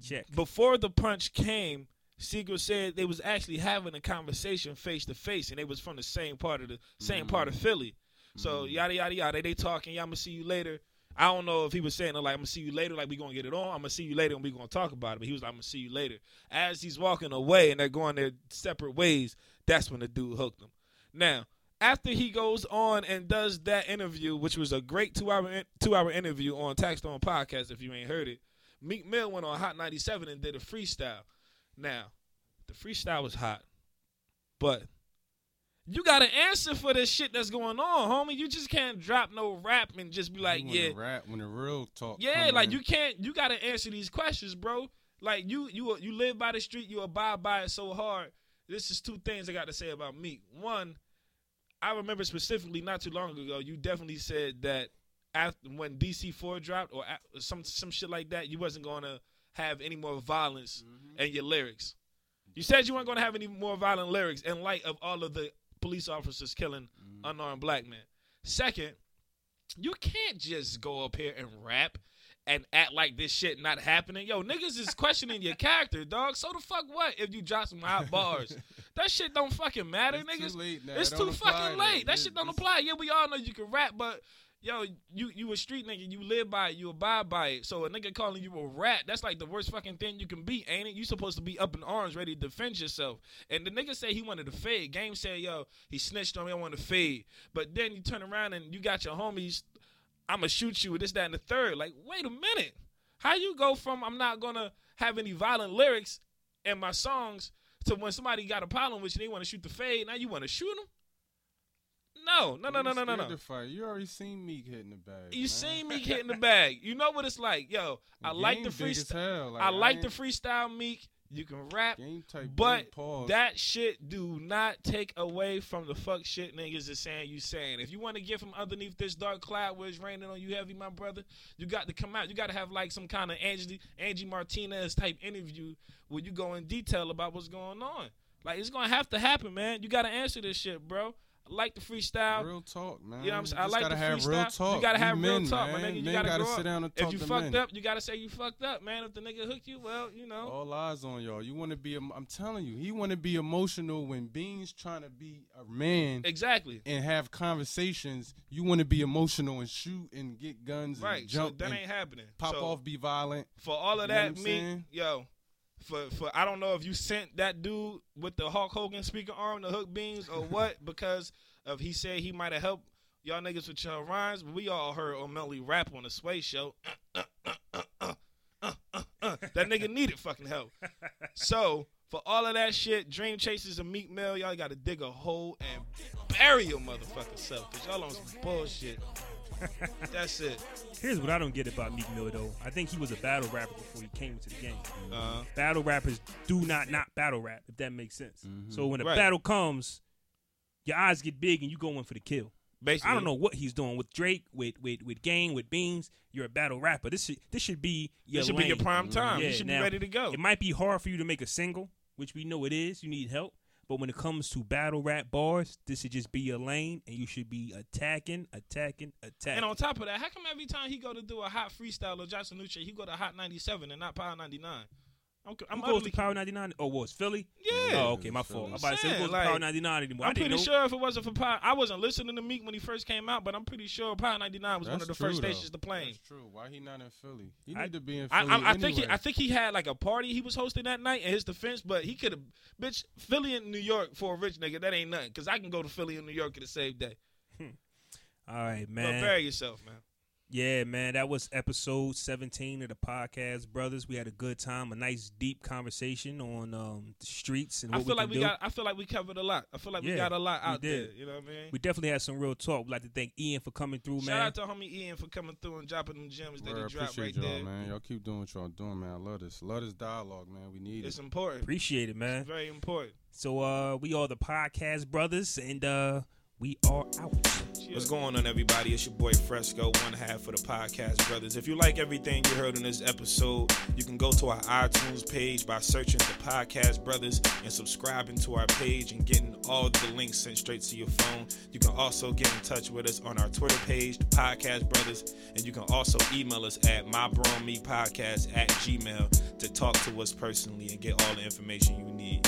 Check. before the punch came, Sigel said they was actually having a conversation face to face, and they was from the same part of the same part of mm. Philly. So mm. yada yada yada. They talking. Yeah, I'm gonna see you later. I don't know if he was saying like I'm gonna see you later, like we gonna get it on. I'm gonna see you later, and we gonna talk about it. But he was like, I'm gonna see you later. As he's walking away, and they're going their separate ways. That's when the dude hooked him. Now, after he goes on and does that interview, which was a great two hour two hour interview on Taxstone podcast, if you ain't heard it, Meek Mill went on Hot 97 and did a freestyle. Now, the freestyle was hot, but you got to answer for this shit that's going on, homie. You just can't drop no rap and just be like, yeah, rap when the real talk. yeah, like in. you can't. You got to answer these questions, bro. Like you, you, you live by the street. You abide by it so hard. This is two things I got to say about Meek. One, I remember specifically not too long ago. You definitely said that after when DC Four dropped or some some shit like that, you wasn't gonna have any more violence mm-hmm. in your lyrics. You said you weren't gonna have any more violent lyrics in light of all of the police officers killing mm-hmm. unarmed black men. Second, you can't just go up here and rap and act like this shit not happening. Yo, niggas is questioning your character, dog. So the fuck what if you drop some hot bars? that shit don't fucking matter, It's niggas. too late now. It's It too fucking late. That shit don't apply. Yeah, we all know you can rap, but yo, you you a street nigga. You live by it. You abide by it. So a nigga calling you a rat, that's like the worst fucking thing you can be, ain't it? You supposed to be up in arms, ready to defend yourself. And the nigga say he wanted to fade. Game said, yo, he snitched on me. I want to fade. But then you turn around and you got your homies. I'ma shoot you with this, that, and the third. Like, wait a minute. How you go from I'm not gonna have any violent lyrics in my songs to when somebody got a problem with you, they want to shoot the fade. Now you want to shoot them? No, no, no, no, no, no, no. fight. You already seen Meek hitting the bag. You man. seen me hitting the bag. You know what it's like, yo. I like the Game big as freestyle. Like, I like the freestyle, Meek. You can rap, but that shit do not take away from the fuck shit niggas is saying you saying. If you want to get from underneath this dark cloud where it's raining on you heavy, my brother, you got to come out. You got to have like some kind of Angie Angie Martinez type interview where you go in detail about what's going on. Like it's gonna have to happen, man. You got to answer this shit, bro. I like the freestyle. real talk, man. You know what I'm saying? I like gotta the have freestyle. real talk. You gotta have real men, talk, my man. nigga. You Men gotta, gotta grow sit down and If you fucked men. up, you gotta say you fucked up, man. If the nigga hooked you, well, you know. All eyes on y'all. You want to be? I'm telling you, he want to be emotional when Beans trying to be a man Exactly. and have conversations. You want to be emotional and shoot and get guns Right. and So jump that and ain't happening. pop So, off, be violent. for all of You that, me, yo, for for I don't know if you sent that dude with the Hulk Hogan speaker arm the hook beans or what, because of he said he might have helped y'all niggas with your rhymes, but we all heard Omelly rap on the Sway show. that nigga needed fucking help. So for all of that shit, Dream Chasers and Meek Mill, y'all got to dig a hole and bury your motherfucking self, cause y'all on some bullshit. That's it. Here's what I don't get about Meek Mill though. I think he was a battle rapper before he came into the game. Uh, Battle rappers do not not battle rap, if that makes sense. So when a Right. battle comes, your eyes get big and you go in for the kill. basically, I don't know what he's doing with Drake, with with with Game, with Beans. You're a battle rapper. This should this should be your This should be your prime time. Yeah, you should now, be ready to go. It might be hard for you to make a single, which we know it is. You need help. But when it comes to battle rap bars, this should just be your lane, and you should be attacking, attacking, attacking. And on top of that, how come every time he go to do a hot freestyle or Johnson Nucci, he go to Hot 97 and not Power 99? I'm, I'm, Who goes to Power 99? Oh, was Philly? Yeah. Oh, okay, my fault. I'm about to say who Saying, goes to like, Power 99 anymore. I I'm pretty know. sure if it wasn't for Power, I wasn't listening to Meek when he first came out, but I'm pretty sure Power 99 was one of the true, first though. stations to play. That's true. Why he not in Philly? He I- need to be in I, Philly I, I think he. I think he had like a party he was hosting that night in his defense, but he could have, bitch, Philly and New York for a rich nigga, that ain't nothing. Cause I can go to Philly and New York in the same day. Hmm. All right, But man. bury yourself, man. Yeah, man, that was episode 17 of the podcast, brothers. We had a good time, a nice deep conversation on um, the streets and I what feel we like can we do. got. I feel like we covered a lot. I feel like we got a lot out there. You know what I mean? we definitely had some real talk. We'd like to thank Ean for coming through, Shout man. Shout out to homie Ean for coming through and dropping them gems that Word, he dropped right appreciate y'all, there. man. Y'all keep doing what y'all doing, man. I love this. Love this dialogue, man. We need It's it. It's important. Appreciate it, man. It's very important. So uh we are the podcast brothers and uh we are out. What's going on, everybody? It's your boy Fresco, one half of the Podcast Brothers. If you like everything you heard in this episode, you can go to our iTunes page by searching the Podcast Brothers and subscribing to our page and getting all the links sent straight to your phone. You can also get in touch with us on our Twitter page, the Podcast Brothers, and you can also email us at mybromepodcast at gmail to talk to us personally and get all the information you need.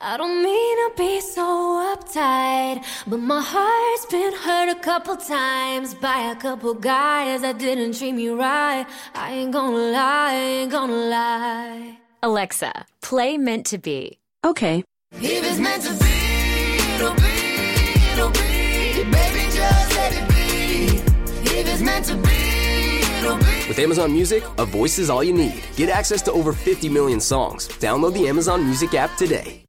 I don't mean to be so uptight, but my heart's been hurt a couple times by a couple guys that didn't treat me right. I ain't gonna lie, I ain't gonna lie. Alexa, play Meant to Be. Okay. If it's meant to be, it'll be, it'll be. Baby, just let it be. If it's meant to be, be. With Amazon Music, a voice is all you need. Get access to over 50 million songs. Download the Amazon Music app today.